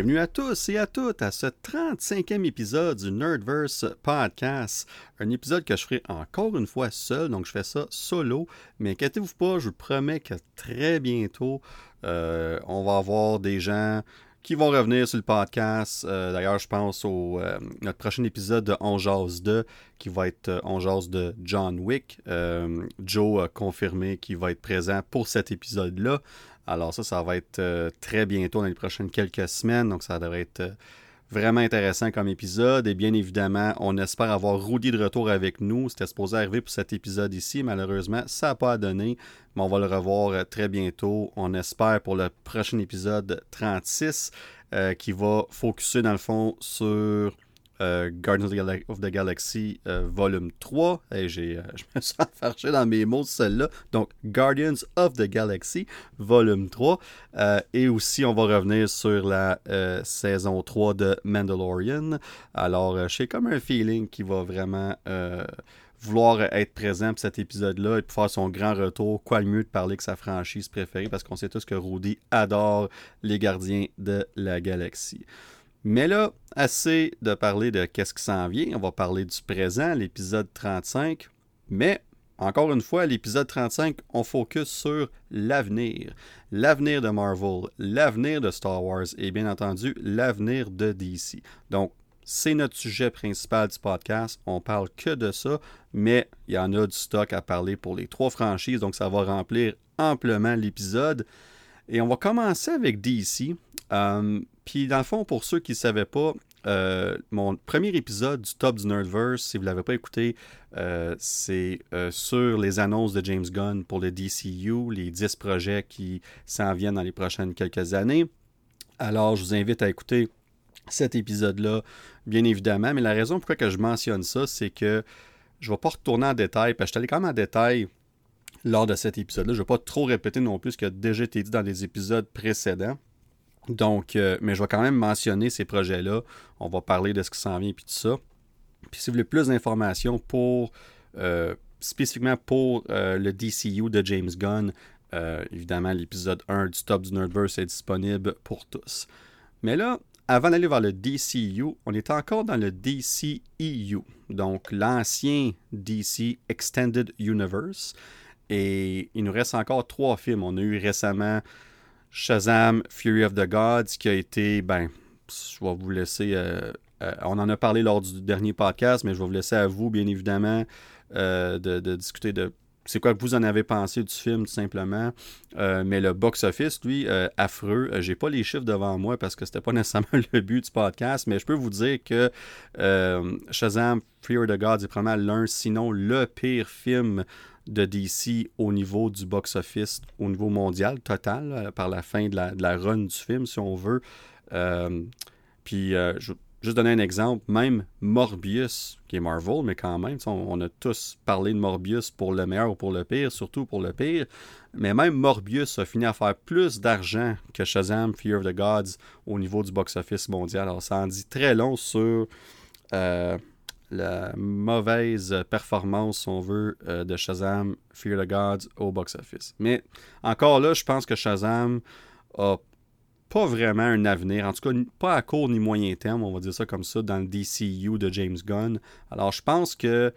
Bienvenue à tous et à toutes à ce 35e épisode du Nerdverse Podcast. Un épisode que je ferai encore une fois seul, donc je fais ça solo. Mais inquiétez-vous pas, je vous promets que très bientôt, euh, on va avoir des gens qui vont revenir sur le podcast. Euh, d'ailleurs, je pense au euh, notre prochain épisode de On Jazz 2 qui va être On de John Wick. Joe a confirmé qu'il va être présent pour cet épisode-là. Alors ça, ça va être très bientôt dans les prochaines quelques semaines. Donc ça devrait être vraiment intéressant comme épisode. Et bien évidemment, on espère avoir Rudy de retour avec nous. C'était supposé arriver pour cet épisode ici. Malheureusement, ça n'a pas donné. Mais on va le revoir euh, très bientôt. On espère pour le prochain épisode 36 euh, qui va focuser dans le fond sur euh, Guardians of the Galaxy euh, volume 3. Et j'ai, euh, je me suis enfarché dans mes mots celle-là. Donc, Guardians of the Galaxy volume 3. et aussi, on va revenir sur la saison 3 de Mandalorian. Alors, j'ai comme un feeling qui va vraiment vouloir être présent pour cet épisode-là et pour faire son grand retour, quoi le mieux de parler que sa franchise préférée? Parce qu'on sait tous que Rudy adore les gardiens de la galaxie. Mais là, assez de parler de qu'est-ce qui s'en vient. On va parler du présent, l'épisode 35. Mais, encore une fois, l'épisode 35, on focus sur l'avenir. L'avenir de Marvel, l'avenir de Star Wars et bien entendu, l'avenir de DC. Donc, c'est notre sujet principal du podcast. On parle que de ça, mais il y en a du stock à parler pour les trois franchises, donc ça va remplir amplement l'épisode. Et on va commencer avec DC. Euh, puis, dans le fond, pour ceux qui ne savaient pas, euh, mon premier épisode du Top du Nerdverse, si vous ne l'avez pas écouté, euh, c'est sur les annonces de James Gunn pour le DCU, les 10 projets qui s'en viennent dans les prochaines quelques années. Alors, je vous invite à écouter cet épisode-là, bien évidemment. Mais la raison pourquoi que je mentionne ça, c'est que je ne vais pas retourner en détail, parce que je suis allé quand même en détail lors de cet épisode-là. Je ne vais pas trop répéter non plus ce qui a déjà été dit dans les épisodes précédents. Donc, euh, mais je vais quand même mentionner ces projets-là. On va parler de ce qui s'en vient et tout ça. Puis si vous voulez plus d'informations pour euh, spécifiquement pour euh, le DCU de James Gunn, évidemment l'épisode 1 du Top du Nerdverse est disponible pour tous. Mais là, avant d'aller vers le DCU, on est encore dans le DCEU, donc l'ancien DC Extended Universe. Et il nous reste encore trois films. On a eu récemment Shazam, Fury of the Gods, qui a été, ben, je vais vous laisser, euh, euh, on en a parlé lors du dernier podcast, mais je vais vous laisser à vous, bien évidemment, euh, de, discuter de c'est quoi que vous en avez pensé du film, tout simplement. mais le box-office, lui, affreux. J'ai pas les chiffres devant moi parce que c'était pas nécessairement le but du podcast, mais je peux vous dire que Shazam, Fury of the Gods est probablement l'un, sinon le pire film de DC au niveau du box-office, au niveau mondial total, euh, par la fin de la, run du film, si on veut. Euh, puis, euh, je juste donner un exemple, même Morbius, qui est Marvel, mais quand même, on, a tous parlé de Morbius pour le meilleur ou pour le pire, surtout pour le pire. Mais même Morbius a fini à faire plus d'argent que Shazam, Fear of the Gods au niveau du box-office mondial. Alors, ça en dit très long sur la mauvaise performance, si on veut, euh, de Shazam Fear the Gods au box-office. Mais encore là, je pense que Shazam a pas vraiment un avenir, en tout cas pas à court ni moyen terme, on va dire ça comme ça, dans le DCU de James Gunn. Alors je pense que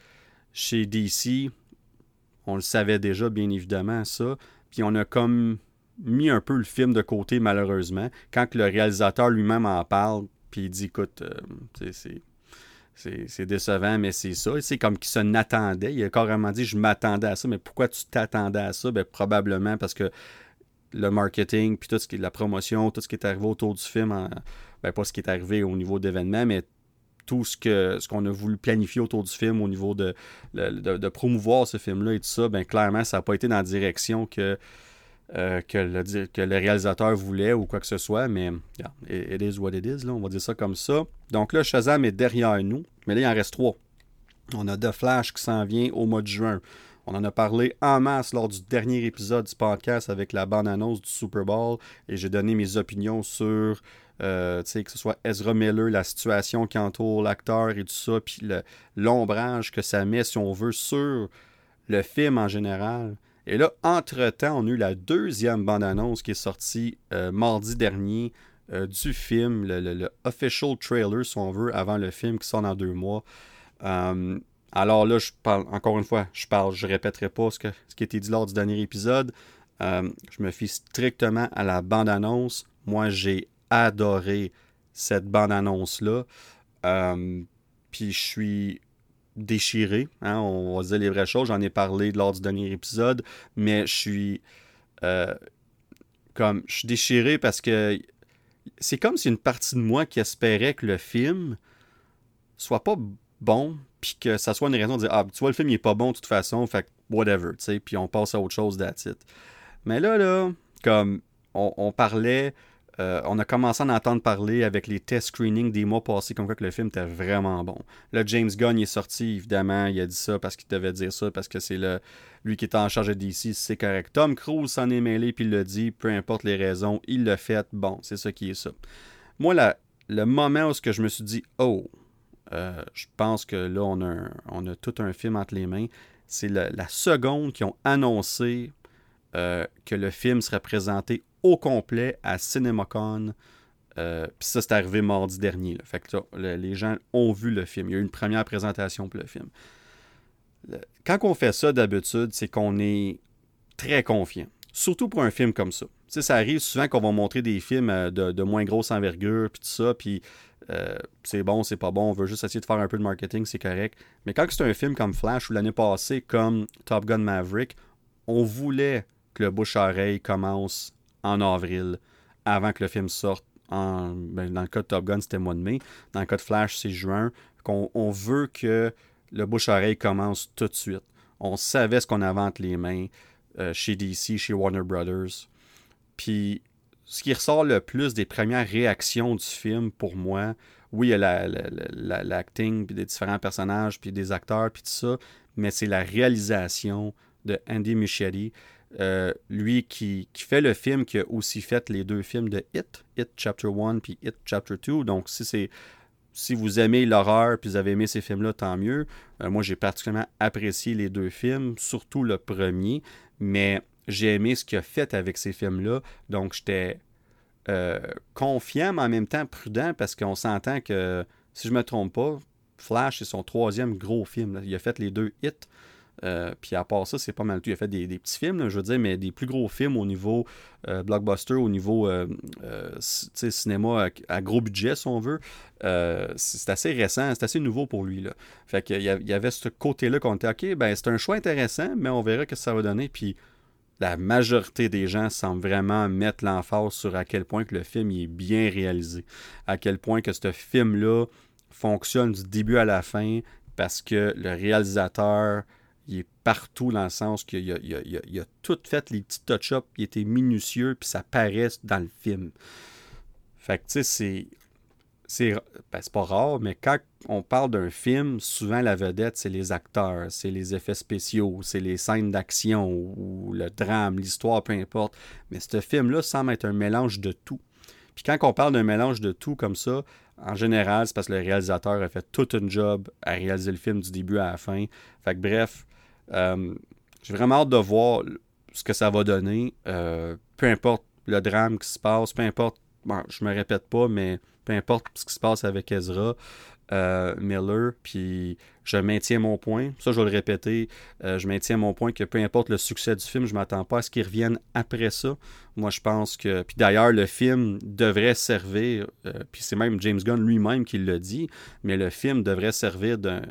chez DC, on le savait déjà bien évidemment ça, puis on a comme mis un peu le film de côté malheureusement. Quand le réalisateur lui-même en parle, puis il dit écoute, euh, c'est c'est décevant, mais c'est ça. C'est comme qu'il se n'attendait. Il a carrément dit Je m'attendais à ça, mais pourquoi tu t'attendais à ça? Ben, Probablement parce que le marketing, puis tout ce qui est la promotion, tout ce qui est arrivé autour du film, ben, pas ce qui est arrivé au niveau d'événements, mais tout ce ce qu'on a voulu planifier autour du film au niveau de, de, promouvoir ce film-là et tout ça, ben clairement, ça n'a pas été dans la direction que euh, que, le, réalisateur voulait ou quoi que ce soit, mais it, is what it is, on va dire ça comme ça. Donc là, Shazam est derrière nous, mais là, il en reste trois. On a The Flash qui s'en vient au mois de juin. On en a parlé en masse lors du dernier épisode du podcast avec la bande-annonce du Super Bowl et j'ai donné mes opinions sur euh, que ce soit Ezra Miller, la situation qui entoure l'acteur et tout ça, puis l'ombrage que ça met, si on veut, sur le film en général. Et là, entre-temps, on a eu la deuxième bande-annonce qui est sortie euh, mardi dernier euh, du film, le, official trailer, si on veut, avant le film qui sort dans deux mois. Euh, alors là, je parle, encore une fois, je parle, je répéterai pas ce, que, ce qui a été dit lors du dernier épisode. Je me fie strictement à la bande-annonce. Moi, j'ai adoré cette bande-annonce-là. Puis je suis déchiré, hein, on va les vraies choses. J'en ai parlé lors du dernier épisode, mais je suis comme je suis déchiré parce que c'est comme si une partie de moi qui espérait que le film soit pas bon, puis que ça soit une raison de dire Ah, tu vois, le film il est pas bon de toute façon, fait whatever, tu sais, puis on passe à autre chose, that's Mais là, là, comme on parlait euh, on a commencé à en entendre parler avec les test screenings des mois passés, comme quoi que le film était vraiment bon. Là, James Gunn est sorti, évidemment, il a dit ça parce qu'il devait dire ça, parce que c'est lui qui est en charge de DC, c'est correct. Tom Cruise s'en est mêlé, puis il l'a dit, peu importe les raisons, il l'a fait, bon, c'est ça qui est ça. Moi, le moment où je me suis dit, oh, euh, je pense que là, on a, on a tout un film entre les mains, c'est la, seconde qu'ils ont annoncé euh, que le film serait présenté au complet à CinemaCon. Euh, puis ça, c'est arrivé mardi dernier. Fait que les gens ont vu le film. Il y a eu une première présentation pour le film. quand on fait ça d'habitude, c'est qu'on est très confiant. Surtout pour un film comme ça. Tu sais, ça arrive souvent qu'on va montrer des films euh, de, moins grosse envergure, puis tout ça, puis euh, c'est bon, c'est pas bon, on veut juste essayer de faire un peu de marketing, c'est correct. Mais quand c'est un film comme Flash ou l'année passée comme Top Gun Maverick, on voulait que le bouche-oreille commence en avril, avant que le film sorte. En, ben, dans le cas de Top Gun, c'était mois de mai. Dans le cas de Flash, c'est juin. On, veut que le bouche-oreille commence tout de suite. On savait ce qu'on avait entre les mains euh, chez DC, chez Warner Brothers. Puis, ce qui ressort le plus des premières réactions du film, pour moi, oui, il y a l'acting, puis des différents personnages, puis des acteurs, puis tout ça, mais c'est la réalisation de Andy Muschietti. Euh, lui qui, fait le film, qui a aussi fait les deux films de Hit, Hit Chapter 1 puis Hit Chapter 2. Donc, si c'est si vous aimez l'horreur puis vous avez aimé ces films-là, tant mieux. Euh, moi, j'ai particulièrement apprécié les deux films, surtout le premier, mais j'ai aimé ce qu'il a fait avec ces films-là. Donc, j'étais euh, confiant, mais en même temps prudent parce qu'on s'entend que, si je me trompe pas, Flash, c'est son troisième gros film. Il a fait les deux hits. Euh, puis à part ça, c'est pas mal tout. Il a fait des, petits films, je veux dire, mais des plus gros films au niveau euh, blockbuster, au niveau euh, cinéma à, gros budget, si on veut. c'est assez récent, c'est assez nouveau pour lui. Là. Fait qu'il y avait ce côté-là qu'on était, OK, ben c'est un choix intéressant, mais on verra que ça va donner. Puis la majorité des gens semblent vraiment mettre l'emphase sur à quel point que le film est bien réalisé. À quel point que ce film-là fonctionne du début à la fin parce que le réalisateur partout dans le sens qu'il a, a, tout fait, les petits touch-ups, il était minutieux, puis ça paraît dans le film. Fait que, tu sais, c'est. C'est ben, pas rare, mais quand on parle d'un film, souvent la vedette, c'est les acteurs, c'est les effets spéciaux, c'est les scènes d'action ou le drame, l'histoire, peu importe. Mais ce film-là semble être un mélange de tout. Puis quand on parle d'un mélange de tout comme ça, en général, c'est parce que le réalisateur a fait tout un job à réaliser le film du début à la fin. Fait que bref, euh, j'ai vraiment hâte de voir ce que ça va donner. Euh, peu importe le drame qui se passe, peu importe, bon, je me répète pas, mais peu importe ce qui se passe avec Ezra euh, Miller, puis je maintiens mon point. Ça, je vais le répéter. je maintiens mon point que peu importe le succès du film, je m'attends pas à ce qu'il revienne après ça. Moi, je pense que. Puis d'ailleurs, le film devrait servir, puis c'est même James Gunn lui-même qui l'a dit, mais le film devrait servir de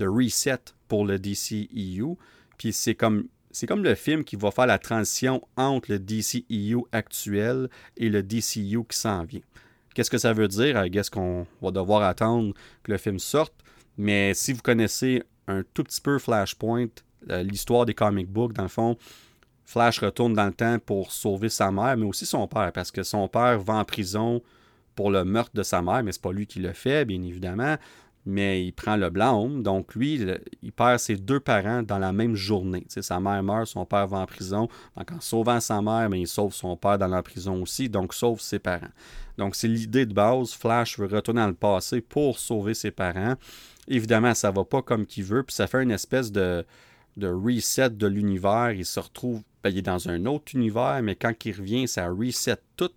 reset pour le DCEU. Puis c'est comme c'est comme le film qui va faire la transition entre le DCEU actuel et le DCU qui s'en vient. Qu'est-ce que ça veut dire? Guess qu'on va devoir attendre que le film sorte. Mais si vous connaissez un tout petit peu Flashpoint, euh, l'histoire des comic books, dans le fond, Flash retourne dans le temps pour sauver sa mère, mais aussi son père, parce que son père va en prison pour le meurtre de sa mère, mais c'est pas lui qui le fait, bien évidemment mais il prend le blâme. Donc, lui, il perd ses deux parents dans la même journée. sa mère meurt, son père va en prison. Donc, en sauvant sa mère, mais il sauve son père dans la prison aussi, donc sauve ses parents. Donc, c'est l'idée de base. Flash veut retourner dans le passé pour sauver ses parents. Évidemment, ça va pas comme qu'il veut, puis ça fait une espèce de, de reset de l'univers. Il se retrouve, ben, il est dans un autre univers, mais quand il revient, ça reset tout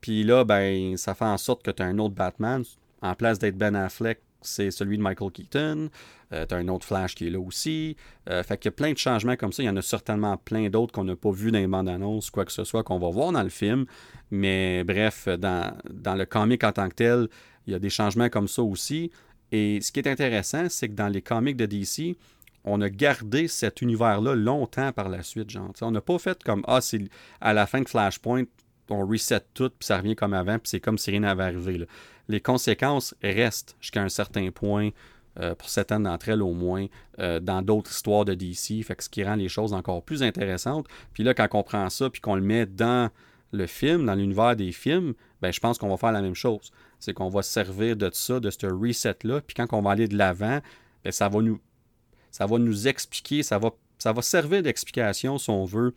Puis là, ben, ça fait en sorte que tu as un autre Batman. En place d'être Ben Affleck, c'est celui de Michael Keaton. Euh, tu as un autre Flash qui est là aussi. Euh, fait qu'il y a plein de changements comme ça. Il y en a certainement plein d'autres qu'on n'a pas vu dans les bandes annonces, quoi que ce soit, qu'on va voir dans le film. Mais bref, dans, le comic en tant que tel, il y a des changements comme ça aussi. Et ce qui est intéressant, c'est que dans les comics de DC, on a gardé cet univers-là longtemps par la suite. Genre. on n'a pas fait comme Ah, c'est à la fin de Flashpoint, on reset tout, puis ça revient comme avant, puis c'est comme si rien n'avait arrivé. Les conséquences restent jusqu'à un certain point, euh, pour certaines d'entre elles au moins, euh, dans d'autres histoires de DC, fait que ce qui rend les choses encore plus intéressantes. Puis là, quand on prend ça, puis qu'on le met dans le film, dans l'univers des films, ben, je pense qu'on va faire la même chose. C'est qu'on va se servir de ça, de ce reset-là, puis quand on va aller de l'avant, ben, ça va nous ça va nous expliquer, ça va, ça va servir d'explication, si on veut,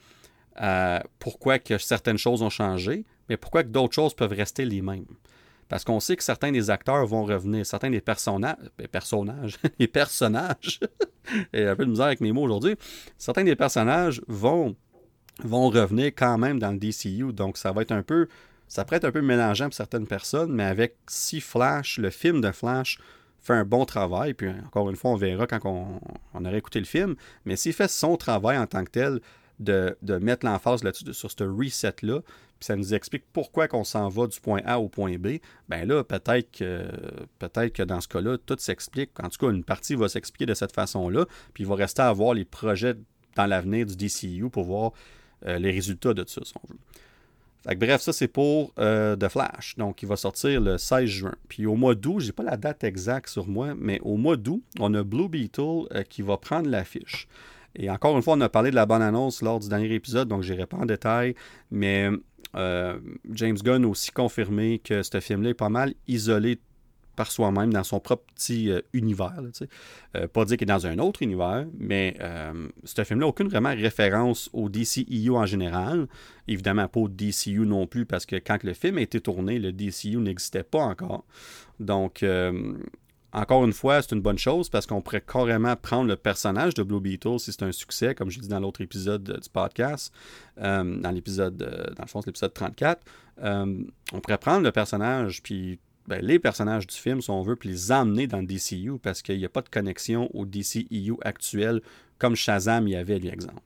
pourquoi que certaines choses ont changé, mais pourquoi que d'autres choses peuvent rester les mêmes? Parce qu'on sait que certains des acteurs vont revenir, certains des personnages, ben, personnages, les personnages, et un peu de misère avec mes mots aujourd'hui, certains des personnages vont, vont revenir quand même dans le DCU, donc ça va être un peu, ça pourrait être un peu mélangeant pour certaines personnes, mais avec si Flash, le film de Flash, fait un bon travail, puis encore une fois, on verra quand on aura écouté le film, mais s'il fait son travail en tant que tel, de, mettre l'emphase là-dessus, sur ce reset-là, puis ça nous explique pourquoi qu'on s'en va du point A au point B, ben là, peut-être que, peut-être que dans ce cas-là, tout s'explique. En tout cas, une partie va s'expliquer de cette façon-là, puis il va rester à voir les projets dans l'avenir du DCU pour voir euh, les résultats de ça, si on veut bref, ça c'est pour euh, The Flash. Donc il va sortir le 16 juin. Puis au mois d'août, j'ai pas la date exacte sur moi, mais au mois d'août, on a Blue Beetle euh, qui va prendre l'affiche. Et encore une fois, on a parlé de la bonne annonce lors du dernier épisode, donc je n'irai pas en détail, mais euh, James Gunn a aussi confirmé que ce film-là est pas mal isolé par soi-même dans son propre petit euh, univers. Euh, pas dire qu'il est dans un autre univers, mais ce film-là n'a aucune vraiment référence au DCEU en général. Évidemment, pas au DCU non plus, parce que quand le film a été tourné, le DCU n'existait pas encore. Donc, encore une fois, c'est une bonne chose parce qu'on pourrait carrément prendre le personnage de Blue Beetle si c'est un succès, comme j'ai dit dans l'autre épisode du podcast, dans l'épisode, dans le fond, c'est l'épisode 34. on pourrait prendre le personnage puis ben, les personnages du film, si on veut, puis les emmener dans le DCU parce qu'il n'y a pas de connexion au DCU actuel comme Shazam y avait, l'exemple.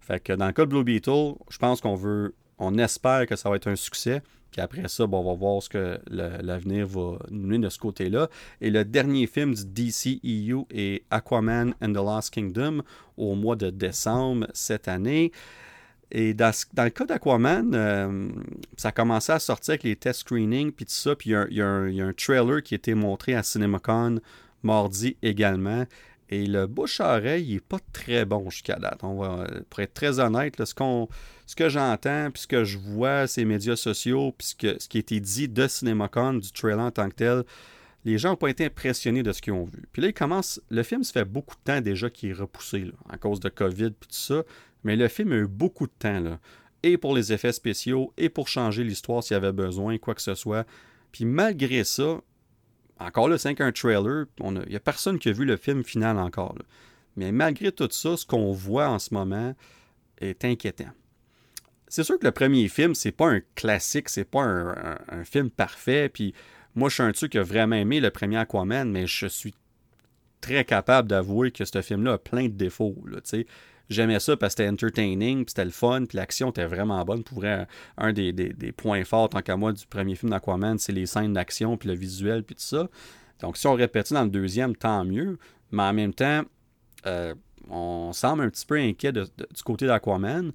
Fait que dans le cas de Blue Beetle, je pense qu'on veut, on espère que ça va être un succès. Puis après ça, bon, on va voir ce que l'avenir va nous mener de ce côté-là. Et le dernier film du DCEU est Aquaman and the Lost Kingdom au mois de décembre cette année. Et dans, le cas d'Aquaman, euh, ça a commencé à sortir avec les test screenings, puis tout ça. Puis il y, a un trailer qui a été montré à CinemaCon mardi également. Et le bouche-oreille, il n'est pas très bon jusqu'à date. On va, pour être très honnête, ce, que j'entends, puis ce que je vois, ces médias sociaux, puis ce, qui a été dit de CinemaCon, du trailer en tant que tel, les gens n'ont pas été impressionnés de ce qu'ils ont vu. Puis là, il commence. Le film, ça fait beaucoup de temps déjà qu'il est repoussé, à cause de COVID, puis tout ça. Mais le film a eu beaucoup de temps, là, et pour les effets spéciaux, et pour changer l'histoire s'il y avait besoin, quoi que ce soit. Puis malgré ça, encore là, c'est qu'un trailer, il n'y a personne qui a vu le film final encore. Mais malgré tout ça, ce qu'on voit en ce moment est inquiétant. C'est sûr que le premier film, c'est pas un classique, c'est pas un, film parfait. Puis moi, je suis un truc qui a vraiment aimé le premier Aquaman, mais je suis très capable d'avouer que ce film-là a plein de défauts. J'aimais ça parce que c'était entertaining, puis c'était le fun, puis l'action était vraiment bonne. Pour vrai, un des, points forts, tant qu'à moi, du premier film d'Aquaman, c'est les scènes d'action, puis le visuel, puis tout ça. Donc, si on répétait dans le deuxième, tant mieux. Mais en même temps, euh, on semble un petit peu inquiet du côté d'Aquaman.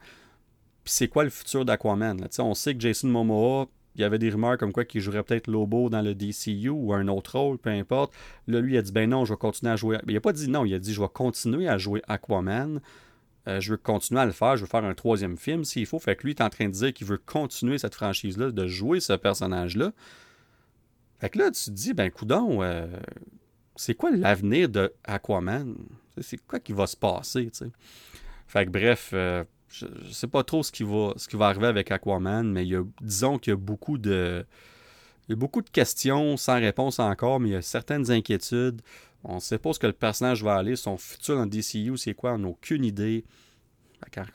Puis c'est quoi le futur d'Aquaman? On sait que Jason Momoa, il y avait des rumeurs comme quoi qu'il jouerait peut-être Lobo dans le DCU ou un autre rôle, peu importe. Là, lui, il a dit ben non, je vais continuer à jouer. Il n'a pas dit non, il a dit je vais continuer à jouer Aquaman. Euh, je veux continuer à le faire, je veux faire un troisième film s'il faut. Fait que lui est en train de dire qu'il veut continuer cette franchise-là, de jouer ce personnage-là. Fait que là, tu te dis, ben coudon, euh, c'est quoi l'avenir de Aquaman? C'est quoi qui va se passer? Fait que bref, euh, je, ne sais pas trop ce qui, va, ce qui va arriver avec Aquaman, mais il y a, disons qu'il y a beaucoup de. Il y a beaucoup de questions sans réponse encore, mais il y a certaines inquiétudes. On ne sait pas ce que le personnage va aller. Son futur dans DCU, c'est quoi On n'a aucune idée.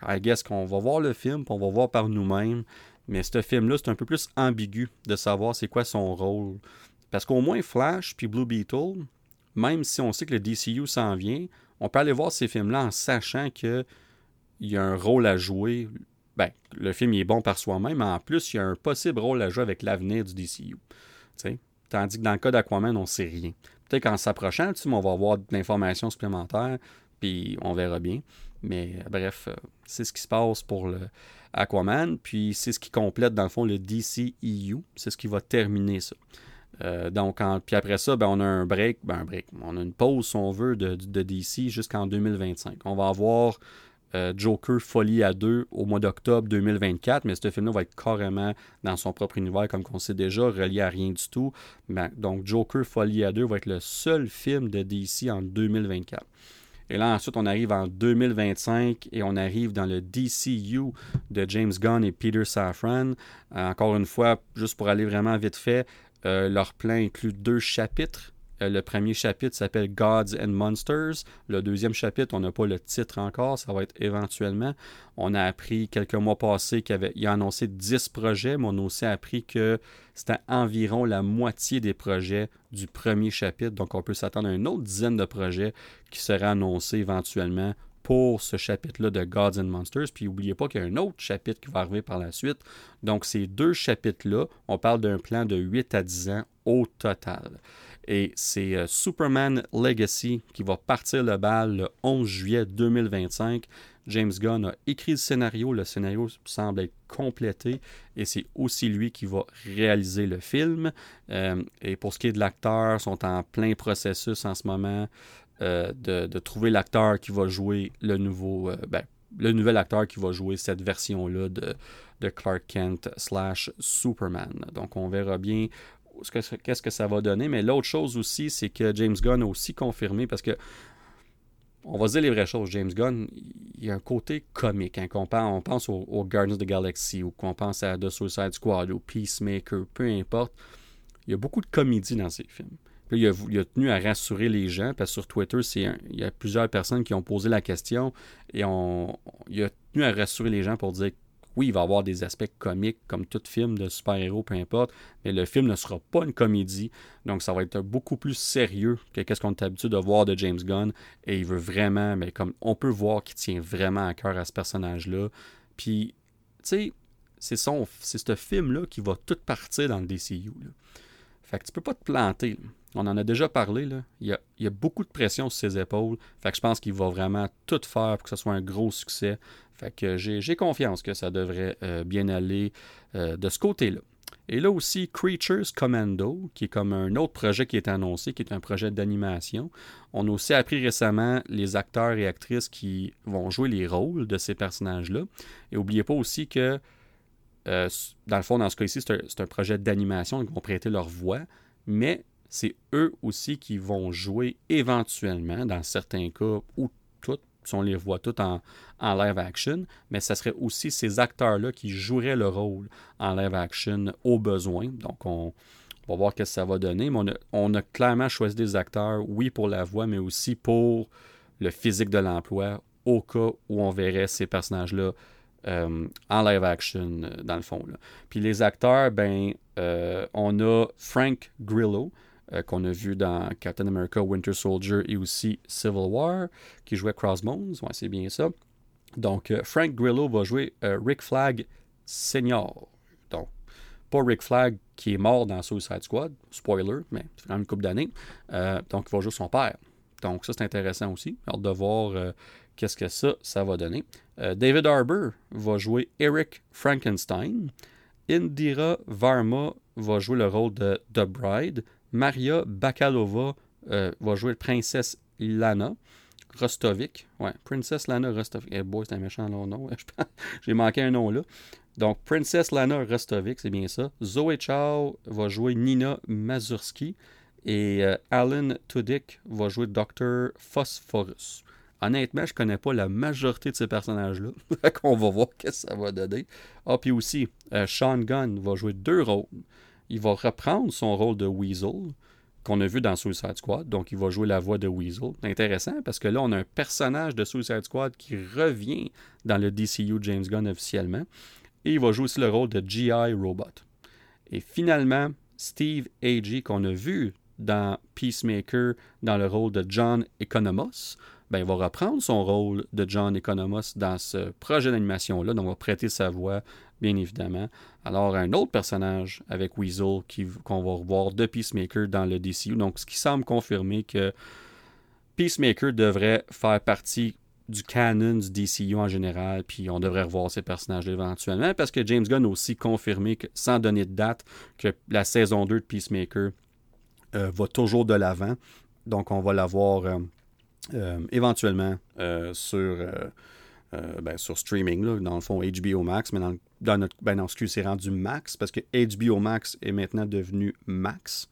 I guess qu'on va voir le film, puis on va voir par nous-mêmes. Mais ce film-là, c'est un peu plus ambigu de savoir c'est quoi son rôle. Parce qu'au moins Flash puis Blue Beetle, même si on sait que le DCU s'en vient, on peut aller voir ces films-là en sachant qu'il y a un rôle à jouer. Ben, le film est bon par soi-même, mais en plus, il y a un possible rôle à jouer avec l'avenir du DCU. Tandis que dans le cas d'Aquaman, on ne sait rien. Peut-être qu'en s'approchant, on va avoir de l'information supplémentaire, puis on verra bien. Mais bref, euh, c'est ce qui se passe pour le Aquaman, puis c'est ce qui complète dans le fond le DCEU. C'est ce qui va terminer ça. Euh, donc, puis après ça, ben, on a un break, ben, un break, on a une pause, si on veut, de, DC jusqu'en 2025. On va avoir euh, Joker Folie à deux au mois d'octobre 2024, mais ce film-là va être carrément dans son propre univers, comme on sait déjà, relié à rien du tout. Ben, donc, Joker Folie à deux va être le seul film de DC en 2024. Et là, ensuite, on arrive en 2025 et on arrive dans le DCU de James Gunn et Peter Safran. Euh, encore une fois, juste pour aller vraiment vite fait, euh, leur plan inclut deux chapitres. Euh, le premier chapitre s'appelle Gods and Monsters. Le deuxième chapitre, on n'a pas le titre encore, ça va être éventuellement. On a appris quelques mois passés qu'il avait, a annoncé 10 projets, mais on a aussi appris que c'était environ la moitié des projets du premier chapitre. Donc on peut s'attendre à une autre dizaine de projets qui seraient annoncés éventuellement pour ce chapitre-là de Gods and Monsters. Puis n'oubliez pas qu'il y a un autre chapitre qui va arriver par la suite. Donc ces deux chapitres-là, on parle d'un plan de 8 à 10 ans au total. Et c'est euh, Superman Legacy qui va partir le bal le 11 juillet 2025. James Gunn a écrit le scénario. Le scénario semble être complété et c'est aussi lui qui va réaliser le film. Euh, et pour ce qui est de l'acteur, sont en plein processus en ce moment euh, de, trouver l'acteur qui va jouer le nouveau, ben, le nouvel acteur qui va jouer cette version-là de, de, Clark Kent slash Superman. Donc on verra bien qu'est-ce que ça va donner. Mais l'autre chose aussi, c'est que James Gunn a aussi confirmé, parce que on va dire les vraies choses, James Gunn, il y a un côté comique. Hein, on, pense, aux, Guardians of the Galaxy ou qu'on pense à The Suicide Squad ou Peacemaker, peu importe. Il y a beaucoup de comédie dans ces films il, a, tenu à rassurer les gens, parce que sur Twitter, il y a plusieurs personnes qui ont posé la question et il a tenu à rassurer les gens pour dire oui, il va avoir des aspects comiques comme tout film de super-héros, peu importe, mais le film ne sera pas une comédie. Donc, ça va être beaucoup plus sérieux que ce qu'on est habitué de voir de James Gunn. Et il veut vraiment, mais comme on peut voir qu'il tient vraiment à cœur à ce personnage-là. Puis, tu sais, c'est ce film-là qui va tout partir dans le DCU. Fait que tu peux pas te planter. On en a déjà parlé. Il, y a, beaucoup de pression sur ses épaules. Fait que je pense qu'il va vraiment tout faire pour que ce soit un gros succès. Fait que j'ai confiance que ça devrait euh, bien aller euh, de ce côté-là. Et là aussi, Creatures Commando, qui est comme un autre projet qui est annoncé, qui est un projet d'animation. On a aussi appris récemment les acteurs et actrices qui vont jouer les rôles de ces personnages-là. Et n'oubliez pas aussi que, euh, dans le fond, dans ce cas-ci, c'est un, un, projet d'animation, ils vont prêter leur voix, mais c'est eux aussi qui vont jouer éventuellement, dans certains cas, ou toutes, on les voit toutes en, live action, mais ce serait aussi ces acteurs-là qui joueraient le rôle en live action au besoin. Donc, on, va voir ce que ça va donner. Mais on a, clairement choisi des acteurs, oui, pour la voix, mais aussi pour le physique de l'emploi, au cas où on verrait ces personnages-là euh, en live action, euh, dans le fond. Puis les acteurs, ben, euh, on a Frank Grillo, euh, qu'on a vu dans Captain America Winter Soldier et aussi Civil War, qui jouait Crossbones. Ouais, c'est bien ça. Donc, euh, Frank Grillo va jouer euh, Rick Flag Senior. Donc, pas Rick Flag qui est mort dans Suicide Squad, spoiler, mais c'est quand même une couple d'années. donc, il va jouer son père. Donc, ça, c'est intéressant aussi. De voir qu'est-ce que ça, ça va donner. David Harbour va jouer Eric Frankenstein. Indira Varma va jouer le rôle de The Bride. Maria Bakalova euh, va jouer Princesse Lana Rostovic. Ouais, Princess Lana Rostovic. Eh boy, c'est un méchant nom. J'ai manqué un nom là. Donc, Princess Lana Rostovic, c'est bien ça. Zoe Chow va jouer Nina Mazurski. Et euh, Alan Tudyk va jouer Dr. Phosphorus. Honnêtement, je connais pas la majorité de ces personnages-là. On va voir ce que ça va donner. Ah, puis aussi, euh, Sean Gunn va jouer deux rôles il va reprendre son rôle de Weasel qu'on a vu dans Suicide Squad. Donc, il va jouer la voix de Weasel. Intéressant parce que là, on a un personnage de Suicide Squad qui revient dans le DCU James Gunn officiellement. et il va jouer aussi le rôle de G.I. Robot. Et finalement, Steve Agee, qu'on a vu dans Peacemaker dans le rôle de John Economos, ben, il va reprendre son rôle de John Economos dans ce projet d'animation-là, donc on va prêter sa voix, bien évidemment. Alors, un autre personnage avec Weasel qu'on va revoir de Peacemaker dans le DCU, donc ce qui semble confirmer que Peacemaker devrait faire partie du canon du DCU en général, puis on devrait revoir ces personnages éventuellement, parce que James Gunn a aussi confirmé, sans donner de date, que la saison 2 de Peacemaker euh, va toujours de l'avant. Donc on va l'avoir voir euh, éventuellement sur, ben, sur streaming, dans le fond HBO Max, mais dans, dans notre ben c'est rendu Max, parce que HBO Max est maintenant devenu Max.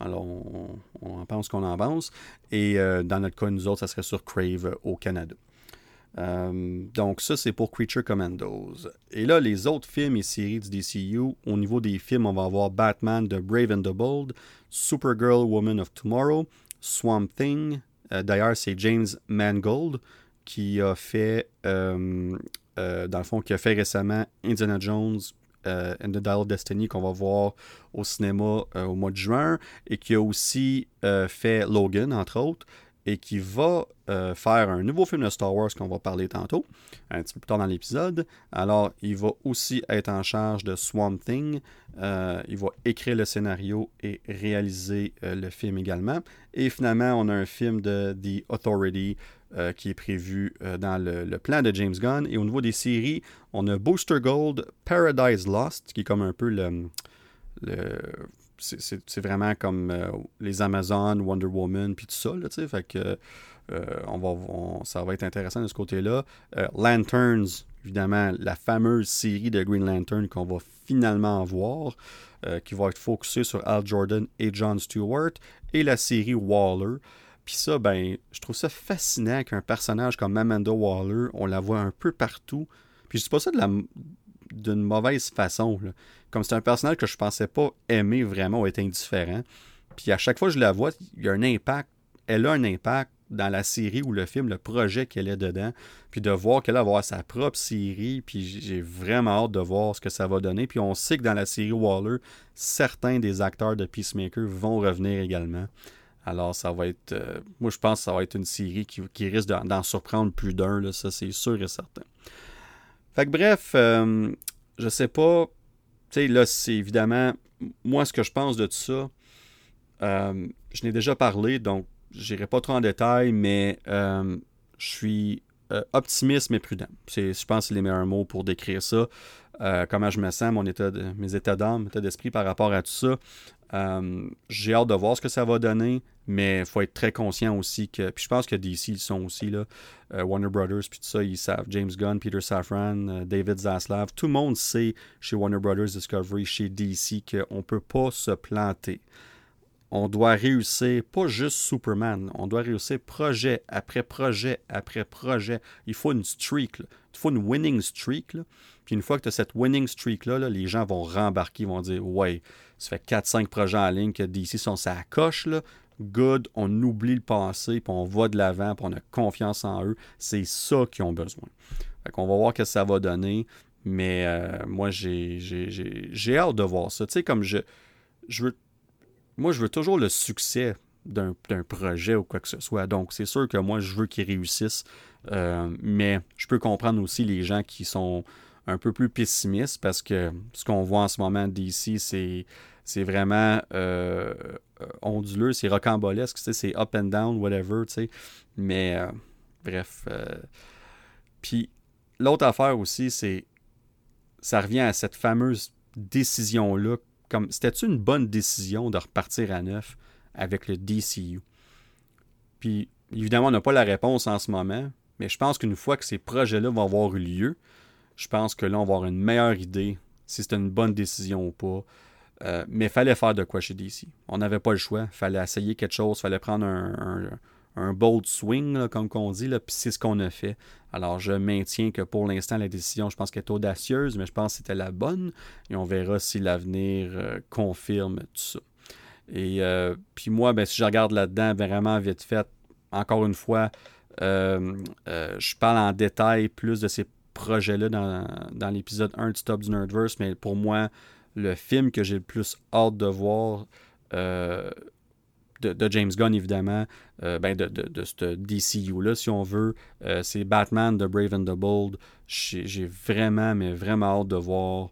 Alors, on, on en pense qu'on en pense. Et dans notre cas, nous autres, ça serait sur Crave au Canada. Euh, donc ça, c'est pour Creature Commandos. Et là, les autres films et séries du DCU, au niveau des films, on va avoir Batman de Brave and the Bold, Supergirl Woman of Tomorrow, Swamp Thing. Euh, d'ailleurs, c'est James Mangold qui a fait, euh, dans le fond, qui a fait récemment Indiana Jones and the Dial of Destiny qu'on va voir au cinéma au mois de juin et qui a aussi fait Logan, entre autres et qui va euh, faire un nouveau film de Star Wars qu'on va parler tantôt, un petit peu plus tard dans l'épisode. Alors, il va aussi être en charge de Swamp Thing. Euh, il va écrire le scénario et réaliser euh, le film également. Et finalement, on a un film de The Authority qui est prévu dans le, plan de James Gunn. Et au niveau des séries, on a Booster Gold, Paradise Lost, qui est comme un peu le, le c'est vraiment comme euh, les Amazon, Wonder Woman, puis tout ça, là, tu sais. Fait que euh, on va, ça va être intéressant de ce côté-là. Euh, Lanterns, évidemment, la fameuse série de Green Lantern qu'on va finalement voir, qui va être focusée sur Al Jordan et John Stewart, et la série Waller. Puis ça, ben, je trouve ça fascinant qu'un personnage comme Amanda Waller, on la voit un peu partout. Puis je dis pas ça d'une mauvaise façon. Comme c'est un personnage que je pensais pas aimer vraiment ou être indifférent. Puis à chaque fois que je la vois, il y a un impact. Elle a un impact dans la série ou le film, le projet qu'elle est dedans. Puis de voir qu'elle va avoir sa propre série. Puis j'ai vraiment hâte de voir ce que ça va donner. Puis on sait que dans la série Waller, certains des acteurs de Peacemaker vont revenir également. Alors, ça va être. Euh, moi, je pense que ça va être une série qui, risque d'en surprendre plus d'un, ça, c'est sûr et certain. Fait que bref, euh, je sais pas tu sais, là, c'est évidemment, moi, ce que je pense de tout ça, euh, je n'ai déjà parlé, donc je n'irai pas trop en détail, mais euh, je suis euh, optimiste mais prudent. C'est, je pense que c'est les meilleurs mots pour décrire ça. comment je me sens, mon état de, mes états d'âme, état d'esprit par rapport à tout ça. j'ai hâte de voir ce que ça va donner, mais il faut être très conscient aussi que. Puis je pense que DC, ils sont aussi là. Euh, Warner Brothers, puis tout ça, ils savent. James Gunn, Peter Safran, euh, David Zaslav. Tout le monde sait chez Warner Brothers Discovery, chez DC, qu'on ne peut pas se planter. On doit réussir, pas juste Superman, on doit réussir projet après projet après projet. Il faut une streak, il faut une winning streak. Puis une fois que tu as cette winning streak-là, les gens vont rembarquer, ils vont dire Ouais, ça fait 4-5 projets en ligne que DC sont sa coche. Là good, on oublie le passé, puis on va de l'avant, puis on a confiance en eux. C'est ça qu'ils ont besoin. Fait qu'on va voir ce que ça va donner. Mais euh, moi, j'ai, hâte de voir ça. Tu sais, comme je, je veux. Moi, je veux toujours le succès d'un, projet ou quoi que ce soit. Donc, c'est sûr que moi, je veux qu'ils réussissent. Euh, mais je peux comprendre aussi les gens qui sont un peu plus pessimistes parce que ce qu'on voit en ce moment d'ici, c'est c'est vraiment euh, euh, onduleux, c'est rocambolesque, c'est up and down, whatever, tu sais. Mais euh, bref. Puis l'autre affaire aussi, c'est ça revient à cette fameuse décision-là. Comme c'était une bonne décision de repartir à neuf avec le DCU? Puis évidemment, on n'a pas la réponse en ce moment, mais je pense qu'une fois que ces projets-là vont avoir eu lieu, je pense que là, on va avoir une meilleure idée si c'était une bonne décision ou pas. Euh, mais il fallait faire de quoi chez DC. On n'avait pas le choix. Il fallait essayer quelque chose. Il fallait prendre un, bold swing, comme on dit. Puis c'est ce qu'on a fait. Alors, je maintiens que pour l'instant, la décision, je pense qu'elle est audacieuse, mais je pense que c'était la bonne. Et on verra si l'avenir euh, confirme tout ça. Et euh, puis moi, ben, si je regarde là-dedans, vraiment vite fait, encore une fois, je parle en détail plus de ces projet-là dans, l'épisode 1 de Stop du Nerdverse, mais pour moi, le film que j'ai le plus hâte de voir euh, de, James Gunn, évidemment, euh, ben de, de, ce DCU-là, si on veut, euh, c'est Batman de Brave and the Bold. J'ai vraiment, mais vraiment hâte de voir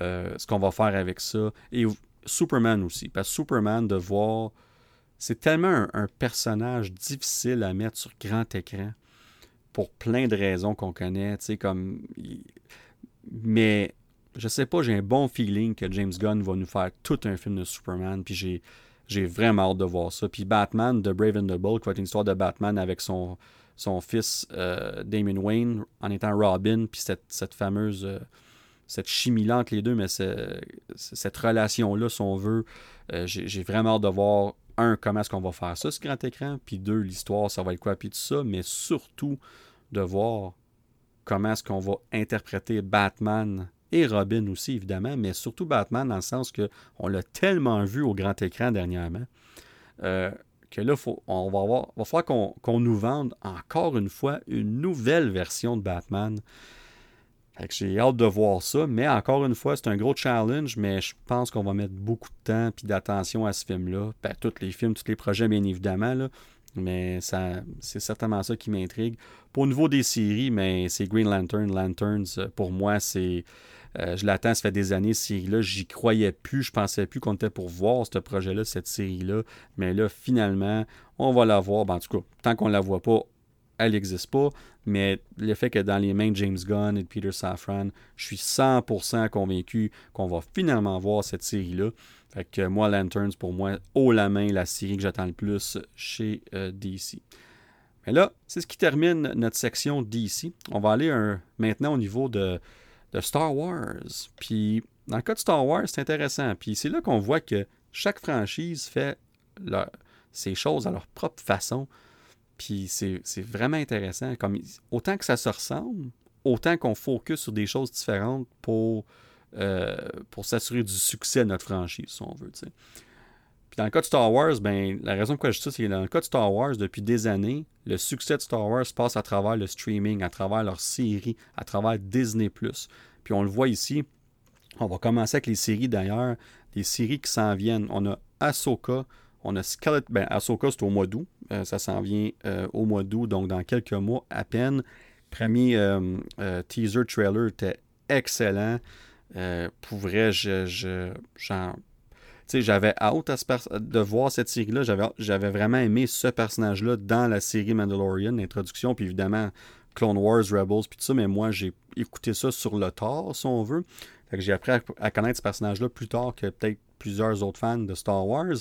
ce qu'on va faire avec ça. Et Superman aussi, parce que Superman, de voir, c'est tellement un, personnage difficile à mettre sur grand écran pour plein de raisons qu'on connaît, tu sais, comme... Mais je sais pas, j'ai un bon feeling que James Gunn va nous faire tout un film de Superman, puis j'ai, j'ai vraiment hâte de voir ça. Puis Batman de Brave and the Bold, qui va être une histoire de Batman avec son, son fils euh, Damon Wayne en étant Robin, puis cette, cette fameuse. Euh, cette chimie-là entre les deux, mais cette relation-là, si on veut, euh, j'ai vraiment hâte de voir, un, comment est-ce qu'on va faire ça, ce grand écran, puis deux, l'histoire, ça va être quoi, puis tout ça, mais surtout de voir comment est-ce qu'on va interpréter Batman et Robin aussi, évidemment, mais surtout Batman dans le sens qu'on l'a tellement vu au grand écran dernièrement euh, que là, faut, on va, avoir, va falloir qu'on nous vende encore une fois une nouvelle version de Batman. J'ai hâte de voir ça, mais encore une fois, c'est un gros challenge, mais je pense qu'on va mettre beaucoup de temps et d'attention à ce film-là. Ben, tous les films, tous les projets, bien évidemment, là, mais c'est certainement ça qui m'intrigue. Pour le niveau des séries, mais c'est Green Lantern. Lanterns, pour moi, c'est euh, je l'attends, ça fait des années, cette série-là. J'y croyais plus. Je pensais plus qu'on était pour voir ce projet-là, cette série-là. Mais là, finalement, on va la voir. Ben, en tout cas, tant qu'on ne la voit pas, elle n'existe pas. Mais le fait que dans les mains de James Gunn et de Peter Safran, je suis 100% convaincu qu'on va finalement voir cette série-là. Fait que moi, Lanterns, pour moi, haut la main, la série que j'attends le plus chez euh, DC. Mais là, c'est ce qui termine notre section DC. On va aller maintenant au niveau de, de Star Wars. Puis dans le cas de Star Wars, c'est intéressant. Puis c'est là qu'on voit que chaque franchise fait ses choses à leur propre façon. Puis c'est vraiment intéressant. Comme, autant que ça se ressemble, autant qu'on focus sur des choses différentes pour, euh, s'assurer du succès de notre franchise, si on veut. Puis dans le cas de Star Wars, ben, la raison pourquoi je dis ça, c'est que dans le cas de Star Wars, depuis des années, le succès de Star Wars passe à travers le streaming, à travers leurs séries, à travers Disney. Puis on le voit ici. On va commencer avec les séries d'ailleurs, des séries qui s'en viennent. On a Ahsoka, on a Skeleton. Ben, Ahsoka, c'est au mois d'août. Euh, ça s'en vient euh, au mois d'août, donc dans quelques mois à peine. Premier euh, teaser trailer était excellent. pour vrai, je, je, j'avais hâte de voir cette série-là. J'avais vraiment aimé ce personnage-là dans la série Mandalorian, l'introduction, puis évidemment Clone Wars, Rebels, puis tout ça, mais moi j'ai écouté ça sur le tard, si on veut. j'ai appris à, connaître ce personnage-là plus tard que peut-être plusieurs autres fans de Star Wars.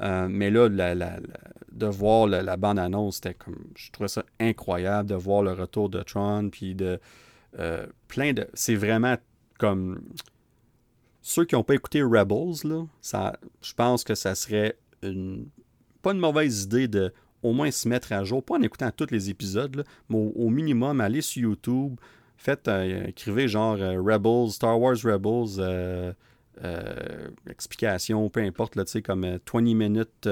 Euh, mais là, de voir la, bande-annonce, c'était comme. Je trouvais ça incroyable de voir le retour de Tron, puis de. Euh, plein de. C'est vraiment comme ceux qui n'ont pas écouté Rebels, là, ça, je pense que ça serait pas une mauvaise idée de au moins se mettre à jour, pas en écoutant tous les épisodes, mais au, minimum, aller sur YouTube, faites, euh, écrivez genre euh, Rebels, Star Wars Rebels, euh, explication, peu importe, là, comme 20 minutes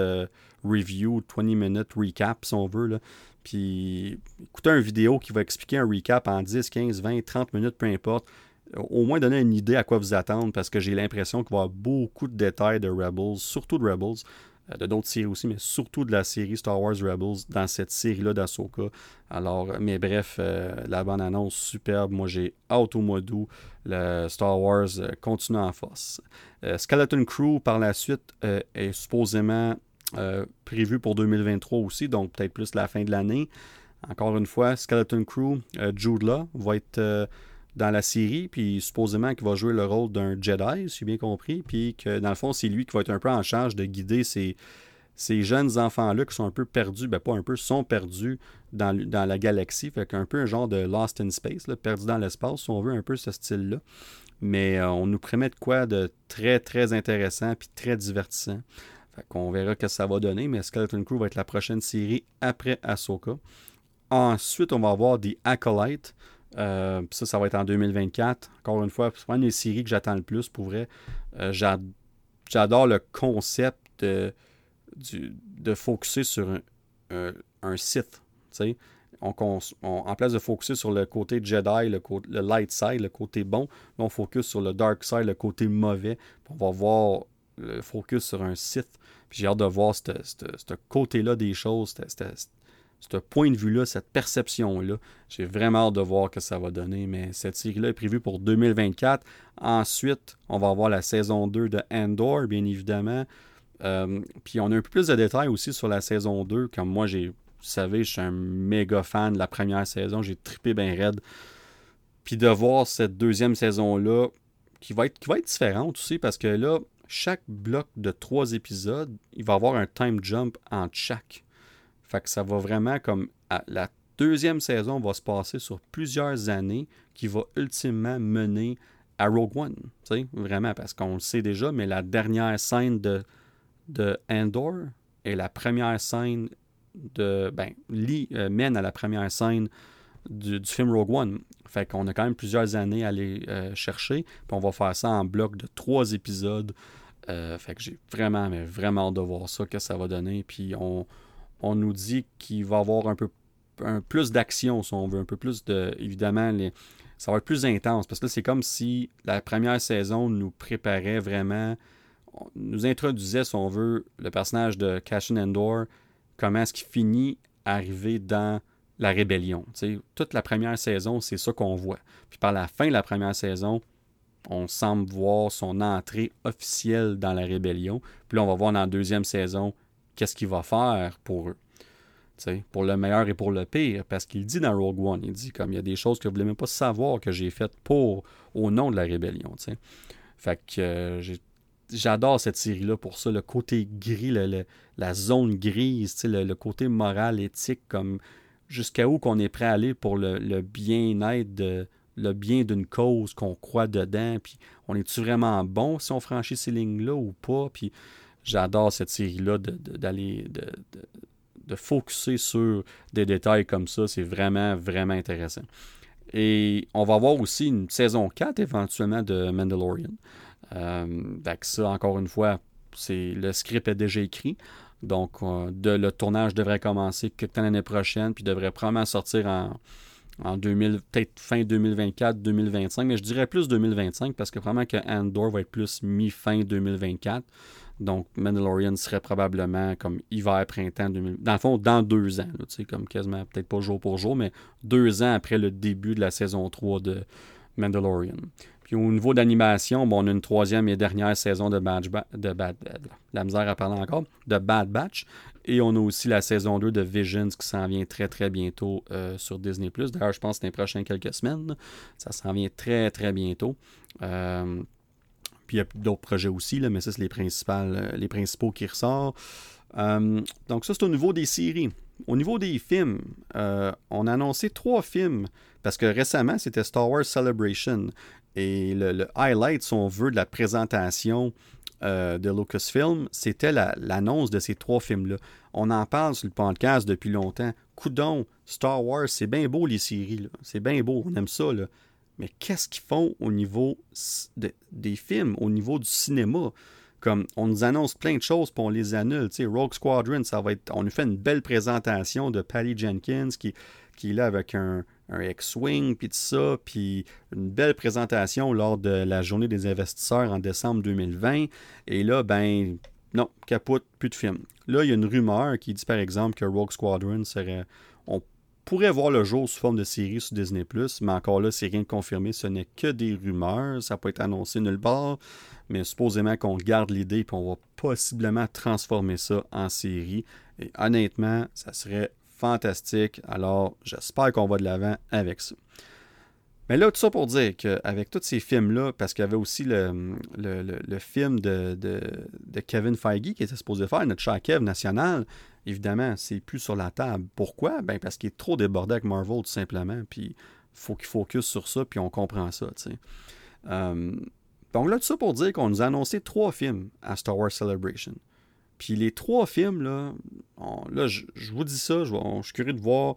review, 20 minutes recap, si on veut. Là. Puis écoutez une vidéo qui va expliquer un recap en 10, 15, 20, 30 minutes, peu importe au moins donner une idée à quoi vous attendre parce que j'ai l'impression qu'il va y avoir beaucoup de détails de Rebels, surtout de Rebels, euh, de d'autres séries aussi, mais surtout de la série Star Wars Rebels dans cette série-là d'Asoka. Alors, mais bref, euh, la bande-annonce superbe. Moi, j'ai hâte au mois d'août. Le Star Wars euh, continue en force. Skeleton Crew, par la suite, est supposément prévu pour 2023 aussi, donc peut-être plus la fin de l'année. Encore une fois, Skeleton Crew, Jude Law va être dans la série, puis supposément qu'il va jouer le rôle d'un Jedi, si j'ai bien compris, puis que dans le fond, c'est lui qui va être un peu en charge de guider ces, jeunes enfants-là qui sont un peu perdus, ben pas un peu, sont perdus dans, la galaxie, fait qu'un peu un genre de Lost in Space, là, perdu dans l'espace, si on veut un peu ce style-là. Mais euh, on nous promet de quoi de très, très intéressant, puis très divertissant. Fait qu'on verra que ça va donner, mais Skeleton Crew va être la prochaine série après Ahsoka. Ensuite, on va avoir The Acolyte. Euh, ça, ça va être en 2024. Encore une fois, c'est une des séries que j'attends le plus pour vrai. Euh, j'adore le concept de, de focuser sur un, un, site. en place de focuser sur le côté Jedi, le, le, light side, le côté bon, on focus sur le dark side, le côté mauvais. On va voir le focus sur un Sith. J'ai hâte de voir ce côté-là des choses, ce point de vue-là, cette perception-là. J'ai vraiment hâte de voir ce que ça va donner. Mais cette série-là est prévue pour 2024. Ensuite, on va avoir la saison 2 de Andor, bien évidemment. Euh, puis on a un peu plus de détails aussi sur la saison 2. Comme moi, j'ai, vous savez, je suis un méga fan de la première saison. J'ai trippé bien raide. Puis de voir cette deuxième saison-là, qui va, être, qui va être différente aussi, parce que là, chaque bloc de trois épisodes, il va avoir un time jump entre chaque. Fait que ça va vraiment comme. la deuxième saison va se passer sur plusieurs années qui va ultimement mener à Rogue One. Vraiment, parce qu'on le sait déjà, mais la dernière scène de, de Andor est la première scène de. Ben, lit, euh, mène à la première scène du, film Rogue One. Fait qu'on a quand même plusieurs années à aller euh, chercher. Puis on va faire ça en bloc de trois épisodes. Euh, fait que j'ai vraiment, mais vraiment hâte de voir ça, que ça va donner. Puis on, on nous dit qu'il va y avoir un peu un plus d'action, si on veut, un peu plus de. Évidemment, ça va être plus intense. Parce que là, c'est comme si la première saison nous préparait vraiment, nous introduisait, si on veut, le personnage de Cashin Endor, comment est-ce qu'il finit à arriver dans la rébellion. toute la première saison, c'est ça qu'on voit. Puis par la fin de la première saison, on semble voir son entrée officielle dans la rébellion. Puis là, on va voir dans la deuxième saison qu'est-ce qu'il va faire pour eux. pour le meilleur et pour le pire, parce qu'il dit dans Rogue One, il dit comme il y a des choses que vous ne voulez même pas savoir que j'ai faites pour au nom de la rébellion. Fait que euh, j'adore cette série-là pour ça, le côté gris, la zone grise, le, le, côté moral, éthique, comme jusqu'à où qu'on est prêt à aller pour le, bien-être de le bien d'une cause qu'on croit dedans, puis on est-tu vraiment bon si on franchit ces lignes-là ou pas, puis j'adore cette série-là d'aller de, de, de, focuser sur des détails comme ça. C'est vraiment, vraiment intéressant. Et on va avoir aussi une saison 4 éventuellement de Mandalorian. Euh, ça, encore une fois, c'est le script est déjà écrit. Donc, euh, de, le tournage devrait commencer quelque temps l'année prochaine, puis devrait probablement sortir en, en 2000, peut-être fin 2024, 2025, mais je dirais plus 2025 parce que probablement que Andor va être plus mi-fin 2024. Donc, Mandalorian serait probablement comme hiver, printemps, 2000, dans le fond, dans deux ans, sais comme quasiment, peut-être pas jour pour jour, mais deux ans après le début de la saison 3 de Mandalorian. Puis au niveau d'animation, on a une troisième et dernière saison de, Bad, de Bad, la misère à parler encore, de Bad Batch. Et on a aussi la saison 2 de Visions qui s'en vient très très bientôt euh, sur Disney. D'ailleurs, je pense que c'est les prochaines quelques semaines. Ça s'en vient très très bientôt. Euh, puis il y a d'autres projets aussi, là, mais ça, c'est les, euh, les principaux qui ressortent. donc, ça, c'est au niveau des séries. Au niveau des films, on a annoncé trois films parce que récemment, c'était Star Wars Celebration. Et le, highlight, si on veut, de la présentation euh, de Lucasfilm, c'était l'annonce de ces trois films-là. On en parle sur le podcast depuis longtemps. Coudon, Star Wars, c'est bien beau les séries. C'est bien beau, on aime ça. Là. Mais qu'est-ce qu'ils font au niveau des films, au niveau du cinéma? Comme on nous annonce plein de choses, puis on les annule. Rogue Squadron, ça va être. On nous fait une belle présentation de Patty Jenkins qui, est là avec un, un X-Wing, puis tout ça, puis une belle présentation lors de la journée des investisseurs en décembre 2020. Et là, ben, non, capote, plus de film. Là, il y a une rumeur qui dit par exemple que Rogue Squadron serait. Pourrait voir le jour sous forme de série sur Disney, mais encore là, c'est rien de confirmé, ce n'est que des rumeurs, ça peut être annoncé nulle part, mais supposément qu'on garde l'idée et on va possiblement transformer ça en série. Et honnêtement, ça serait fantastique. Alors, j'espère qu'on va de l'avant avec ça. Mais là, tout ça pour dire qu'avec tous ces films-là, parce qu'il y avait aussi le, le, film de, de, Kevin Feige qui était supposé faire, notre cher Kev national, évidemment, c'est plus sur la table. Pourquoi? Ben parce qu'il est trop débordé avec Marvel, tout simplement. Puis, faut qu'il focus sur ça, puis on comprend ça. Euh, donc là, tout ça pour dire qu'on nous a annoncé trois films à Star Wars Celebration. Puis les trois films, là, là je, vous dis ça, je, suis curieux de voir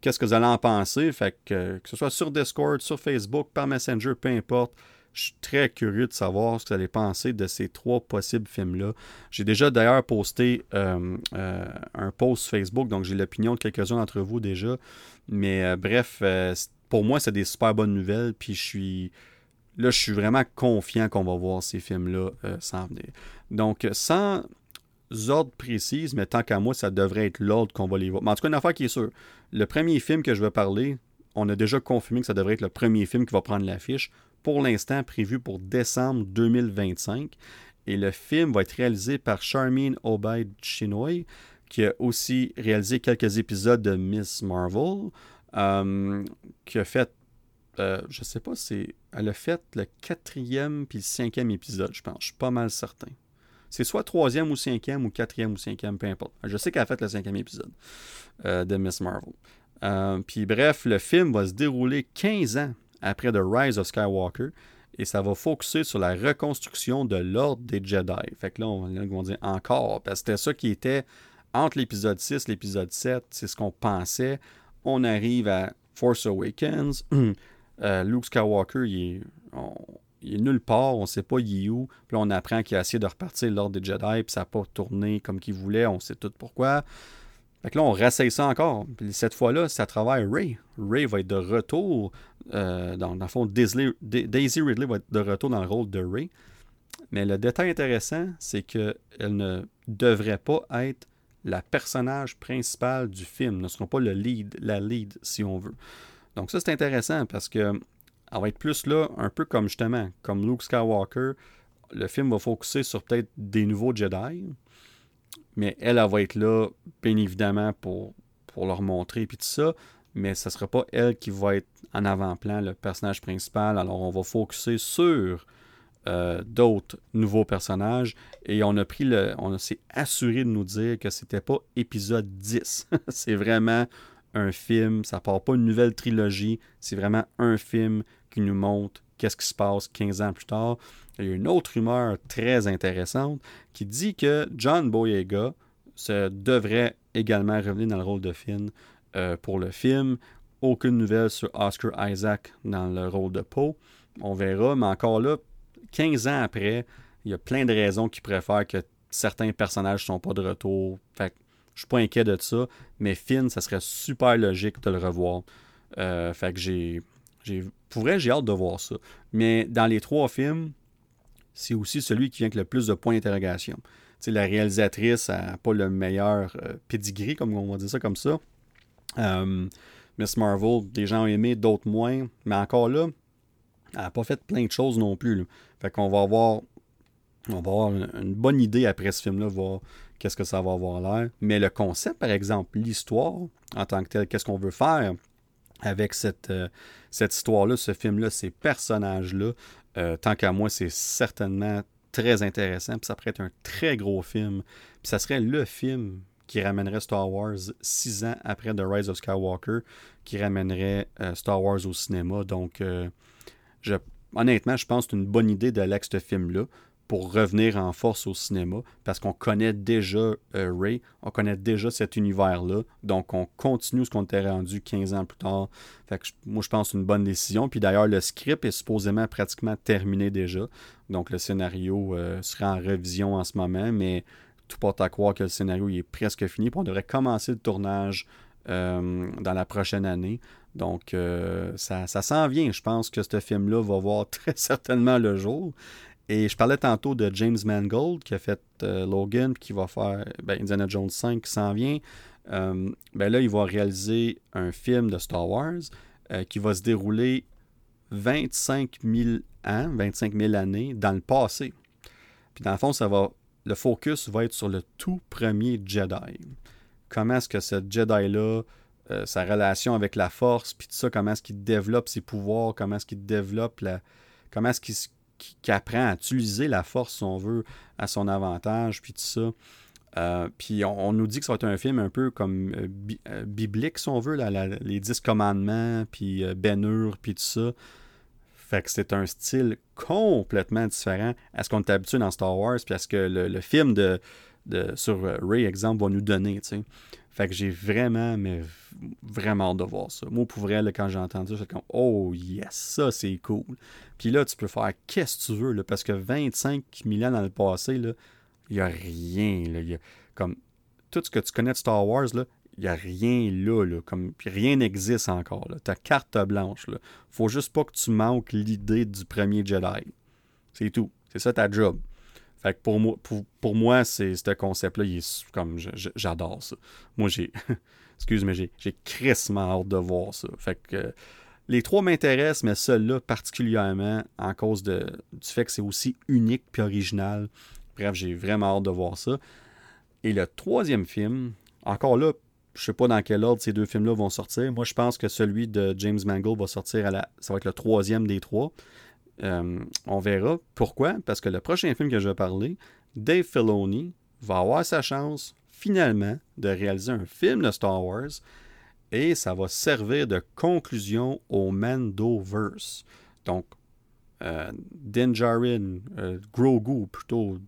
qu'est-ce que vous allez en penser. Fait que, que ce soit sur Discord, sur Facebook, par Messenger, peu importe, Je suis très curieux de savoir ce que vous allez penser de ces trois possibles films-là. J'ai déjà d'ailleurs posté euh, euh, un post Facebook, donc j'ai l'opinion de quelques-uns d'entre vous déjà. Mais euh, bref, pour moi, c'est des super bonnes nouvelles. Puis je suis. Là, je suis vraiment confiant qu'on va voir ces films-là s'en venir. Donc, sans ordre précis, mais tant qu'à moi, ça devrait être l'ordre qu'on va les voir. Mais en tout cas, une affaire qui est sûre. Le premier film que je vais parler, on a déjà confirmé que ça devrait être le premier film qui va prendre l'affiche pour l'instant prévu pour décembre 2025. Et le film va être réalisé par Charmine Obaid Chinoy, qui a aussi réalisé quelques épisodes de Miss Marvel, euh, qui a fait, euh, je sais pas, c'est, elle a fait le quatrième puis le cinquième épisode, je pense. Je suis pas mal certain. C'est soit troisième ou cinquième ou quatrième ou cinquième, peu importe. Je sais qu'elle a fait le cinquième épisode euh, de Miss Marvel. puis bref, le film va se dérouler 15 ans après The Rise of Skywalker. Et ça va focuser sur la reconstruction de l'ordre des Jedi. Fait que là, on, va dire encore, parce que c'était ça qui était entre l'épisode 6 et l'épisode 7. C'est ce qu'on pensait. On arrive à Force Awakens. Euh, Luke Skywalker, il est, nulle part, on ne sait pas il est où. Puis là, on apprend qu'il a essayé de repartir l'ordre des Jedi, puis ça n'a pas tourné comme qu'il voulait, on sait tout pourquoi. Fait que là, on réessaye ça encore. Puis cette fois-là, à travers Ray. Ray va être de retour euh, dans, le fond, Daisy, Ridley va être de retour dans le rôle de Ray. Mais le détail intéressant, c'est qu'elle ne devrait pas être la personnage principal du film, ne sera pas le lead, la lead, si on veut. Donc ça, c'est intéressant parce que elle va être plus là, un peu comme justement, comme Luke Skywalker. Le film va focuser sur peut-être des nouveaux Jedi, mais elle, elle va être là, bien évidemment, pour, pour leur montrer, puis tout ça mais ce ne sera pas elle qui va être en avant-plan, le personnage principal. Alors, on va focuser sur euh, d'autres nouveaux personnages et on a pris le. On s'est assuré de nous dire que c'était pas épisode 10. c'est vraiment un film, ça part pas une nouvelle trilogie, c'est vraiment un film qui nous montre qu'est-ce qui se passe 15 ans plus tard. Il y a une autre rumeur très intéressante qui dit que John Boyega devrait également revenir dans le rôle de Finn euh, pour le film. Aucune nouvelle sur Oscar Isaac dans le rôle de Poe. On verra, mais encore là, 15 ans après, il y a plein de raisons qui préfèrent que certains personnages ne sont pas de retour. Fait je suis pas inquiet de ça, mais Finn, ça serait super logique de le revoir. Euh, fait que j'ai. Pour vrai, j'ai hâte de voir ça. Mais dans les trois films, c'est aussi celui qui vient avec le plus de points d'interrogation. la réalisatrice n'a pas le meilleur euh, pedigree, comme on va dire ça comme ça. Euh, Miss Marvel, des gens ont aimé, d'autres moins. Mais encore là, elle n'a pas fait plein de choses non plus. Fait qu'on va avoir, on va avoir une, bonne idée après ce film-là, voir qu'est-ce que ça va avoir l'air. Mais le concept, par exemple, l'histoire en tant que tel, qu'est-ce qu'on veut faire avec cette, euh, histoire-là, ce film-là, ces personnages-là, euh, tant qu'à moi, c'est certainement très intéressant. Puis ça pourrait être un très gros film. Puis ça serait le film qui ramènerait Star Wars six ans après The Rise of Skywalker, qui ramènerait euh, Star Wars au cinéma. Donc, euh, honnêtement, je pense que c'est une bonne idée d'aller avec ce film-là pour revenir en force au cinéma, parce qu'on connaît déjà euh, Ray, on connaît déjà cet univers-là, donc on continue ce qu'on était rendu 15 ans plus tard. Fait que moi, je pense que c'est une bonne décision. Puis d'ailleurs, le script est supposément pratiquement terminé déjà, donc le scénario sera en révision en ce moment, mais tout porte à croire que le scénario est presque fini. Puis on devrait commencer le tournage euh, dans la prochaine année. Donc, euh, ça, ça s'en vient. Je pense que ce film-là va voir très certainement le jour. Et je parlais tantôt de James Mangold qui a fait euh, Logan, qui va faire ben, Indiana Jones 5 qui s'en vient. ben là, il va réaliser un film de Star Wars qui va se dérouler 25 000 ans, 25 000 années dans le passé. Puis dans le fond, ça va le focus va être sur le tout premier Jedi. Comment est-ce que ce Jedi-là, euh, sa relation avec la Force, puis tout ça, comment est-ce qu'il développe ses pouvoirs, comment est-ce qu'il développe la. Comment est-ce qu'il apprend à utiliser la Force, si on veut, à son avantage, puis tout ça. Euh, puis on, nous dit que ça va être un film un peu comme euh, biblique, si on veut, les dix commandements, puis Ben puis tout ça. Fait que c'est un style complètement différent à ce qu'on est habitué dans Star Wars, puis à ce que le, film de, sur Ray, exemple, va nous donner. Fait que j'ai vraiment, mais vraiment hâte de voir ça. Moi, pour vrai, quand j'ai entendu ça, j'étais comme Oh yes, ça c'est cool. Puis là, tu peux faire qu'est-ce que tu veux, là, parce que 25 millions dans le passé, il n'y a rien. Là, y a, comme tout ce que tu connais de Star Wars, il n'y a rien là, là comme, rien n'existe encore. Ta carte blanche. Là. Faut juste pas que tu manques l'idée du premier Jedi. C'est tout. C'est ça ta job. Fait que pour moi, pour, moi c'est ce concept-là, comme j'adore ça. Moi, j'ai. excuse, moi j'ai, crissement hâte de voir ça. Fait que les trois m'intéressent, mais celui-là particulièrement en cause de, du fait que c'est aussi unique puis original. Bref, j'ai vraiment hâte de voir ça. Et le troisième film, encore là, je sais pas dans quel ordre ces deux films-là vont sortir. Moi, je pense que celui de James Mangold va sortir à la. Ça va être le troisième des trois. Euh, on verra. Pourquoi? Parce que le prochain film que je vais parler, Dave Filoni va avoir sa chance finalement de réaliser un film de Star Wars et ça va servir de conclusion au Mandoverse. Donc, euh, Din euh, Grogu, plutôt,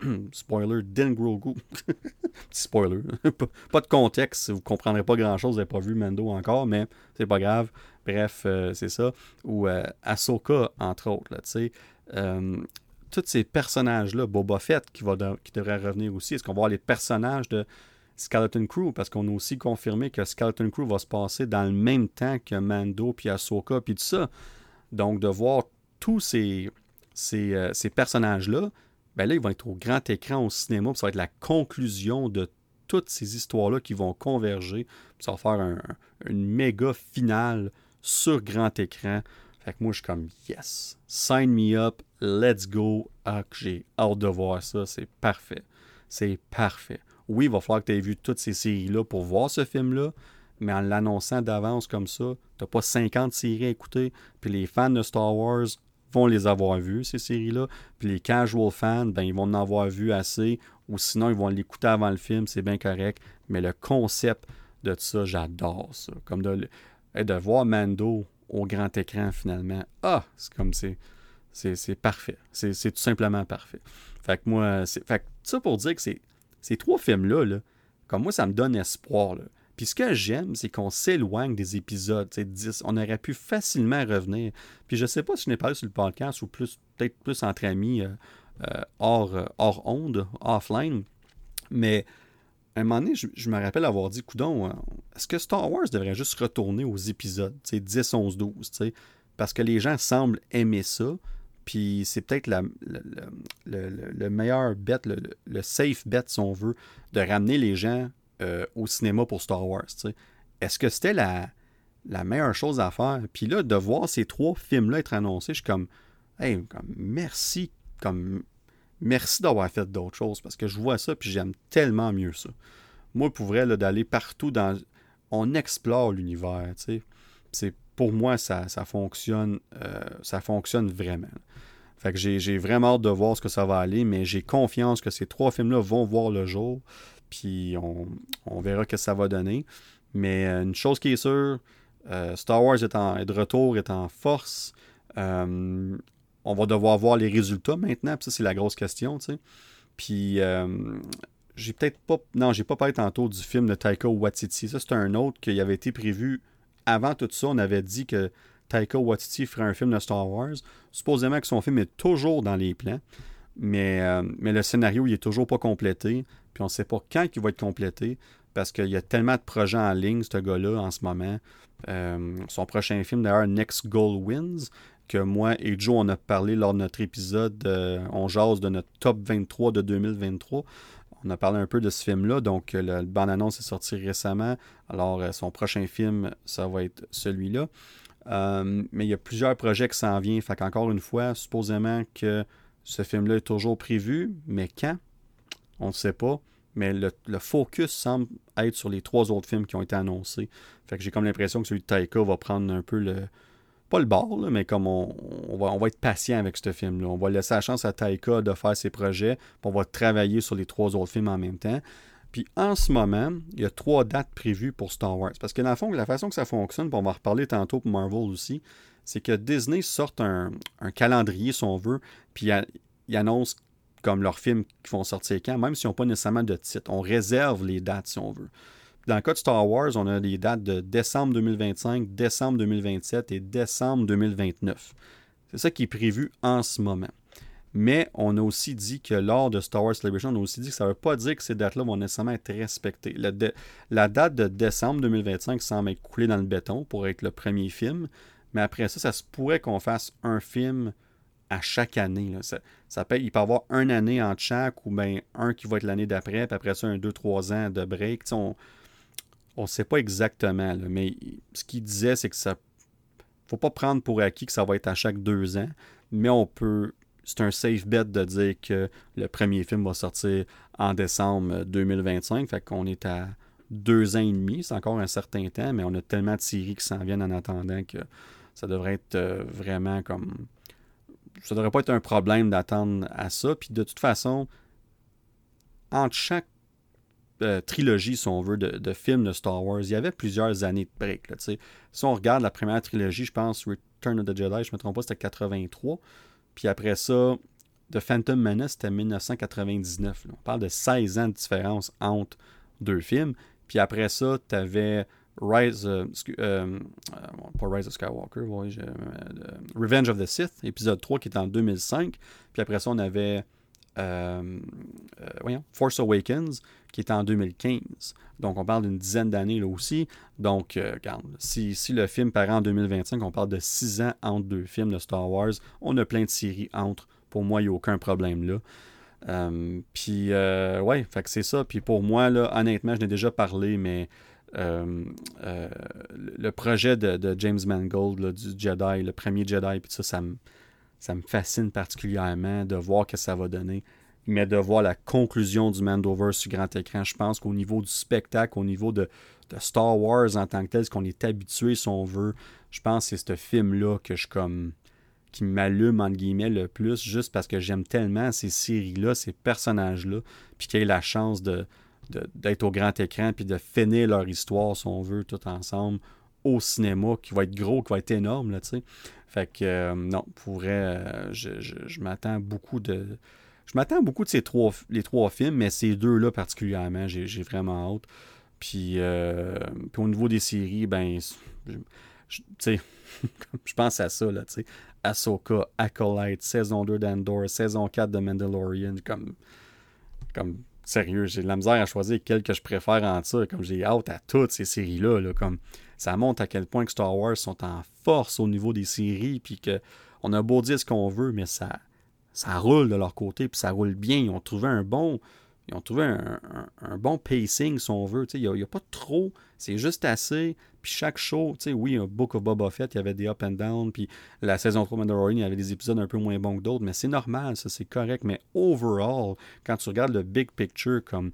spoiler, Din Grogu. spoiler. pas, de contexte, vous comprendrez pas grand-chose, vous n'avez pas vu Mando encore, mais c'est pas grave. Bref, euh, c'est ça. Ou euh, Ahsoka, entre autres. Euh, tous ces personnages-là, Boba Fett qui, va qui devrait revenir aussi. Est-ce qu'on va voir les personnages de Skeleton Crew? Parce qu'on a aussi confirmé que Skeleton Crew va se passer dans le même temps que Mando, puis Ahsoka, puis tout ça. Donc, de voir tous ces, ces, ces personnages-là, ben là, ils vont être au grand écran au cinéma, puis ça va être la conclusion de toutes ces histoires-là qui vont converger. Puis ça va faire une méga finale sur grand écran. Fait que moi, je suis comme yes, sign me up, let's go. Ah, j'ai hâte de voir ça, c'est parfait. C'est parfait. Oui, il va falloir que tu aies vu toutes ces séries-là pour voir ce film-là, mais en l'annonçant d'avance comme ça, tu pas 50 séries à écouter, puis les fans de Star Wars vont les avoir vues, ces séries-là, puis les casual fans, ben, ils vont en avoir vu assez, ou sinon, ils vont l'écouter avant le film, c'est bien correct, mais le concept de ça, j'adore ça. Comme de, de voir Mando au grand écran finalement, ah, c'est comme c'est. C'est parfait. C'est tout simplement parfait. Fait que moi, fait que ça pour dire que ces trois films-là, là, comme moi, ça me donne espoir. Puis ce que j'aime, c'est qu'on s'éloigne des épisodes 10. On aurait pu facilement revenir. Puis je sais pas si je n'ai parlé sur le podcast ou plus peut-être plus entre amis euh, euh, hors, euh, hors onde, offline. Mais à un moment donné, je, me rappelle avoir dit, coudon, est-ce que Star Wars devrait juste retourner aux épisodes, 10, 11, 12, parce que les gens semblent aimer ça, puis c'est peut-être le, meilleur bet, le, safe bet, si on veut, de ramener les gens euh, au cinéma pour Star Wars. Est-ce que c'était la, la meilleure chose à faire? Puis là, de voir ces trois films-là être annoncés, je suis comme, hey, merci, comme merci d'avoir fait d'autres choses parce que je vois ça puis j'aime tellement mieux ça. Moi, pour vrai, d'aller partout dans. On explore l'univers, tu sais. C'est, pour moi, ça, ça fonctionne, euh, ça fonctionne vraiment. Fait que j'ai, vraiment hâte de voir ce que ça va aller, mais j'ai confiance que ces trois films-là vont voir le jour, puis on, verra ce que ça va donner. Mais euh, une chose qui est sûre, euh, Star Wars est, en, est, de retour, est en force on va devoir voir les résultats maintenant. Puis ça, c'est la grosse question. Puis, euh, j'ai peut-être pas. Non, j'ai pas parlé tantôt du film de Taika Waititi. Ça, c'est un autre qui avait été prévu avant tout ça. On avait dit que Taika Waititi ferait un film de Star Wars. Supposément que son film est toujours dans les plans. Mais, euh, mais le scénario, il est toujours pas complété. Puis on ne sait pas quand il va être complété. Parce qu'il y a tellement de projets en ligne, ce gars-là, en ce moment. Euh, son prochain film, d'ailleurs, Next Goal Wins, que moi et Joe, on a parlé lors de notre épisode euh, On jase de notre top 23 de 2023. On a parlé un peu de ce film-là, donc le bande-annonce est sorti récemment. Alors, son prochain film, ça va être celui-là. mais il y a plusieurs projets qui s'en viennent. Fait qu'encore une fois, supposément que ce film-là est toujours prévu, mais quand? On ne sait pas. Mais le, focus semble être sur les trois autres films qui ont été annoncés. Fait que j'ai comme l'impression que celui de Taika va prendre un peu le, pas le bord, mais comme on, va, on, va, être patient avec ce film-là. On va laisser la chance à Taika de faire ses projets, puis on va travailler sur les trois autres films en même temps. Puis en ce moment, il y a trois dates prévues pour Star Wars. Parce que dans le fond, la façon que ça fonctionne, puis on va en reparler tantôt pour Marvel aussi, c'est que Disney sort un, calendrier, si on veut, puis ils annoncent comme leurs films qui vont sortir quand, même s'ils n'ont pas nécessairement de titre. On réserve les dates, si on veut. dans le cas de Star Wars, on a des dates de décembre 2025, décembre 2027 et décembre 2029. C'est ça qui est prévu en ce moment. Mais on a aussi dit que lors de Star Wars Celebration, on a aussi dit que ça ne veut pas dire que ces dates-là vont nécessairement être respectées. La, date de décembre 2025 semble être coulée dans le béton pour être le premier film. Mais après ça, ça se pourrait qu'on fasse un film à chaque année. Ça, peut, il peut y avoir une année en chaque ou bien un qui va être l'année d'après, puis après ça, un, deux, trois ans de break. on ne sait pas exactement, mais ce qu'il disait, c'est que ça faut pas prendre pour acquis que ça va être à chaque deux ans, mais on peut c'est un safe bet de dire que le premier film va sortir en décembre 2025. Fait qu'on est à deux ans et demi. C'est encore un certain temps, mais on a tellement de séries qui s'en viennent en attendant que ça devrait être euh, vraiment comme. Ça devrait pas être un problème d'attendre à ça. Puis de toute façon, entre chaque euh, trilogie, si on veut, de, films de Star Wars, il y avait plusieurs années de break. si on regarde la première trilogie, je pense Return of the Jedi, je ne me trompe pas, c'était 83. Puis après ça, The Phantom Menace, c'était 1999. On parle de 16 ans de différence entre deux films. Puis après ça, tu avais Rise, euh, euh, pas Rise of Skywalker, euh, Revenge of the Sith, épisode 3 qui est en 2005. Puis après ça, on avait voyons, Force Awakens qui est en 2015. Donc on parle d'une dizaine d'années là aussi. Donc, regarde, si, si, le film paraît en 2025, on parle de 6 ans entre deux films de Star Wars. On a plein de séries entre. Pour moi, il n'y a aucun problème là. Euh, puis, euh, ouais, fait que c'est ça. Puis pour moi, là, honnêtement, je n'ai déjà parlé, mais euh, le projet de, James Mangold, du Jedi, le premier Jedi, puis ça, ça me, ça me fascine particulièrement de voir que ça va donner. Mais de voir la conclusion du Mandover sur grand écran, je pense qu'au niveau du spectacle, au niveau de, Star Wars en tant que tel, ce qu'on est habitué, si on veut, je pense que c'est ce film-là que je comme qui m'allume, entre guillemets, le plus, juste parce que j'aime tellement ces séries-là, ces personnages-là, puis qu'il ait la chance de, d'être au grand écran, puis de finir leur histoire, si on veut, tout ensemble, au cinéma, qui va être gros, qui va être énorme, là, tu sais. Fait que, euh, non, pour vrai, euh, je, m'attends beaucoup de... Je m'attends beaucoup de ces trois, les trois films, mais ces deux-là particulièrement, j'ai, vraiment hâte. Puis, euh, puis, au niveau des séries, ben, tu sais, je pense à ça, là, tu sais. Ahsoka, Acolyte, saison 2 d'Andor, saison 4 de Mandalorian, comme, comme sérieux, j'ai de la misère à choisir quelle que je préfère en ça, comme j'ai hâte à toutes ces séries-là, là, comme ça montre à quel point que Star Wars sont en force au niveau des séries, puis que on a beau dire ce qu'on veut, mais ça, ça roule de leur côté, puis ça roule bien, ils ont trouvé un bon, ils ont trouvé un, bon pacing, si on veut. Il n'y a, pas trop, c'est juste assez. Puis chaque show, oui, un Book of Boba Fett, il y avait des up and down. Puis la saison 3 Mandalorian, il y avait des épisodes un peu moins bons que d'autres. Mais c'est normal, ça, c'est correct. Mais overall, quand tu regardes le big picture, comme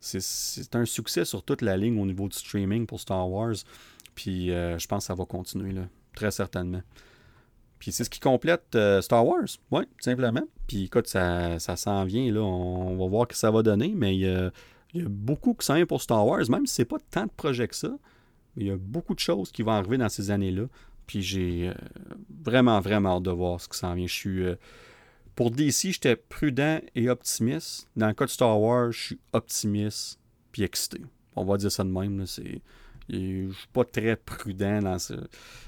c'est un succès sur toute la ligne au niveau du streaming pour Star Wars. Puis euh, je pense que ça va continuer, là, très certainement. Puis c'est ce qui complète euh, Star Wars, oui, simplement. Puis écoute, ça, ça s'en vient, là, on, va voir ce que ça va donner, mais il y a, beaucoup qui s'en vient pour Star Wars, même si c'est pas tant de projets que ça. Il y a beaucoup de choses qui vont arriver dans ces années-là. Puis j'ai euh, vraiment, vraiment hâte de voir ce qui s'en vient. Je suis. Euh, pour DC, j'étais prudent et optimiste. Dans le cas de Star Wars, je suis optimiste puis excité. On va dire ça de même. C'est je ne suis pas très prudent dans ce.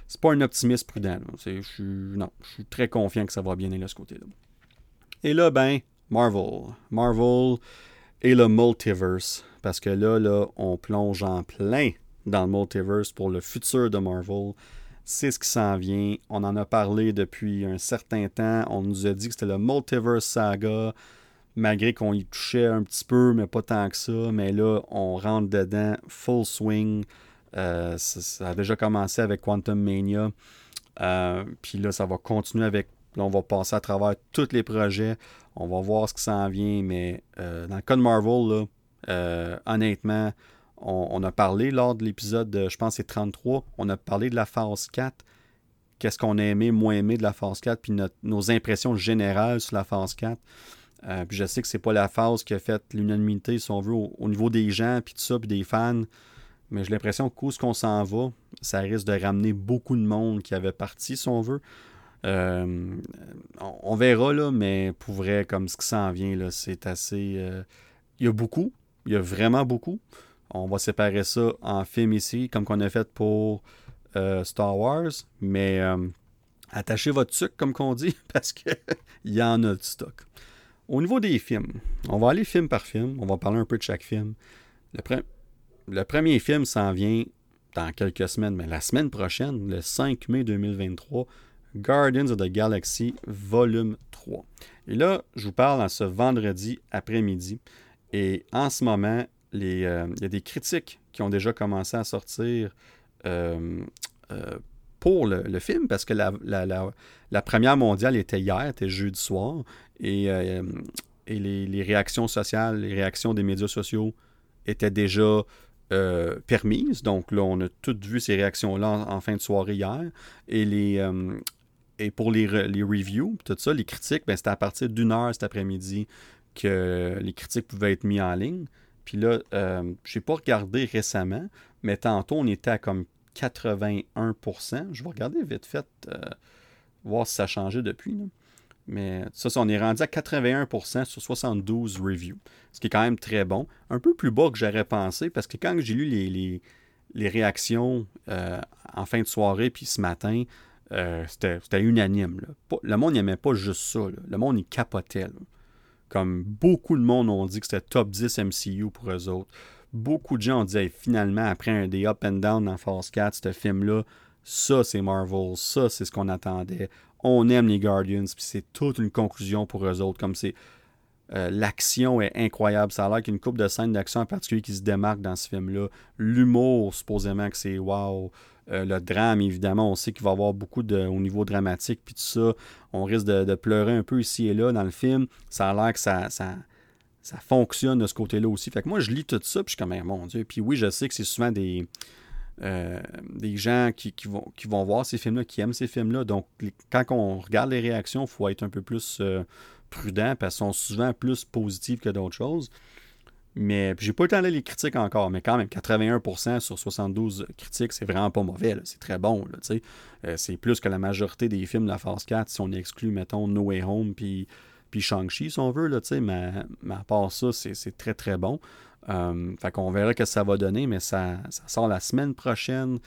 C'est pas un optimiste prudent. Je suis, non, je suis très confiant que ça va bien aller de ce côté-là. Et là, ben, Marvel. Marvel et le multiverse. Parce que là, là, on plonge en plein dans le multiverse pour le futur de Marvel. C'est ce qui s'en vient. On en a parlé depuis un certain temps. On nous a dit que c'était le multiverse saga malgré qu'on y touchait un petit peu, mais pas tant que ça. Mais là, on rentre dedans, full swing. Euh, ça, a déjà commencé avec Quantum Mania. Euh, puis là, ça va continuer avec. Là, on va passer à travers tous les projets. On va voir ce qui s'en vient. Mais euh, dans le cas de Marvel, honnêtement, on, a parlé lors de l'épisode, je pense c'est 33, on a parlé de la phase 4. Qu'est-ce qu'on a aimé, moins aimé de la phase 4, puis nos impressions générales sur la phase 4. puis je sais que c'est pas la phase qui a fait l'unanimité, si on veut, au, au, niveau des gens, puis tout ça, puis des fans. Mais j'ai l'impression que où ce qu'on s'en va, ça risque de ramener beaucoup de monde qui avait parti, si on veut. Euh, on, verra, là, mais pour vrai, comme ce qui s'en vient, là, c'est assez. Euh, il y a beaucoup. Il y a vraiment beaucoup. On va séparer ça en film ici, comme qu'on a fait pour euh, Star Wars. Mais attachez votre sucre, comme qu'on dit, parce qu'il y en a du stock. Au niveau des films, on va aller film par film. On va parler un peu de chaque film. Le, le premier film s'en vient dans quelques semaines, mais la semaine prochaine, le 5 mai 2023, Guardians of the Galaxy Volume 3. Et là, je vous parle en ce vendredi après-midi. Et en ce moment, euh, il y a des critiques qui ont déjà commencé à sortir euh, euh, pour le, film, parce que la, première mondiale était hier, était jeudi soir, et, les, réactions sociales, les réactions des médias sociaux étaient déjà permises. Donc là, on a toutes vu ces réactions-là en, fin de soirée hier. Et les, et pour les, les reviews, tout ça, les critiques, ben, c'était à partir d'une heure cet après-midi que les critiques pouvaient être mis en ligne. Puis là, euh, je n'ai pas regardé récemment, mais tantôt, on était à comme 81%. Je vais regarder vite fait, euh, voir si ça a changé depuis. Mais ça, on est rendu à 81% sur 72 reviews, ce qui est quand même très bon. Un peu plus bas que j'aurais pensé, parce que quand j'ai lu les, les, réactions euh, en fin de soirée, puis ce matin, euh, c'était unanime. Le monde n'aimait pas juste ça. Le monde, y capotait. Comme beaucoup de monde ont dit que c'était top 10 MCU pour eux autres. Beaucoup de gens ont dit finalement, après un des up and down dans Force 4, ce film-là, ça c'est Marvel, ça c'est ce qu'on attendait. On aime les Guardians, puis c'est toute une conclusion pour eux autres. Comme c'est. Euh, l'action est incroyable. Ça a l'air qu'il y a une coupe de scènes d'action en particulier qui se démarque dans ce film-là. L'humour, supposément que c'est wow. Euh, le drame, évidemment, on sait qu'il va y avoir beaucoup de, au niveau dramatique, puis tout ça. On risque de, pleurer un peu ici et là dans le film. Ça a l'air que ça, ça, fonctionne de ce côté-là aussi. Fait que moi, je lis tout ça, puis je suis comme, mon Dieu. Puis oui, je sais que c'est souvent des, euh, des gens qui, vont, qui vont voir ces films-là, qui aiment ces films-là. Donc, quand on regarde les réactions, il faut être un peu plus euh, prudent, parce qu'elles sont souvent plus positives que d'autres choses. Mais j'ai pas eu le temps les critiques encore, mais quand même, 81% sur 72 critiques, c'est vraiment pas mauvais. C'est très bon. Euh, c'est plus que la majorité des films de la phase 4, si on exclut, mettons, No Way Home puis, puis Shang-Chi, si on veut. Là, mais, mais à part ça, c'est très très bon. Euh, fait qu'on verra que ça va donner, mais ça, sort la semaine prochaine.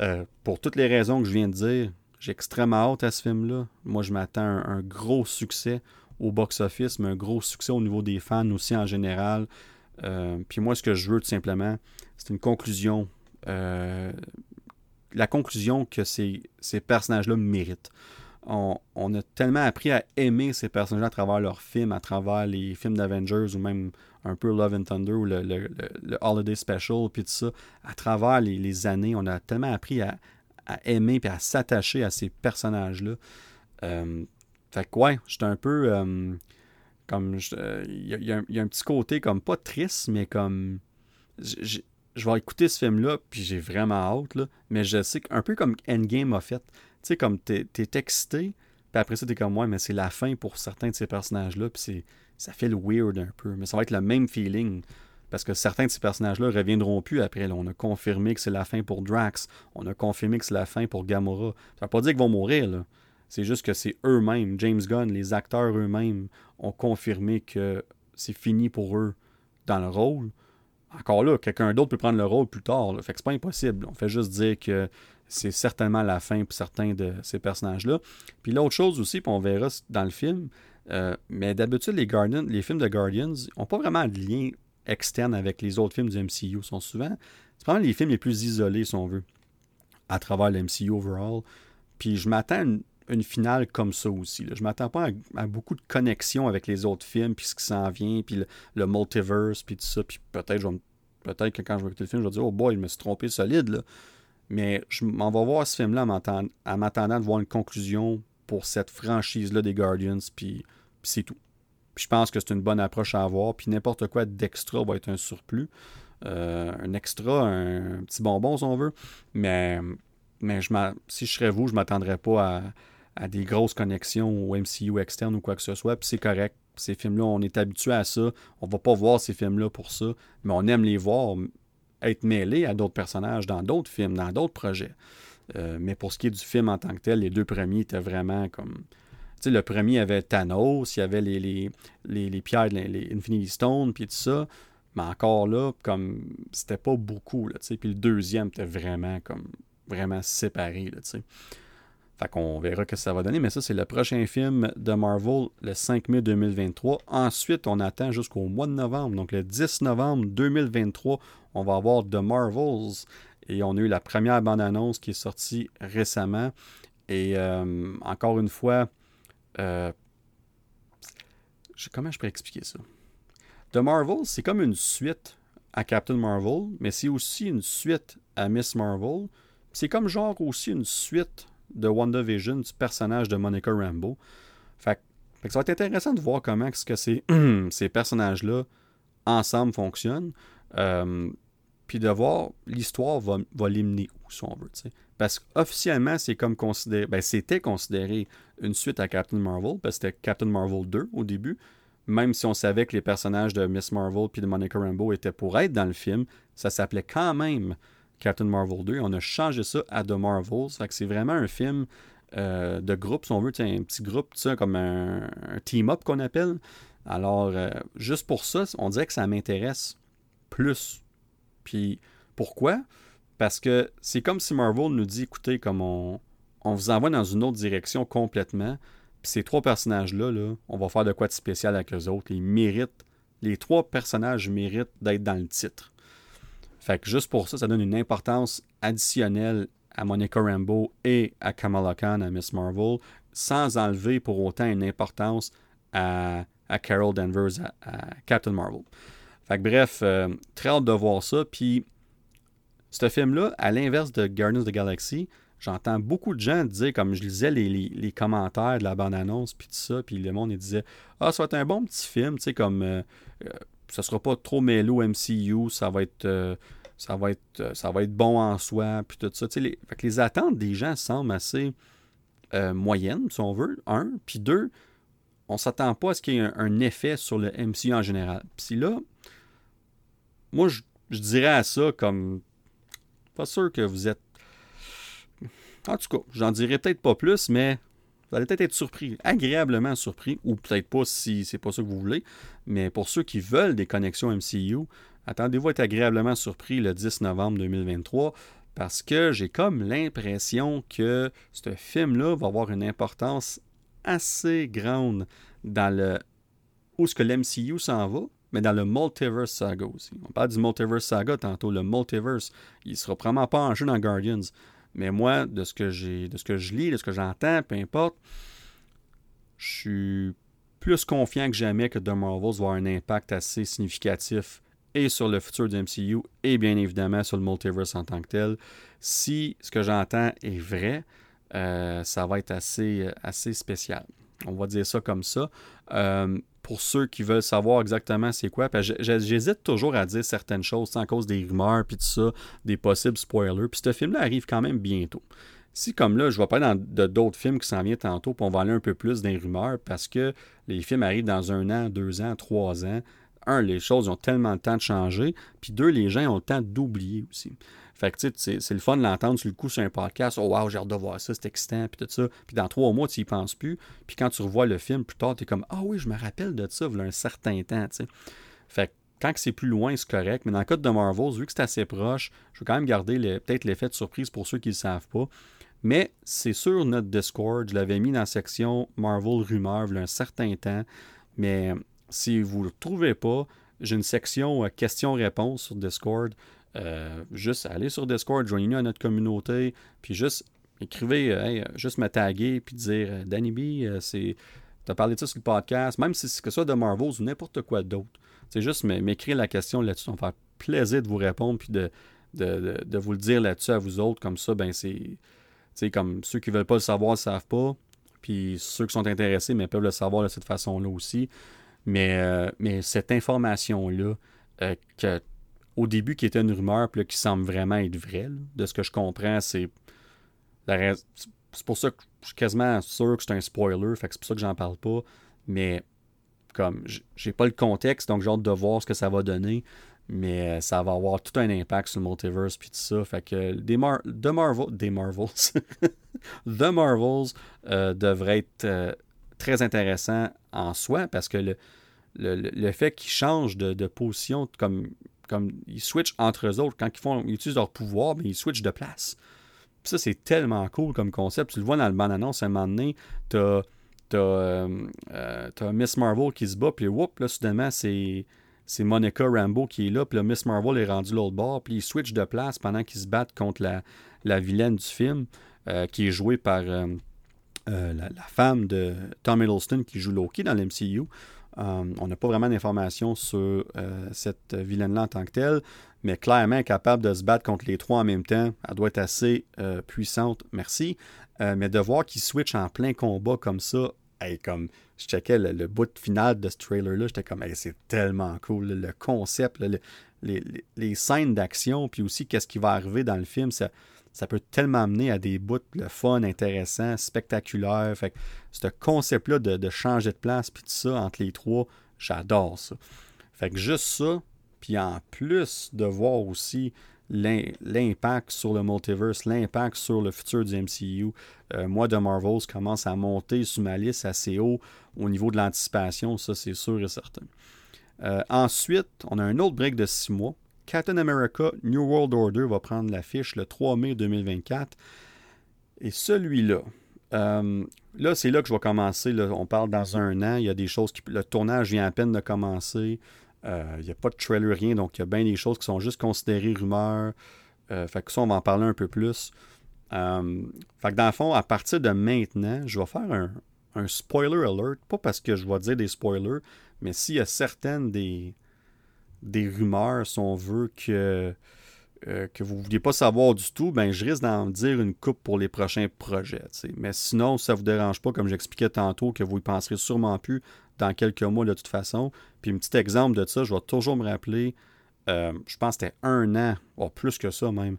Euh, pour toutes les raisons que je viens de dire, j'ai extrêmement hâte à ce film-là. Moi, je m'attends à un, gros succès au box-office, mais un gros succès au niveau des fans aussi en général. Euh, puis moi, ce que je veux tout simplement, c'est une conclusion. Euh, la conclusion que ces, ces personnages-là méritent. On, a tellement appris à aimer ces personnages à travers leurs films, à travers les films d'Avengers ou même un peu Love and Thunder ou le, Holiday Special, puis tout ça. À travers les, années, on a tellement appris à, aimer et à s'attacher à ces personnages-là. Euh, fait que ouais, j'étais un peu. Comme il euh, y, a un petit côté comme pas triste, mais comme je vais écouter ce film-là, puis j'ai vraiment hâte, là, mais je sais qu'un peu comme Endgame a fait. Tu sais, comme t'es es excité, puis après ça, t'es comme moi, mais c'est la fin pour certains de ces personnages-là, puis ça fait le weird un peu. Mais ça va être le même feeling. Parce que certains de ces personnages-là reviendront plus après. On a confirmé que c'est la fin pour Drax. On a confirmé que c'est la fin pour Gamora. Ça veut pas dire qu'ils vont mourir, là. C'est juste que c'est eux-mêmes, James Gunn, les acteurs eux-mêmes, ont confirmé que c'est fini pour eux dans le rôle. Encore là, quelqu'un d'autre peut prendre le rôle plus tard. Là. Fait que c'est pas impossible. On fait juste dire que c'est certainement la fin pour certains de ces personnages-là. Puis l'autre chose aussi, puis on verra dans le film, euh, mais d'habitude, les, les films de Guardians n'ont pas vraiment de lien externe avec les autres films du MCU. Ils sont souvent, c'est probablement les films les plus isolés, si on veut, à travers le MCU overall. Puis je m'attends à une, finale comme ça aussi. Je Je m'attends pas à, beaucoup de connexions avec les autres films, puis ce qui s'en vient, puis le, multiverse, puis tout ça. Puis peut-être peut que quand je vais écouter le film, je vais dire Oh boy, je me suis trompé solide. Là. Mais je m'en vais voir ce film-là en m'attendant de voir une conclusion pour cette franchise-là des Guardians, puis, c'est tout. Puis je pense que c'est une bonne approche à avoir, puis n'importe quoi d'extra va être un surplus. Euh, un extra, un, petit bonbon si on veut. Mais, mais je si je serais vous, je ne m'attendrais pas à, à des grosses connexions au MCU externe ou quoi que ce soit. Puis c'est correct. Ces films-là, on est habitué à ça. On va pas voir ces films-là pour ça, mais on aime les voir être mêlés à d'autres personnages dans d'autres films, dans d'autres projets. Euh, mais pour ce qui est du film en tant que tel, les deux premiers étaient vraiment comme. Tu sais, le premier avait Thanos, il y avait les, les, les, pierres, les, Infinity Stones, puis tout ça. Mais encore là, comme c'était pas beaucoup, là, puis le deuxième était vraiment comme vraiment séparé, là, sais. Fait qu'on verra que ça va donner, mais ça, c'est le prochain film de Marvel le 5 mai 2023. Ensuite, on attend jusqu'au mois de novembre. Donc, le 10 novembre 2023, on va avoir The Marvels. Et on a eu la première bande-annonce qui est sortie récemment. Et euh, encore une fois, euh, comment je peux expliquer ça? The Marvels, c'est comme une suite à Captain Marvel, mais c'est aussi une suite à Miss Marvel. C'est comme genre aussi une suite de WandaVision du personnage de Monica Rambeau. Fait, que ça va être intéressant de voir comment ce que ces, ces personnages-là ensemble fonctionnent. Euh, puis de voir l'histoire va, va les mener où, si on veut. Parce qu'officiellement, c'est comme considéré. Ben, c'était considéré une suite à Captain Marvel, parce que c'était Captain Marvel 2 au début. Même si on savait que les personnages de Miss Marvel puis de Monica Rambeau étaient pour être dans le film, ça s'appelait quand même Captain Marvel 2. On a changé ça à The Marvels. Fait que c'est vraiment un film euh, de groupe, si on veut, un petit groupe, comme un, team-up qu'on appelle. Alors, euh, juste pour ça, on dirait que ça m'intéresse plus. Puis, pourquoi? Parce que c'est comme si Marvel nous dit, écoutez, comme on, on vous envoie dans une autre direction complètement. Puis ces trois personnages-là, là, on va faire de quoi de spécial avec eux autres. Ils méritent, les trois personnages méritent d'être dans le titre. Fait que juste pour ça, ça donne une importance additionnelle à Monica Rambeau et à Kamala Khan, à Miss Marvel, sans enlever pour autant une importance à, Carol Danvers, à, Captain Marvel. Fait que bref, euh, très hâte de voir ça. Puis, ce film-là, à l'inverse de Guardians of the Galaxy, j'entends beaucoup de gens dire, comme je lisais les, commentaires de la bande-annonce, puis tout ça, puis le monde il disait Ah, ça va être un bon petit film, tu sais, comme euh, euh, ça sera pas trop mêlé MCU, ça va être euh, ça va être euh, ça va être bon en soi, puis tout ça. Les, fait que les attentes des gens semblent assez moyennes, si on veut, un, puis deux, on s'attend pas à ce qu'il y ait un, effet sur le MCU en général. Puis là, moi je, dirais à ça comme pas sûr que vous êtes en tout cas, j'en dirais peut-être pas plus, mais vous allez peut-être être surpris, agréablement surpris, ou peut-être pas si c'est pas ça que vous voulez, mais pour ceux qui veulent des connexions MCU, attendez-vous à être agréablement surpris le 10 novembre 2023 parce que j'ai comme l'impression que ce film-là va avoir une importance assez grande dans le où ce que l'MCU s'en va, mais dans le Multiverse Saga aussi. On parle du Multiverse Saga tantôt, le Multiverse, il sera probablement pas en jeu dans Guardians, mais moi, de ce que j'ai, de ce que je lis, de ce que j'entends, peu importe, je suis plus confiant que jamais que The Marvels va avoir un impact assez significatif et sur le futur du MCU et bien évidemment sur le multiverse en tant que tel. Si ce que j'entends est vrai, euh, ça va être assez, assez spécial. On va dire ça comme ça. Euh, pour ceux qui veulent savoir exactement c'est quoi, j'hésite toujours à dire certaines choses à cause des rumeurs puis tout ça, des possibles spoilers. Puis ce film-là arrive quand même bientôt. Si comme là, je vais parler de d'autres films qui s'en viennent tantôt, puis on va aller un peu plus dans les rumeurs parce que les films arrivent dans un an, deux ans, trois ans. Un, les choses ont tellement de temps de changer, puis deux, les gens ont le temps d'oublier aussi. Fait que, tu sais, c'est le fun de l'entendre sur le coup sur un podcast. Oh, wow, j'ai hâte de voir ça, c'est excitant, puis tout ça. Puis dans trois mois, tu y penses plus. Puis quand tu revois le film plus tard, tu es comme, ah oui, je me rappelle de ça, a un certain temps, tu. Fait que quand c'est plus loin, c'est correct. Mais dans le cas de Marvel, vu que c'est assez proche, je veux quand même garder peut-être l'effet de surprise pour ceux qui ne le savent pas. Mais c'est sur notre Discord, je l'avais mis dans la section Marvel Rumeurs il un certain temps. Mais si vous ne le trouvez pas, j'ai une section euh, questions-réponses sur Discord. Euh, juste aller sur Discord, joignez-nous à notre communauté, puis juste écrivez, euh, juste me taguer, puis dire Danny B, c'est. as parlé de ça sur le podcast, même si c'est que ça de Marvels ou n'importe quoi d'autre. C'est juste m'écrire la question là-dessus. Ça va faire plaisir de vous répondre puis de, de, vous le dire là-dessus à vous autres. Comme ça, ben c'est. comme ceux qui ne veulent pas le savoir ne le savent pas. Puis ceux qui sont intéressés, mais peuvent le savoir de cette façon-là aussi. Mais, mais cette information-là, que au début qui était une rumeur, puis qui semble vraiment être vraie. De ce que je comprends, c'est. C'est pour ça que je suis quasiment sûr que c'est un spoiler, fait que c'est pour ça que j'en parle pas. Mais comme j'ai pas le contexte, donc j'ai hâte de voir ce que ça va donner. Mais euh, ça va avoir tout un impact sur le multiverse puis tout ça. Fait que des, The Marvel, des Marvels, The Marvels euh, devrait être euh, très intéressant en soi parce que le, le, fait qu'ils changent de, position, comme, comme ils switchent entre eux autres, quand ils, font, ils utilisent leur pouvoir, mais ben, ils switchent de place. ça, c'est tellement cool comme concept. Tu le vois dans le bande-annonce, à un moment donné, t'as euh, as, Miss Marvel qui se bat, puis whoop, là, soudainement, c'est c'est Monica Rambo qui est là, puis Miss Marvel est rendue l'autre bord, puis ils switchent de place pendant qu'ils se battent contre la, la vilaine du film, euh, qui est jouée par euh, la, femme de Tom Hiddleston qui joue Loki dans l'MCU. On n'a pas vraiment d'informations sur cette vilaine-là en tant que telle, mais clairement, capable de se battre contre les trois en même temps. Elle doit être assez puissante, merci. mais de voir qu'ils switchent en plein combat comme ça, comme je checkais le, bout final de ce trailer-là, j'étais comme, c'est tellement cool. le concept, les, scènes d'action, puis aussi qu'est-ce qui va arriver dans le film, ça, ça peut tellement amener à des bouts le fun, intéressant, spectaculaire. Fait que ce concept-là de, changer de place, puis tout ça entre les trois, j'adore ça. Fait que juste ça, puis en plus de voir aussi l'impact sur le multiverse, l'impact sur le futur du MCU. Euh, moi, de Marvels commence à monter sous ma liste assez haut au niveau de l'anticipation, ça c'est sûr et certain. Euh, ensuite, on a un autre break de six mois. Captain America New World Order va prendre l'affiche le 3 mai 2024. Et celui-là, euh, là, c'est là que je vais commencer. on parle dans un an. Il y a des choses qui. Le tournage vient à peine de commencer. Il euh, n'y a pas de trailer, rien. Donc, il y a bien des choses qui sont juste considérées rumeurs. Euh, fait que ça, on va en parler un peu plus. Fait que dans le fond, à partir de maintenant, je vais faire un, spoiler alert. Pas parce que je vais dire des spoilers, mais s'il y a certaines des, des rumeurs, si on veut, que, que vous ne vouliez pas savoir du tout, ben je risque d'en dire une coupe pour les prochains projets. Mais sinon, ça ne vous dérange pas, comme j'expliquais tantôt, que vous y penserez sûrement plus dans quelques mois de toute façon. Puis un petit exemple de ça, je vais toujours me rappeler, euh, je pense que c'était un an, ou plus que ça même,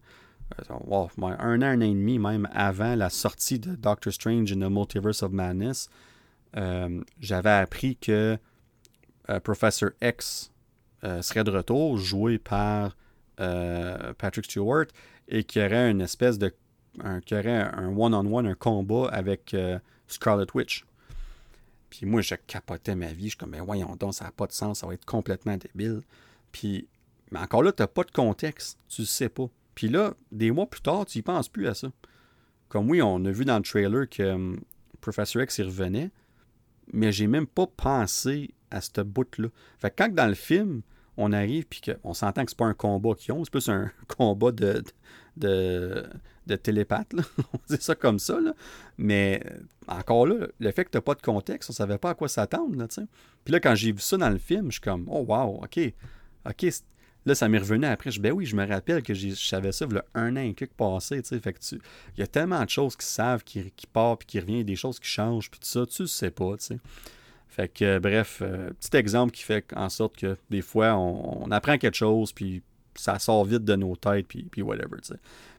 euh, un an, un an et demi même avant la sortie de Doctor Strange in the Multiverse of Madness, euh, j'avais appris que Professor X serait de retour, joué par Patrick Stewart, et qu'il y aurait une espèce de. qu'il y aurait un one-on-one, un combat avec Scarlet Witch. Puis moi, je capotais ma vie. Je suis comme, mais voyons donc, ça n'a pas de sens, ça va être complètement débile. Puis, mais encore là, tu n'as pas de contexte, tu ne sais pas. Puis là, des mois plus tard, tu n'y penses plus à ça. Comme oui, on a vu dans le trailer que um, Professor X y revenait, mais j'ai même pas pensé à ce bout-là. Fait que quand dans le film, on arrive puis qu'on s'entend que c'est pas un combat qu'ils ont, c'est plus un combat de, de, de télépathe, on dit ça comme ça. Mais encore là, le fait que tu pas de contexte, on savait pas à quoi s'attendre. Là, puis là, quand j'ai vu ça dans le film, je suis comme, oh wow, ok, ok. Là, ça m'est revenu après. Je ben oui, je me rappelle que je savais ça il y a un an et quelques passé. Tu, il y a tellement de choses qui savent, qui, qui partent, puis qui reviennent, des choses qui changent, puis tout ça, tu sais pas. sais. Fait que, bref, euh, petit exemple qui fait en sorte que des fois, on, apprend quelque chose, puis ça sort vite de nos têtes, puis, puis whatever.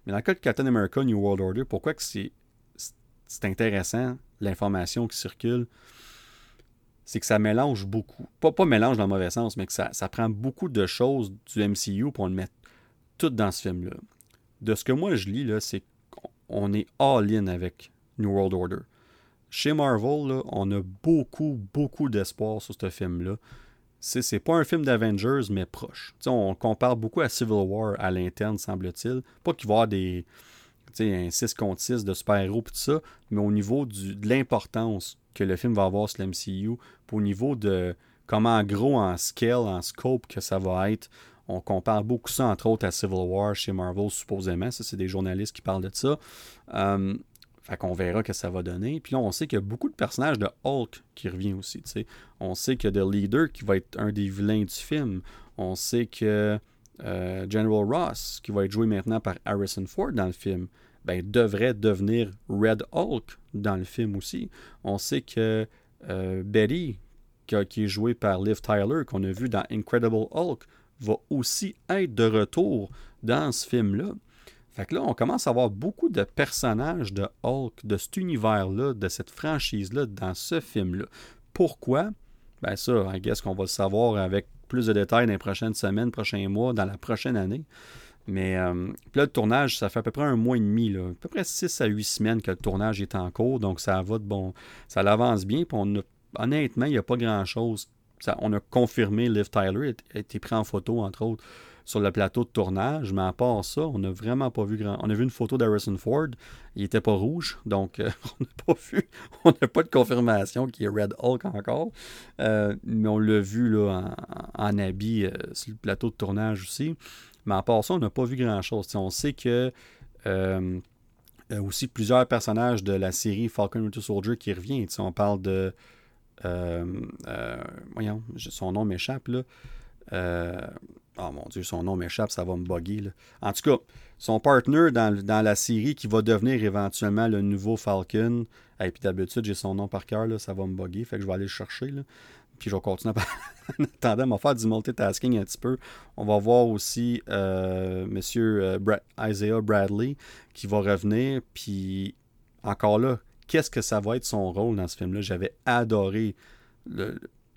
Mais dans le cas de Captain America New World Order, pourquoi que c'est intéressant, l'information qui circule, c'est que ça mélange beaucoup. Pas, pas mélange dans le mauvais sens, mais que ça, prend beaucoup de choses du MCU pour le mettre tout dans ce film-là. De ce que moi je lis, c'est qu'on est all-in avec New World Order. Chez Marvel, on a beaucoup, beaucoup d'espoir sur ce film-là. C'est pas un film d'Avengers, mais proche. on compare beaucoup à Civil War à l'interne, semble-t-il. Pas qu'il va y avoir des, un 6 contre 6 de super-héros tout ça, mais au niveau de l'importance que le film va avoir sur l'MCU, au niveau de comment gros en scale, en scope que ça va être. On compare beaucoup ça, entre autres, à Civil War chez Marvel, supposément. Ça, c'est des journalistes qui parlent de ça. Euh, fait qu'on verra que ça va donner. Puis là, on sait qu'il y a beaucoup de personnages de Hulk qui revient aussi. On sait que The Leader, qui va être un des vilains du film. On sait que euh, General Ross, qui va être joué maintenant par Harrison Ford dans le film, ben, devrait devenir Red Hulk dans le film aussi. On sait que euh, Betty, qui, est jouée par Liv Tyler, qu'on a vu dans Incredible Hulk, va aussi être de retour dans ce film-là. Fait que là, on commence à avoir beaucoup de personnages de Hulk, de cet univers-là, de cette franchise-là, dans ce film-là. Pourquoi? Ben ça, I guess qu'on va le savoir avec plus de détails dans les prochaines semaines, prochains mois, dans la prochaine année. Mais euh, là, le tournage, ça fait à peu près un mois et demi, à peu près 6 à 8 semaines que le tournage est en cours, donc ça va de bon. Ça l'avance bien. Puis honnêtement, il n'y a pas grand-chose. on a confirmé Liv Tyler a été pris en photo, entre autres, sur le plateau de tournage, mais à part ça, on n'a vraiment pas vu grand. On a vu une photo d'Harrison Ford, il n'était pas rouge, donc euh, on n'a pas vu, on n'a pas de confirmation qu'il est Red Hulk encore, euh, mais on l'a vu là, en, habit sur le plateau de tournage aussi. Mais à part ça, on n'a pas vu grand-chose. On sait que aussi plusieurs personnages de la série Falcon Winter Soldier qui revient. on parle de. Euh, euh, voyons, son nom m'échappe là. Oh mon dieu, son nom m'échappe, ça va me bugger. En tout cas, son partner dans, la série qui va devenir éventuellement le nouveau Falcon. Et puis d'habitude, j'ai son nom par cœur, ça va me bugger, fait que je vais aller le chercher. Là. Puis je vais continuer à en attendant, on va faire du multitasking un petit peu. On va voir aussi euh, Monsieur euh, Isaiah Bradley qui va revenir. Puis encore là, qu'est-ce que ça va être son rôle dans ce film-là? J'avais adoré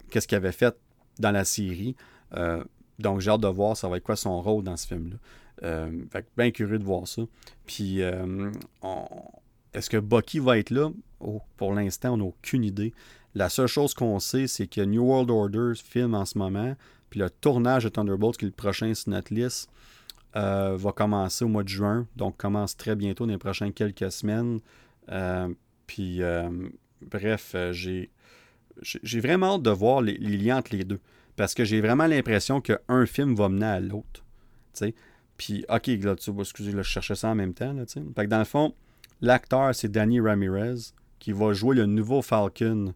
qu'est-ce qu'il avait fait dans la série. Euh, donc j'ai hâte de voir ça va être quoi son rôle dans ce film-là. fait que bien curieux de voir ça. Puis est-ce que Bucky va être là? Oh, pour l'instant, on n'a aucune idée. La seule chose qu'on sait, c'est que New World Order filme en ce moment, puis le tournage de Thunderbolt, qui est le prochain sur notre liste, euh, va commencer au mois de juin, donc commence très bientôt dans les prochaines quelques semaines. Euh, puis, euh, bref, j'ai, j'ai vraiment hâte de voir les, liens entre les deux, parce que j'ai vraiment l'impression qu'un film va mener à l'autre. Puis, ok, là, tu excusez, je cherchais ça en même temps. Là, fait que dans le fond, l'acteur, c'est Danny Ramirez, qui va jouer le nouveau Falcon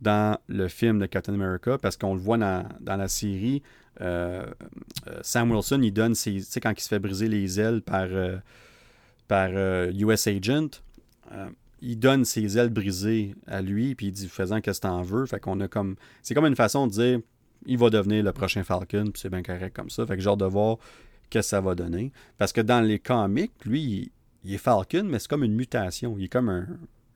dans le film de Captain America parce qu'on le voit dans, la série. Euh, euh, Sam Wilson, il donne ses. Tu sais, quand il se fait briser les ailes par, euh, US Agent, il donne ses ailes brisées à lui, puis il dit faisant que c'est en veux. Fait qu'on a comme. C'est comme une façon de dire il va devenir le prochain Falcon, puis c'est bien correct comme ça. Fait que genre de voir que ça va donner. Parce que dans les comics, lui, il, il est Falcon, mais c'est comme une mutation. Il est comme un,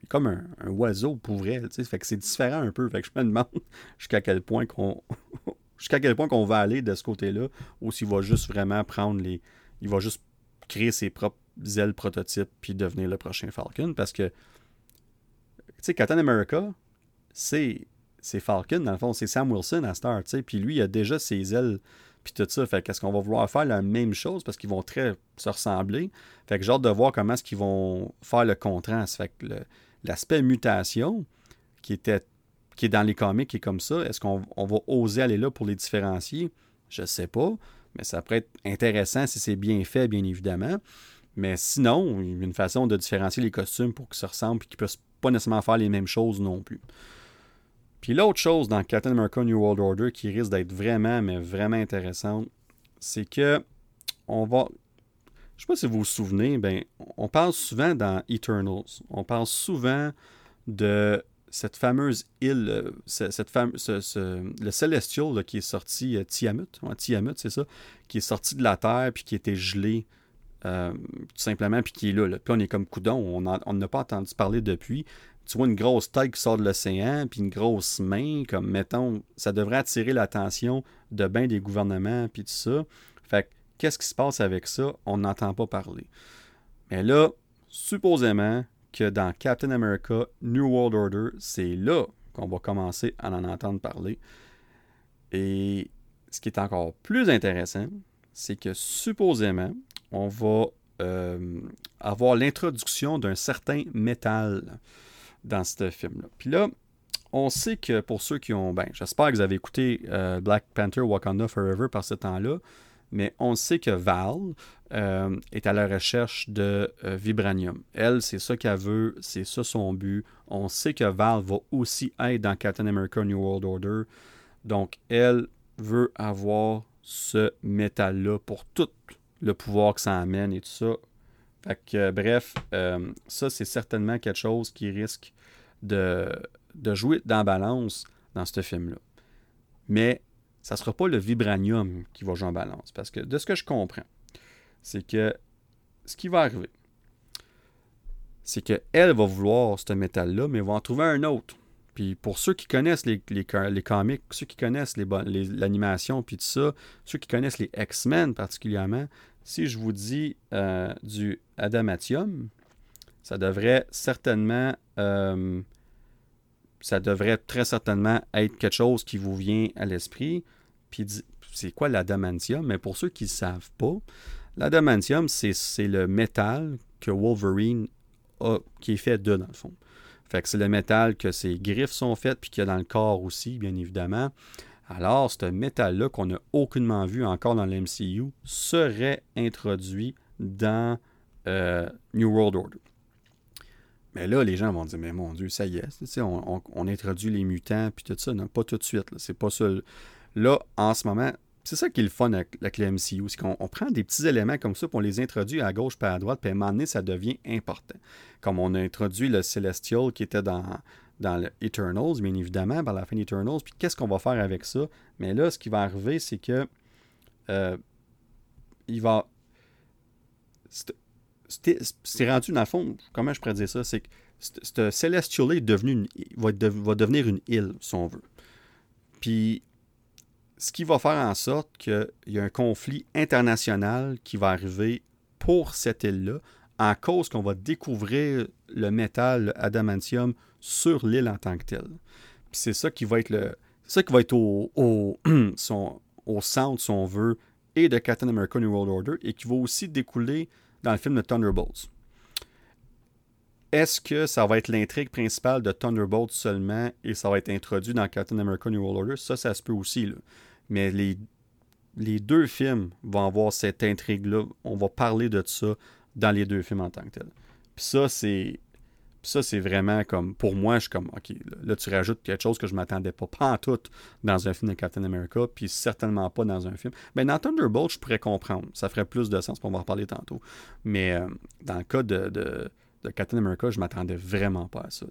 comme un, oiseau pour vrai. Fait que c'est différent un peu. Fait que je me demande jusqu'à quel point qu'on. jusqu'à quel point qu'on va aller de ce côté-là, ou s'il va juste vraiment prendre les. Il va juste créer ses propres ailes prototypes puis devenir le prochain Falcon. Parce que. Tu sais, Captain America, c'est. C'est Falcon, dans le fond, c'est Sam Wilson à Star, tu sais. Puis lui, il a déjà ses ailes puis tout ça. Fait qu'est-ce qu'on va vouloir faire la même chose? Parce qu'ils vont très se ressembler. Fait que j'ai hâte de voir comment est-ce qu'ils vont faire le contraste. Fait que l'aspect mutation qui était est dans les comics qui est comme ça, est-ce qu'on va oser aller là pour les différencier? Je sais pas, mais ça pourrait être intéressant si c'est bien fait, bien évidemment. Mais sinon, une façon de différencier les costumes pour qu'ils se ressemblent et qu'ils ne puissent pas nécessairement faire les mêmes choses non plus. Puis l'autre chose dans Captain America New World Order qui risque d'être vraiment, mais vraiment intéressante, c'est que on va je ne sais pas si vous vous souvenez, ben, on parle souvent dans Eternals, on parle souvent de cette fameuse île, euh, cette le Celestial qui est sorti, euh, Tiamut, Tiamut c'est ça, qui est sorti de la Terre puis qui était gelé euh, tout simplement, puis qui est là. Puis on est comme coudon, on n'a pas entendu parler depuis. Tu vois une grosse tête qui sort de l'océan, puis une grosse main, comme mettons, ça devrait attirer l'attention de bien des gouvernements, puis tout ça. Fait que Qu'est-ce qui se passe avec ça? On n'entend pas parler. Mais là, supposément que dans Captain America New World Order, c'est là qu'on va commencer à en entendre parler. Et ce qui est encore plus intéressant, c'est que supposément, on va euh, avoir l'introduction d'un certain métal dans ce film-là. Puis là, on sait que pour ceux qui ont, ben, j'espère que vous avez écouté euh, Black Panther Wakanda Forever par ce temps-là, mais on sait que Val euh, est à la recherche de euh, Vibranium. Elle, c'est ça qu'elle veut, c'est ça son but. On sait que Val va aussi être dans Captain America New World Order. Donc, elle veut avoir ce métal-là pour tout le pouvoir que ça amène et tout ça. Fait que, bref, euh, ça, c'est certainement quelque chose qui risque de, jouer dans la balance dans ce film-là. Mais ça ne sera pas le vibranium qui va jouer en balance. Parce que de ce que je comprends, c'est que ce qui va arriver, c'est qu'elle va vouloir ce métal-là, mais va en trouver un autre. Puis pour ceux qui connaissent les, les, les comics, ceux qui connaissent l'animation, puis tout ça, ceux qui connaissent les X-Men particulièrement, si je vous dis euh, du adamantium, ça devrait certainement euh, ça devrait très certainement être quelque chose qui vous vient à l'esprit. C'est quoi l'adamantium? Mais pour ceux qui ne savent pas, l'adamantium, c'est le métal que Wolverine a, qui est fait de, dans le fond. Fait c'est le métal que ses griffes sont faites, puis qu'il y a dans le corps aussi, bien évidemment. Alors, ce métal-là qu'on n'a aucunement vu encore dans l'MCU serait introduit dans euh, New World Order. Mais là, les gens vont dire, mais mon Dieu, ça y est, on, introduit les mutants, puis tout ça. Non, pas tout de suite. C'est pas ça. Là, en ce moment, c'est ça qui est le fun avec, la MCU, c'est qu'on prend des petits éléments comme ça, puis on les introduit à gauche puis à droite, puis à un moment donné, ça devient important. Comme on a introduit le Celestial qui était dans, dans le Eternals, bien évidemment, par la fin d'Eternals, puis qu'est-ce qu'on va faire avec ça? Mais là, ce qui va arriver, c'est que euh, il va c'est rendu, dans le fond, comment je pourrais dire ça, c'est que ce Celestial est devenu va, devenir une île, si on veut. Puis, ce qui va faire en sorte qu'il y a un conflit international qui va arriver pour cette île-là, en cause qu'on va découvrir le métal, adamantium, sur l'île en tant que telle. C'est ça qui va être le. ça qui va être au, au, centre, si on veut, et de Captain America New World Order, et qui va aussi découler dans le film de Thunderbolts. Est-ce que ça va être l'intrigue principale de Thunderbolts seulement et ça va être introduit dans Captain America New World Order? Ça, ça se peut aussi. Mais les, les deux films vont avoir cette intrigue-là. On va parler de ça dans les deux films en tant que tel. Puis ça, c'est ça, c'est vraiment comme, pour moi, je suis comme, OK, là, tu rajoutes quelque chose que je m'attendais pas, pas en tout dans un film de Captain America, puis certainement pas dans un film. Mais dans Thunderbolt, je pourrais comprendre. Ça ferait plus de sens, va en reparler tantôt. Mais euh, dans le cas de, de, Captain America, je m'attendais vraiment pas à ça.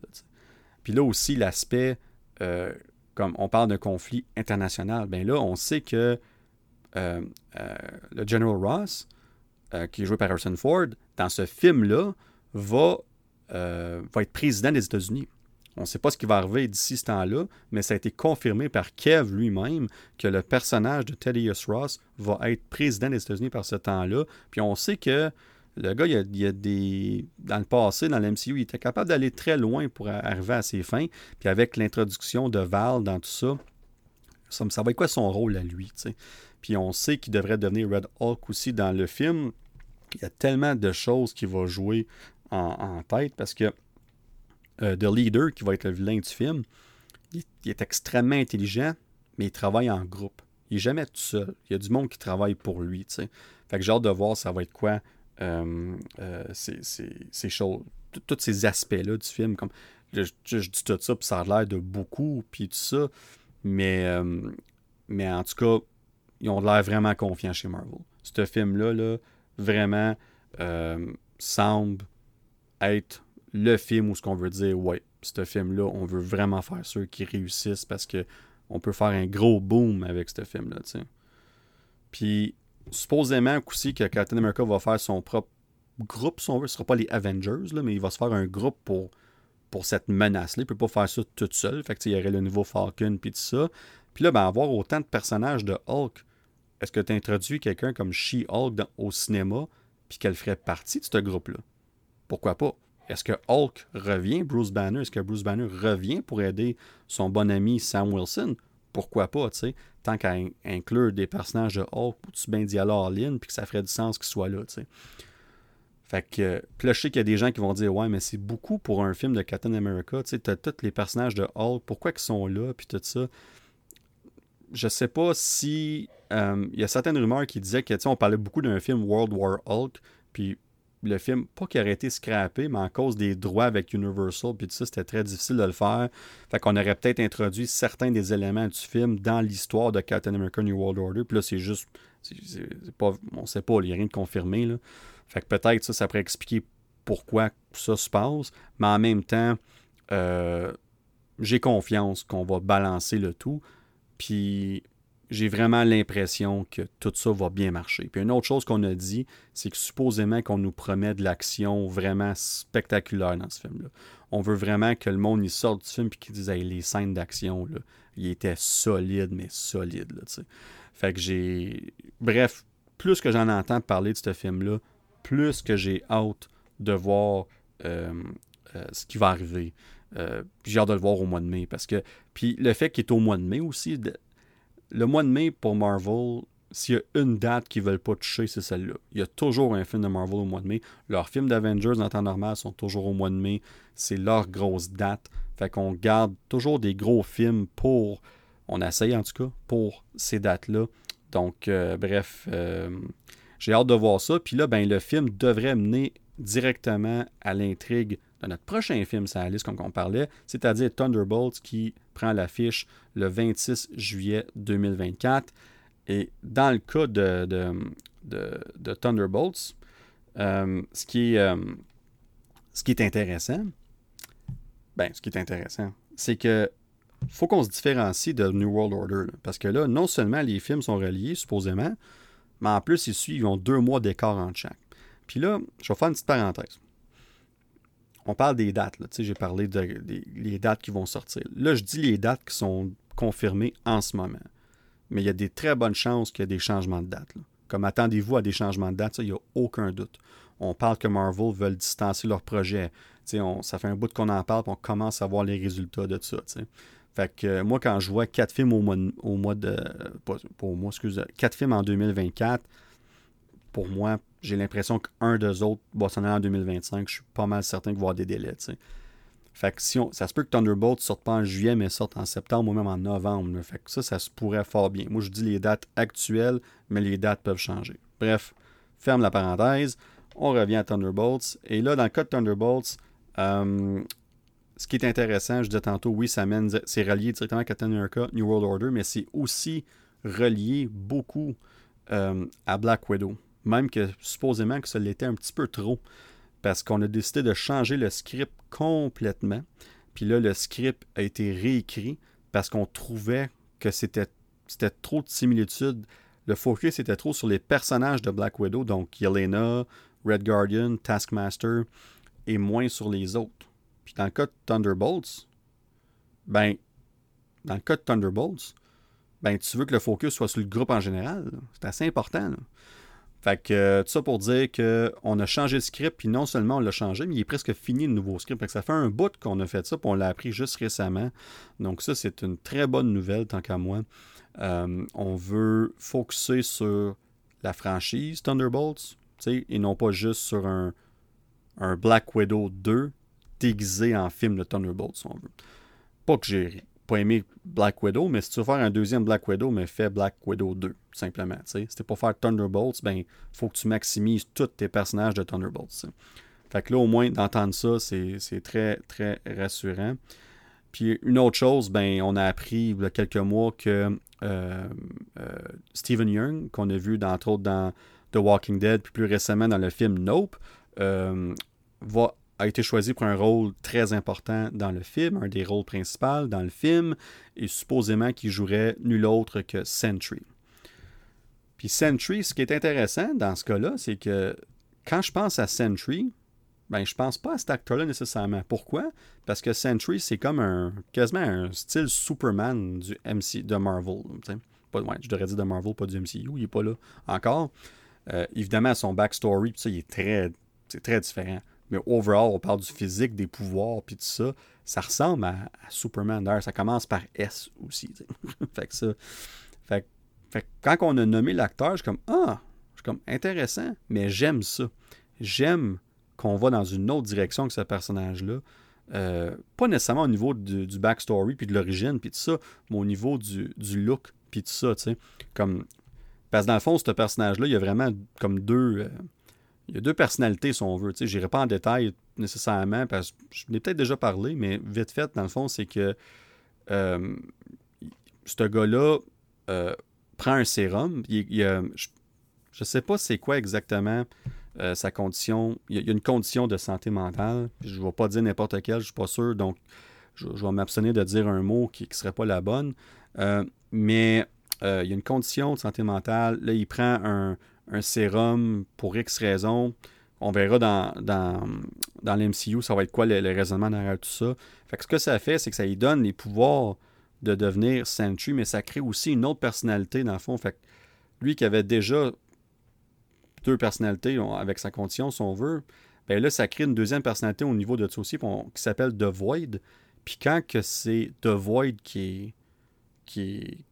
puis là aussi, l'aspect, euh, comme on parle d'un conflit international, ben là, on sait que euh, le General Ross, qui est joué par Harrison Ford, dans ce film-là, va euh, va être président des États-Unis. On ne sait pas ce qui va arriver d'ici ce temps-là, mais ça a été confirmé par Kev lui-même que le personnage de Thaddeus Ross va être président des États-Unis par ce temps-là. Puis on sait que le gars, il y a, des. Dans le passé, dans l'MCU, il était capable d'aller très loin pour arriver à ses fins. Puis avec l'introduction de Val dans tout ça, ça, va être quoi son rôle à lui, Puis on sait qu'il devrait devenir Red Hulk aussi dans le film. Il y a tellement de choses qu'il va jouer en, tête parce que euh, The Leader, qui va être le vilain du film, il, est extrêmement intelligent, mais il travaille en groupe. Il n'est jamais tout seul. Il y a du monde qui travaille pour lui. Fait que j'ai hâte de voir ça va être quoi euh, euh, ces, choses, tous ces aspects-là du film. Comme je, dis tout ça, puis ça a l'air de beaucoup, puis tout ça. Mais, mais en tout cas, ils ont l'air vraiment confiants chez Marvel. Ce film-là, là, vraiment semble être le film où ce qu'on veut dire, ouais, ce film-là, on veut vraiment faire ceux qui réussissent parce que on peut faire un gros boom avec ce film-là, tu sais. Puis, supposément aussi que Captain America va faire son propre groupe, si on veut. Ce ne sera pas les Avengers, là, mais il va se faire un groupe pour, pour cette menace-là. Il ne peut pas faire ça tout seul. Fait que, il y aurait le nouveau Falcon, puis tout ça. Puis là, ben, avoir autant de personnages de Hulk, est-ce que tu introduis quelqu'un comme She-Hulk au cinéma, puis qu'elle ferait partie de ce groupe-là? Pourquoi pas? Est-ce que Hulk revient, Bruce Banner? Est-ce que Bruce Banner revient pour aider son bon ami Sam Wilson? Pourquoi pas, tu sais? Tant qu'à inclure des personnages de Hulk, tu bien dit alors puis que ça ferait du sens qu'il soit là, tu sais. Fait que, puis là, je sais qu'il y a des gens qui vont dire, ouais, mais c'est beaucoup pour un film de Captain America, tu sais, t'as tous les personnages de Hulk, pourquoi ils sont là, puis tout ça? Je sais pas si. Euh, il y a certaines rumeurs qui disaient que, tu sais, on parlait beaucoup d'un film World War Hulk, puis le film, pas qu'il aurait été scrappé, mais en cause des droits avec Universal, puis tout ça, c'était très difficile de le faire. Fait qu'on aurait peut-être introduit certains des éléments du film dans l'histoire de Captain America New World Order. Puis là, c'est juste. C'est, pas, on sait pas, il n'y a rien de confirmé. Fait que peut-être ça, ça pourrait expliquer pourquoi ça se passe. Mais en même temps, euh, j'ai confiance qu'on va balancer le tout. Puis j'ai vraiment l'impression que tout ça va bien marcher. Puis une autre chose qu'on a dit, c'est que supposément qu'on nous promet de l'action vraiment spectaculaire dans ce film-là. On veut vraiment que le monde y sorte du film et qu'il dise les scènes d'action, là, ils étaient solides, mais solides. Là, fait que j'ai. Bref, plus que j'en entends parler de ce film-là, plus que j'ai hâte de voir euh, euh, ce qui va arriver. j'ai hâte de le voir au mois de mai. Parce que. Puis le fait qu'il est au mois de mai aussi, le mois de mai pour Marvel, s'il y a une date qu'ils ne veulent pas toucher, c'est celle-là. Il y a toujours un film de Marvel au mois de mai. Leurs films d'Avengers en temps normal sont toujours au mois de mai. C'est leur grosse date. Fait qu'on garde toujours des gros films pour. On essaye en tout cas pour ces dates-là. Donc, euh, bref, euh, j'ai hâte de voir ça. Puis là, ben, le film devrait mener directement à l'intrigue de notre prochain film sur la liste, comme on parlait, c'est-à-dire Thunderbolts qui prend l'affiche le 26 juillet 2024. Et dans le cas de, de, Thunderbolts, euh, ce, qui est, euh, ce qui est intéressant, ben, ce qui est intéressant, c'est que faut qu'on se différencie de New World Order. parce que là, non seulement les films sont reliés, supposément, mais en plus, ils suivent, ils ont deux mois d'écart entre chaque. Puis là, je vais faire une petite parenthèse. On parle des dates. J'ai parlé des dates qui vont sortir. Là, je dis les dates qui sont confirmées en ce moment mais il y a des très bonnes chances qu'il y ait des changements de date. Comme attendez-vous à des changements de date, il n'y a aucun doute. On parle que Marvel veulent distancer leur projet. Ça fait un bout qu'on en parle, on commence à voir les résultats de ça. Fait que euh, moi, quand je vois quatre films au mois, quatre films en 2024, pour moi, j'ai l'impression qu'un des autres va s'en aller en 2025. Je suis pas mal certain qu'il va y avoir des délais. Fait que si on, ça se peut que Thunderbolt sorte pas en juillet, mais sorte en septembre ou même en novembre. Fait que ça, ça se pourrait fort bien. Moi, je dis les dates actuelles, mais les dates peuvent changer. Bref, ferme la parenthèse. On revient à Thunderbolts. Et là, dans le cas de Thunderbolts, euh, ce qui est intéressant, je disais tantôt, oui, ça mène, c'est relié directement à Captain America, New World Order, mais c'est aussi relié beaucoup euh, à Black Widow. Même que supposément que ça l'était un petit peu trop parce qu'on a décidé de changer le script complètement. Puis là, le script a été réécrit parce qu'on trouvait que c'était, c'était trop de similitudes. Le focus était trop sur les personnages de Black Widow, donc Yelena, Red Guardian, Taskmaster, et moins sur les autres. Puis dans le cas de Thunderbolts, ben, dans le cas de Thunderbolts, ben, tu veux que le focus soit sur le groupe en général. C'est assez important. Là. Fait que euh, tout ça pour dire qu'on a changé le script, puis non seulement on l'a changé, mais il est presque fini le nouveau script. Fait que ça fait un bout qu'on a fait ça, puis on l'a appris juste récemment. Donc ça, c'est une très bonne nouvelle, tant qu'à moi. Euh, on veut focuser sur la franchise Thunderbolts, et non pas juste sur un, Black Widow 2 déguisé en film de Thunderbolts, si on veut. Pas que j'ai pas aimé Black Widow, mais si tu veux faire un deuxième Black Widow, mais fais Black Widow 2, simplement. Si t'es pour faire Thunderbolts, ben faut que tu maximises tous tes personnages de Thunderbolts. Fait que là, au moins, d'entendre ça, c'est très, très rassurant. Puis une autre chose, ben, on a appris il y a quelques mois que euh, euh, Stephen Young, qu'on a vu entre autres dans The Walking Dead, puis plus récemment dans le film Nope, euh, va a été choisi pour un rôle très important dans le film, un des rôles principaux dans le film, et supposément qu'il jouerait nul autre que Sentry. Puis Sentry, ce qui est intéressant dans ce cas-là, c'est que quand je pense à Sentry, ben je pense pas à cet acteur-là nécessairement. Pourquoi? Parce que Sentry, c'est comme un quasiment un style Superman du MC de Marvel. Pas, ouais, je devrais dire de Marvel, pas du MCU, il n'est pas là encore. Euh, évidemment, son backstory, il est c'est très différent. Mais overall, on parle du physique, des pouvoirs, puis tout ça. Ça ressemble à, Superman. D'ailleurs, ça commence par S aussi. fait que ça. Fait, fait quand on a nommé l'acteur, je suis comme Ah, je suis comme intéressant, mais j'aime ça. J'aime qu'on va dans une autre direction que ce personnage-là. Euh, pas nécessairement au niveau du, backstory puis de l'origine puis tout ça, mais au niveau du, look puis tout ça. Comme, parce que dans le fond, ce personnage-là, il y a vraiment comme deux, euh, il y a deux personnalités, si on veut. Je n'irai pas en détail nécessairement, parce que je l'ai peut-être déjà parlé, mais vite fait, dans le fond, c'est que euh, ce gars-là euh, prend un sérum. je ne sais pas c'est quoi exactement euh, sa condition. Il y, a, une condition de santé mentale. Je ne vais pas dire n'importe quelle, je ne suis pas sûr. Donc, je, vais m'abstenir de dire un mot qui ne serait pas la bonne. mais il y a une condition de santé mentale. Là, il prend un, un sérum pour X raisons. On verra dans, dans, dans l'MCU, ça va être quoi le, raisonnement derrière tout ça. Fait que ce que ça fait, c'est que ça lui donne les pouvoirs de devenir Sentry, mais ça crée aussi une autre personnalité dans le fond. Fait lui qui avait déjà deux personnalités avec sa condition, si on veut, ben là, ça crée une deuxième personnalité au niveau de aussi, qui s'appelle The Void. Puis quand que c'est The Void qui qui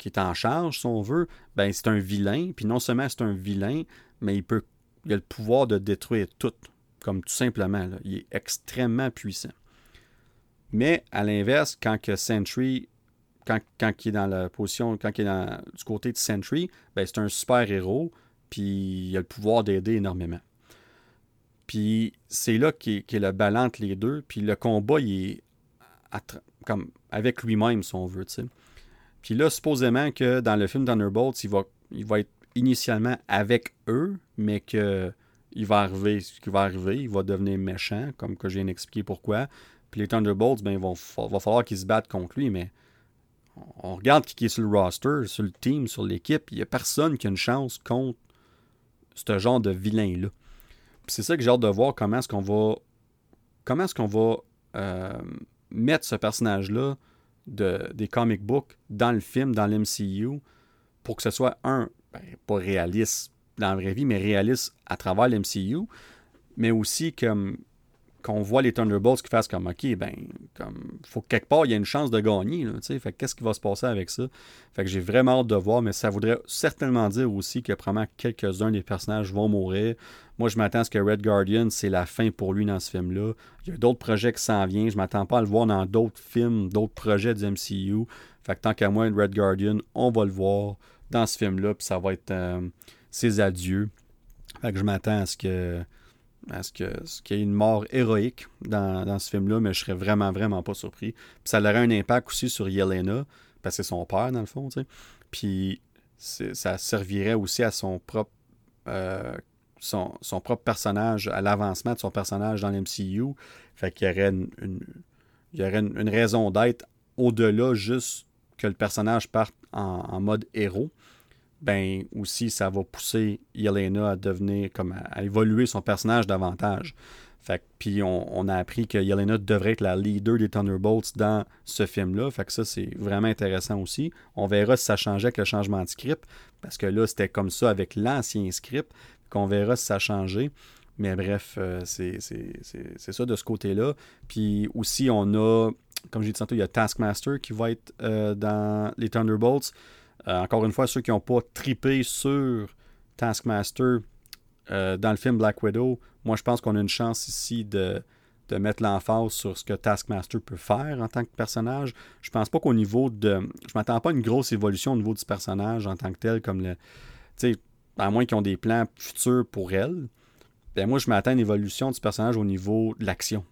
qui est en charge, si on veut, ben c'est un vilain. Puis non seulement c'est un vilain, mais il peut a le pouvoir de détruire tout, comme tout simplement. Il est extrêmement puissant. Mais à l'inverse, quand Sentry, quand, quand il est dans la position, quand il est du côté de Sentry, ben c'est un super héros, puis il a le pouvoir d'aider énormément. Puis c'est là qu'il est le balance les deux. Puis le combat, il est avec lui-même, si on veut. Puis là, supposément que dans le film Thunderbolts, il va, il va être initialement avec eux, mais que il va arriver ce qui va arriver, il va devenir méchant, comme que je viens d'expliquer pourquoi. Puis les Thunderbolts, ben, il va, falloir qu'ils se battent contre lui, mais on regarde qui est sur le roster, sur le team, sur l'équipe, il n'y a personne qui a une chance contre ce genre de vilain-là c'est ça que j'ai hâte de voir comment est-ce qu'on va comment est-ce qu'on va euh, mettre ce personnage-là de, des comic books dans le film, dans l'MCU, pour que ce soit un, ben, pas réaliste dans la vraie vie, mais réaliste à travers l'MCU, mais aussi comme qu'on voit les Thunderbolts qui fassent comme OK, ben, comme faut que quelque part il y ait une chance de gagner. fait qu'est-ce qui va se passer avec ça? Fait que j'ai vraiment hâte de voir, mais ça voudrait certainement dire aussi que probablement quelques-uns des personnages vont mourir. Moi, je m'attends à ce que Red Guardian, c'est la fin pour lui dans ce film-là. Il y a d'autres projets qui s'en viennent. Je m'attends pas à le voir dans d'autres films, d'autres projets du MCU. Fait que tant qu'à moi, Red Guardian, on va le voir dans ce film-là, puis ça va être euh, ses adieux. Fait que je m'attends à ce que est-ce qu'il y ait une mort héroïque dans, ce film-là, mais je serais vraiment, vraiment pas surpris. Puis ça aurait un impact aussi sur Yelena, parce que c'est son père, dans le fond, tu sais. Puis ça servirait aussi à son propre, euh, son, propre personnage, à l'avancement de son personnage dans l'MCU. Fait qu'il y une, il y aurait une, raison d'être au-delà juste que le personnage parte en mode héros ben aussi ça va pousser Yelena à devenir comme à, évoluer son personnage davantage. Fait puis on, a appris que Yelena devrait être la leader des Thunderbolts dans ce film-là. Fait que ça, c'est vraiment intéressant aussi. On verra si ça changeait avec le changement de script. Parce que là, c'était comme ça avec l'ancien script. Qu'on verra si ça changeait. Mais bref, euh, c'est ça de ce côté-là. Puis aussi, on a, comme j'ai dit tantôt, il y a Taskmaster qui va être euh, dans les Thunderbolts. Euh, encore une fois, ceux qui n'ont pas tripé sur Taskmaster dans le film Black Widow, moi je pense qu'on a une chance ici de, mettre l'emphase sur ce que Taskmaster peut faire en tant que personnage. Je pense pas qu'au niveau de. Je m'attends pas à une grosse évolution au niveau du personnage en tant que tel, comme le. Tu à moins qu'ils ont des plans futurs pour elle. Ben moi, je m'attends à une évolution du personnage au niveau de l'action.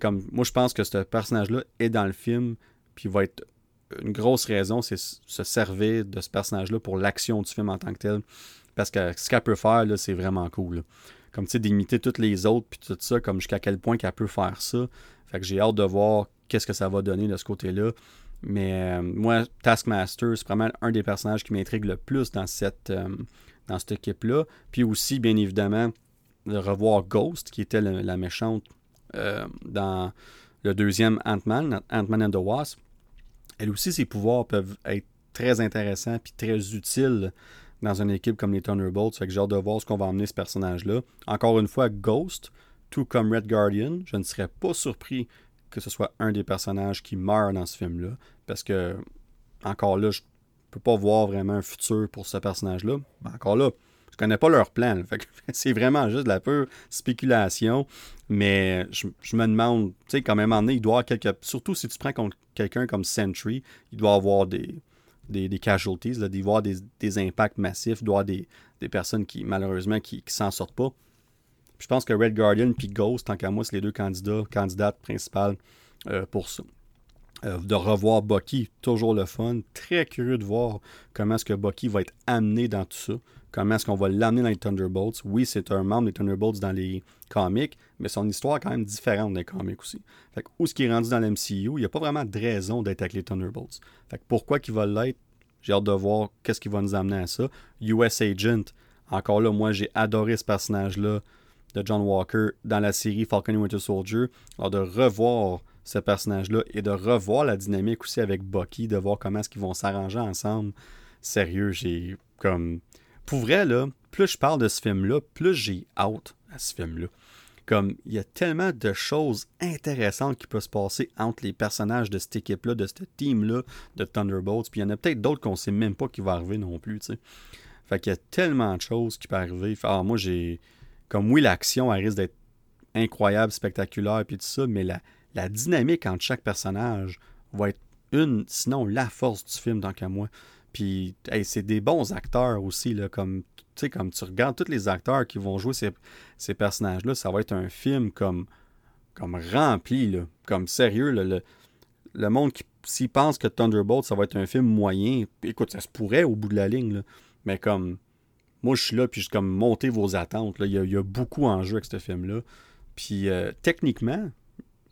Comme. Moi, je pense que ce personnage-là est dans le film, puis va être une grosse raison, c'est se servir de ce personnage-là pour l'action du film en tant que tel. Parce que ce qu'elle peut faire, c'est vraiment cool. Comme tu sais, d'imiter toutes les autres, puis tout ça, comme jusqu'à quel point qu'elle peut faire ça. Fait que j'ai hâte de voir qu'est-ce que ça va donner de ce côté-là. Mais euh, moi, Taskmaster, c'est vraiment un des personnages qui m'intrigue le plus dans cette, euh, dans cette équipe-là. Puis aussi, bien évidemment, de revoir Ghost, qui était la méchante euh, dans le deuxième Ant-Man, Ant-Man and the Wasp elle aussi, ses pouvoirs peuvent être très intéressants puis très utiles dans une équipe comme les Thunderbolts. Fait que j'ai de voir ce qu'on va emmener ce personnage-là. Encore une fois, Ghost, tout comme Red Guardian, je ne serais pas surpris que ce soit un des personnages qui meurt dans ce film-là. Parce que, encore là, je peux pas voir vraiment un futur pour ce personnage-là. encore là, je connais pas leur plan. c'est vraiment juste de la pure spéculation. Mais je, me demande, tu sais, quand même, en il doit avoir quelques. Surtout si tu prends quelqu'un comme Sentry, il doit avoir des, des, des casualties, il doit avoir des, impacts massifs, il doit avoir des, personnes qui, malheureusement, qui, qui s'en sortent pas. je pense que Red Guardian puis Ghost, tant qu'à moi, c'est les deux candidats, candidates principales euh, pour ça. Euh, de revoir Bucky, toujours le fun. Très curieux de voir comment est-ce que Bucky va être amené dans tout ça. Comment est-ce qu'on va l'amener dans les Thunderbolts. Oui, c'est un membre des Thunderbolts dans les comics, mais son histoire est quand même différente des comics aussi. Fait que, où ce qui est rendu dans l'MCU, il n'y a pas vraiment de raison d'être avec les Thunderbolts. Fait que pourquoi qu'il va l'être, j'ai hâte de voir qu'est-ce qui va nous amener à ça. US Agent, encore là, moi j'ai adoré ce personnage-là de John Walker dans la série Falcon and Winter Soldier. Alors de revoir ce personnage-là et de revoir la dynamique aussi avec Bucky, de voir comment est-ce qu'ils vont s'arranger ensemble. Sérieux, j'ai comme... Pour vrai, là, plus je parle de ce film-là, plus j'ai hâte à ce film-là. comme il y a tellement de choses intéressantes qui peuvent se passer entre les personnages de cette équipe-là, de ce team-là de Thunderbolts. Puis il y en a peut-être d'autres qu'on sait même pas qui vont arriver non plus. sais. Fait qu'il y a tellement de choses qui peuvent arriver. Fait, ah, moi, j'ai. Comme oui, l'action, elle risque d'être incroyable, spectaculaire, puis tout ça, mais la, la dynamique entre chaque personnage va être une, sinon la force du film, tant qu'à moi. Puis, c'est des bons acteurs aussi, là, comme, comme tu regardes tous les acteurs qui vont jouer ces, personnages-là, ça va être un film comme, comme rempli, là, comme sérieux. le, le, monde qui, s'il pense que Thunderbolt, ça va être un film moyen, écoute, ça se pourrait au bout de la ligne, mais comme, moi, je suis là, puis je comme monter vos attentes. Il, y a, beaucoup en jeu avec ce film-là. Puis, euh, techniquement,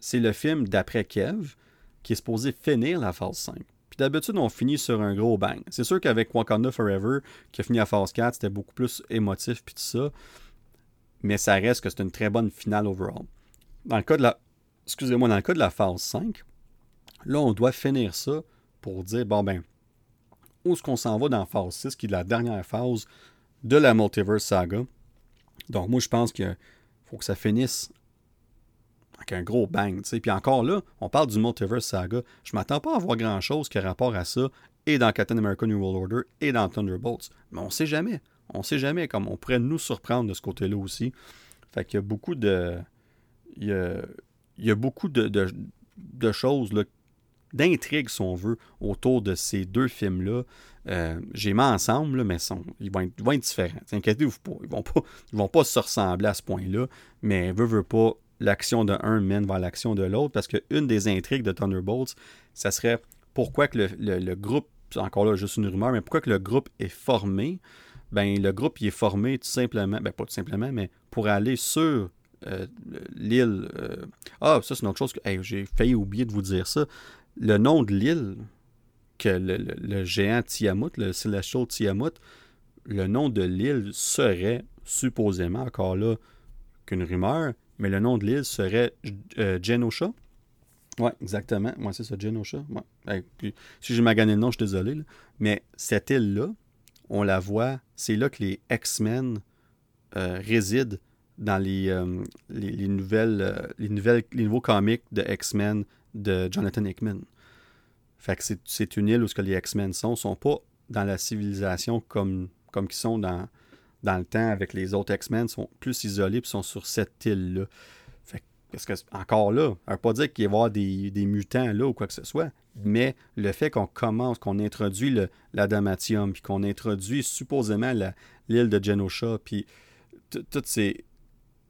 c'est le film d'après Kev qui est supposé finir la phase 5. Puis d'habitude, on finit sur un gros bang. C'est sûr qu'avec Wakanda Forever, qui a fini à phase 4, c'était beaucoup plus émotif puis tout ça. Mais ça reste que c'est une très bonne finale overall. Dans le cas de la. Excusez-moi, dans le cas de la phase 5, là, on doit finir ça pour dire bon ben, où est-ce qu'on s'en va dans phase 6, qui est la dernière phase de la Multiverse Saga? Donc moi je pense qu'il faut que ça finisse avec un gros bang. Puis encore là, on parle du Multiverse Saga. Je m'attends pas à voir grand-chose qui a rapport à ça, et dans Captain America New World Order, et dans Thunderbolts. Mais on sait jamais. On sait jamais, comme on pourrait nous surprendre de ce côté-là aussi. Fait qu'il y a beaucoup de. Il y a, beaucoup de, de, choses, d'intrigues, si on veut, autour de ces deux films-là. Euh, j'ai mis ensemble, mais ils, vont être, différents. Inquiétez-vous pas. Ils. Ils vont pas se ressembler à ce point-là. Mais veut, veut pas, l'action de un mène vers l'action de l'autre, parce qu'une des intrigues de Thunderbolts, ça serait pourquoi que le, groupe, encore là, juste une rumeur, mais pourquoi que le groupe est formé, ben le groupe il est formé tout simplement, ben pas tout simplement, mais pour aller sur euh, l'île. Euh, ah, ça c'est une autre chose que j'ai failli oublier de vous dire ça. Le nom de l'île que le, géant Tiamut, le Celestial Tiamut, le nom de l'île serait supposément encore là qu'une rumeur, mais le nom de l'île serait euh, Genosha? Oui, exactement. Moi, c'est ça, Genosha. si j'ai magané le nom, je suis désolé. Mais cette île-là, on la voit, c'est là que les X-Men euh, résident dans les, euh, les, nouvelles, les, nouvelles, les nouveaux comics de X-Men de Jonathan Hickman. Fait que c'est une île où ce que les X-Men sont. Sont pas dans la civilisation comme, comme ils sont dans, dans le temps avec les autres X-Men sont plus isolés et sont sur cette île-là. Parce que, encore là, ça ne veut pas dire qu'il va y avoir des, mutants là ou quoi que ce soit, mais le fait qu'on commence, qu'on introduit l'adamatium, puis qu'on introduit supposément l'île de Genosha, puis toutes ces,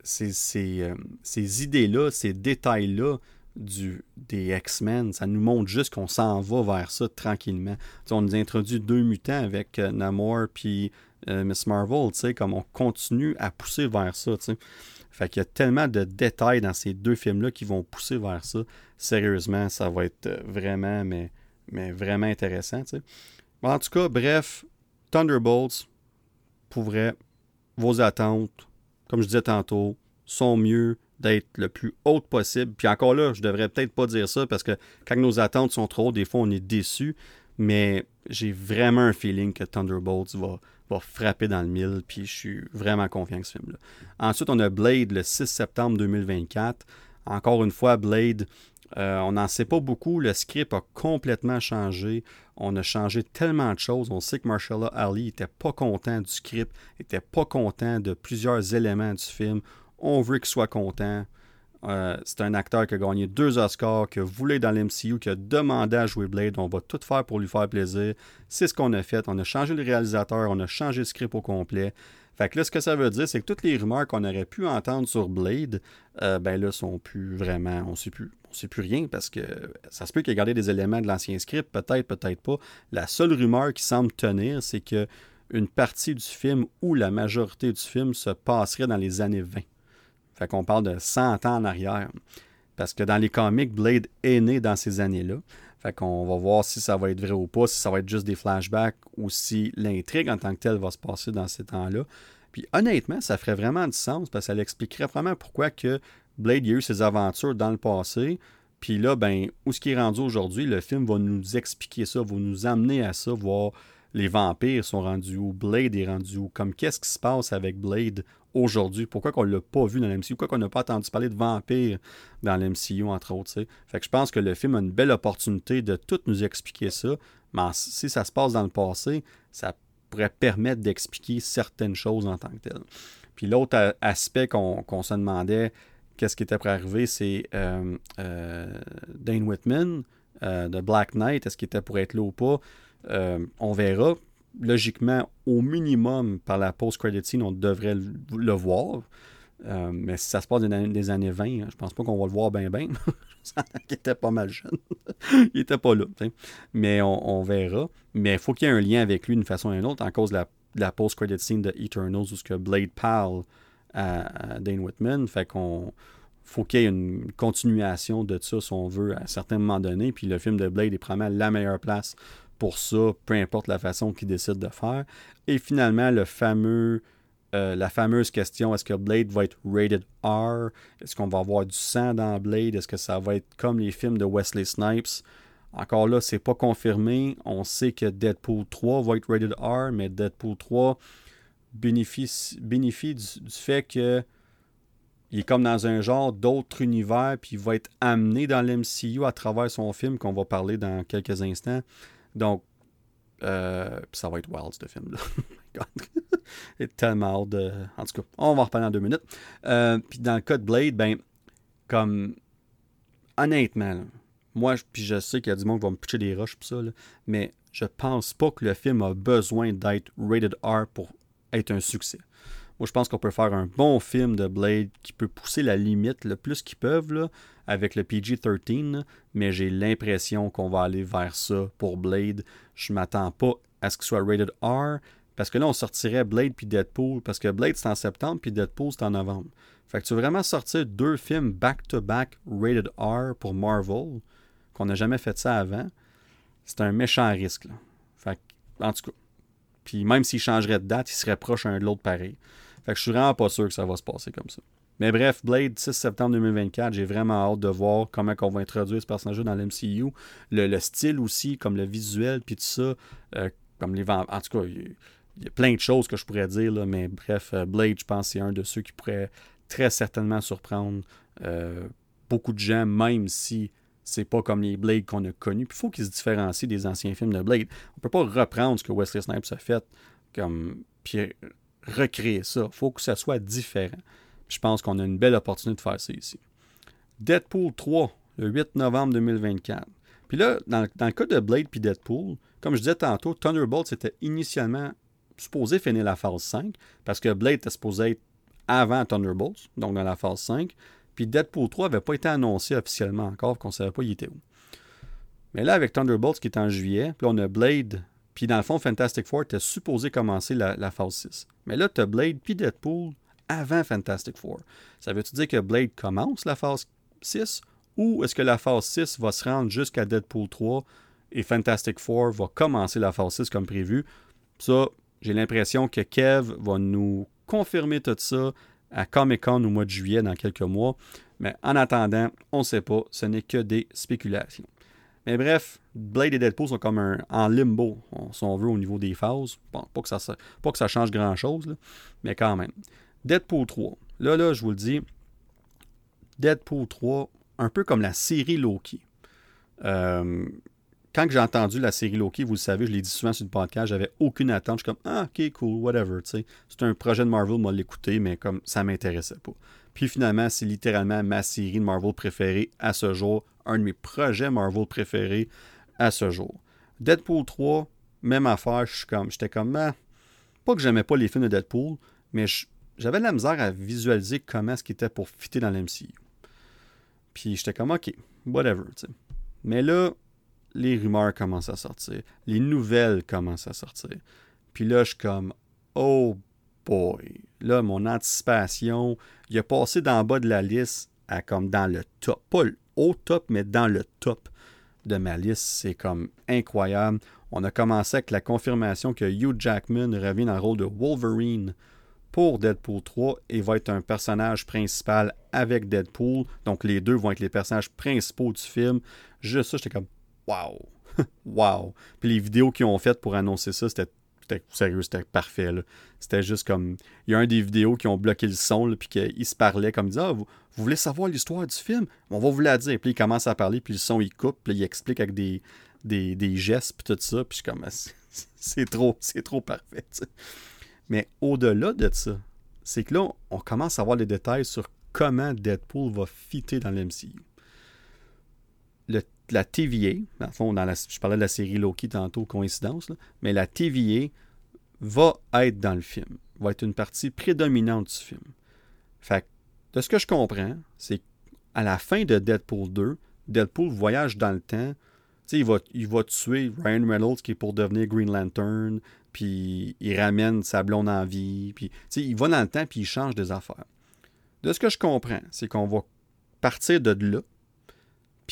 ces, euh, ces, idées-là, ces détails-là du, des X-Men, ça nous montre juste qu'on s'en va vers ça tranquillement. on nous introduit deux mutants avec euh, Namor puis euh, Miss Marvel, tu sais, comme on continue à pousser vers ça, tu sais. Fait qu'il y a tellement de détails dans ces deux films-là qui vont pousser vers ça. Sérieusement, ça va être euh, vraiment, mais, mais vraiment intéressant, tu sais. En tout cas, bref, Thunderbolts, pour vrai, vos attentes, comme je disais tantôt, sont mieux d'être le plus haute possible. Puis encore là, je devrais peut-être pas dire ça parce que quand nos attentes sont trop hautes, des fois on est déçu. Mais j'ai vraiment un feeling que Thunderbolts frapper dans le mille, puis je suis vraiment confiant que ce film-là. Ensuite, on a Blade le 6 septembre 2024. Encore une fois, Blade, euh, on n'en sait pas beaucoup. Le script a complètement changé. On a changé tellement de choses. On sait que Marshall Ali n'était pas content du script, n'était pas content de plusieurs éléments du film. On veut qu'il soit content. Euh, c'est un acteur qui a gagné deux Oscars, qui a voulu dans l'MCU, qui a demandé à jouer Blade. On va tout faire pour lui faire plaisir. C'est ce qu'on a fait. On a changé le réalisateur, on a changé le script au complet. Fait que là, ce que ça veut dire, c'est que toutes les rumeurs qu'on aurait pu entendre sur Blade, euh, ben là, sont plus vraiment. On sait plus. On sait plus rien parce que ça se peut qu'il ait gardé des éléments de l'ancien script, peut-être, peut-être pas. La seule rumeur qui semble tenir, c'est que une partie du film ou la majorité du film se passerait dans les années 20. Fait qu'on parle de 100 ans en arrière. Parce que dans les comics, Blade est né dans ces années-là. Fait qu'on va voir si ça va être vrai ou pas, si ça va être juste des flashbacks ou si l'intrigue en tant que telle va se passer dans ces temps-là. Puis honnêtement, ça ferait vraiment du sens parce que ça expliquerait vraiment pourquoi que Blade a eu ses aventures dans le passé. Puis là, ben, où ce qui est rendu aujourd'hui, le film va nous expliquer ça, va nous amener à ça, voir les vampires sont rendus où, Blade est rendu où, comme qu'est-ce qui se passe avec Blade aujourd'hui, pourquoi qu'on l'a pas vu dans l'MCU, pourquoi qu'on n'a pas entendu parler de vampires dans l'MCU, entre autres. Fait que je pense que le film a une belle opportunité de tout nous expliquer ça, mais si ça se passe dans le passé, ça pourrait permettre d'expliquer certaines choses en tant que telles. Puis l'autre aspect qu'on se demandait, qu'est-ce qui était pour arriver, c'est euh, euh, Dane Whitman euh, de Black Knight, est-ce qu'il était pour être là ou pas? On verra. Logiquement, au minimum, par la post-credit scene, on devrait le, voir. mais si ça se passe des années 20, hein, je pense pas qu'on va le voir bien, bien. il était pas mal jeune. il était pas là. Mais on, verra. Mais il faut qu'il y ait un lien avec lui d'une façon ou d'une autre, en cause de la post-credit scene de Eternals où Blade parle à, Dane Whitman. Fait qu'on faut qu'il y ait une continuation de ça, si on veut, à certains moments donnés. Puis le film de Blade est probablement la meilleure place pour ça, peu importe la façon qu'il décide de faire. Et finalement, le fameux, euh, la fameuse question est-ce que Blade va être rated R? Est-ce qu'on va avoir du sang dans Blade? Est-ce que ça va être comme les films de Wesley Snipes? Encore là, c'est pas confirmé. On sait que Deadpool 3 va être rated R, mais Deadpool 3 bénéficie, bénéficie du, fait que il est comme dans un genre d'autre univers, puis il va être amené dans l'MCU à travers son film qu'on va parler dans quelques instants. Donc, euh, ça va être wild, ce film-là. est tellement hâte de... En tout cas, on va en reparler en deux minutes. Euh, puis dans le cas de Blade, ben, comme... Honnêtement, moi, puis je sais qu'il y a du monde qui va me pitcher des roches ça, mais je pense pas que le film a besoin d'être rated R pour être un succès. Je pense qu'on peut faire un bon film de Blade qui peut pousser la limite le plus qu'ils peuvent là, avec le PG-13, mais j'ai l'impression qu'on va aller vers ça pour Blade. Je m'attends pas à ce qu'il soit rated R, parce que là, on sortirait Blade puis Deadpool, parce que Blade c'est en septembre puis Deadpool c'est en novembre. Fait que tu veux vraiment sortir deux films back-to-back rated R pour Marvel qu'on n'a jamais fait ça avant, c'est un méchant risque. Fait en tout cas. Puis même s'il changerait de date, il serait proche un de l'autre pareil. Fait que je suis vraiment pas sûr que ça va se passer comme ça. Mais bref, Blade, 6 septembre 2024, j'ai vraiment hâte de voir comment on va introduire ce personnage dans l'MCU. Le, le, style aussi, comme le visuel, puis tout ça. Euh, comme les En tout cas, il y, a plein de choses que je pourrais dire, là, mais bref, euh, Blade, je pense, c'est un de ceux qui pourrait très certainement surprendre euh, beaucoup de gens, même si c'est pas comme les Blade qu'on a connus. Puis il faut qu'ils se différencient des anciens films de Blade. On peut pas reprendre ce que Wesley Snipes a fait comme puis recréer ça. Il faut que ça soit différent. je pense qu'on a une belle opportunité de faire ça ici. Deadpool 3, le 8 novembre 2024. Puis là, dans, le cas de Blade puis Deadpool, comme je disais tantôt, Thunderbolt c'était initialement supposé finir la phase 5, parce que Blade était supposé être avant Thunderbolts, donc dans la phase 5. Puis Deadpool 3 n'avait pas été annoncé officiellement encore, qu'on ne savait pas il était où. Mais là, avec Thunderbolts qui est en juillet, puis on a Blade, puis dans le fond, Fantastic Four était supposé commencer la, phase 6. Mais là, tu as Blade puis Deadpool avant Fantastic Four. Ça veut-tu dire que Blade commence la phase 6 ou est-ce que la phase 6 va se rendre jusqu'à Deadpool 3 et Fantastic Four va commencer la phase 6 comme prévu? Ça, j'ai l'impression que Kev va nous confirmer tout ça à Comic-Con au mois de juillet dans quelques mois. Mais en attendant, on ne sait pas, ce n'est que des spéculations. Mais bref, Blade et Deadpool sont comme un, en limbo, si on veut, au niveau des phases. Bon, pas que ça, pas que ça change grand-chose, mais quand même. Deadpool 3. Là, là, je vous le dis, Deadpool 3, un peu comme la série Loki. Euh, quand j'ai entendu la série Loki, vous le savez, je l'ai dit souvent sur le podcast, j'avais aucune attente. Je suis comme, ah, ok, cool, whatever. C'est un projet de Marvel, moi, l'écouter, mais comme ça m'intéressait pas. Puis finalement, c'est littéralement ma série de Marvel préférée à ce jour, un de mes projets Marvel préférés à ce jour. Deadpool 3, même affaire, je suis comme, j'étais comme, ah, pas que j'aimais pas les films de Deadpool, mais j'avais de la misère à visualiser comment ce qui était pour fitter dans l'MCU. Puis j'étais comme, ok, whatever, sais. Mais là, les rumeurs commencent à sortir, les nouvelles commencent à sortir. Puis là, je suis comme, oh boy. Là, mon anticipation, il a passé d'en bas de la liste à comme dans le top. Pas au top, mais dans le top de ma liste. C'est comme incroyable. On a commencé avec la confirmation que Hugh Jackman revient dans le rôle de Wolverine pour Deadpool 3 et va être un personnage principal avec Deadpool. Donc les deux vont être les personnages principaux du film. Juste ça, j'étais comme Wow! wow! Puis les vidéos qu'ils ont faites pour annoncer ça, c'était sérieux, c'était parfait. C'était juste comme. Il y a un des vidéos qui ont bloqué le son, puis qu'ils se parlaient comme disant ah, vous, voulez savoir l'histoire du film? On va vous la dire. Puis il commence à parler, puis le son il coupe, puis il explique avec des, des, des gestes, puis tout ça. Puis je comme c'est trop, c'est trop parfait. Mais au-delà de ça, c'est que là, on commence à avoir les détails sur comment Deadpool va fitter dans l'MCU. La TVA, dans fond, je parlais de la série Loki tantôt, coïncidence, mais la TVA va être dans le film, va être une partie prédominante du film. Fait de ce que je comprends, c'est qu'à la fin de Deadpool 2, Deadpool voyage dans le temps. Il va, il va tuer Ryan Reynolds qui est pour devenir Green Lantern, puis il ramène sa blonde en vie, puis il va dans le temps, puis il change des affaires. De ce que je comprends, c'est qu'on va partir de là,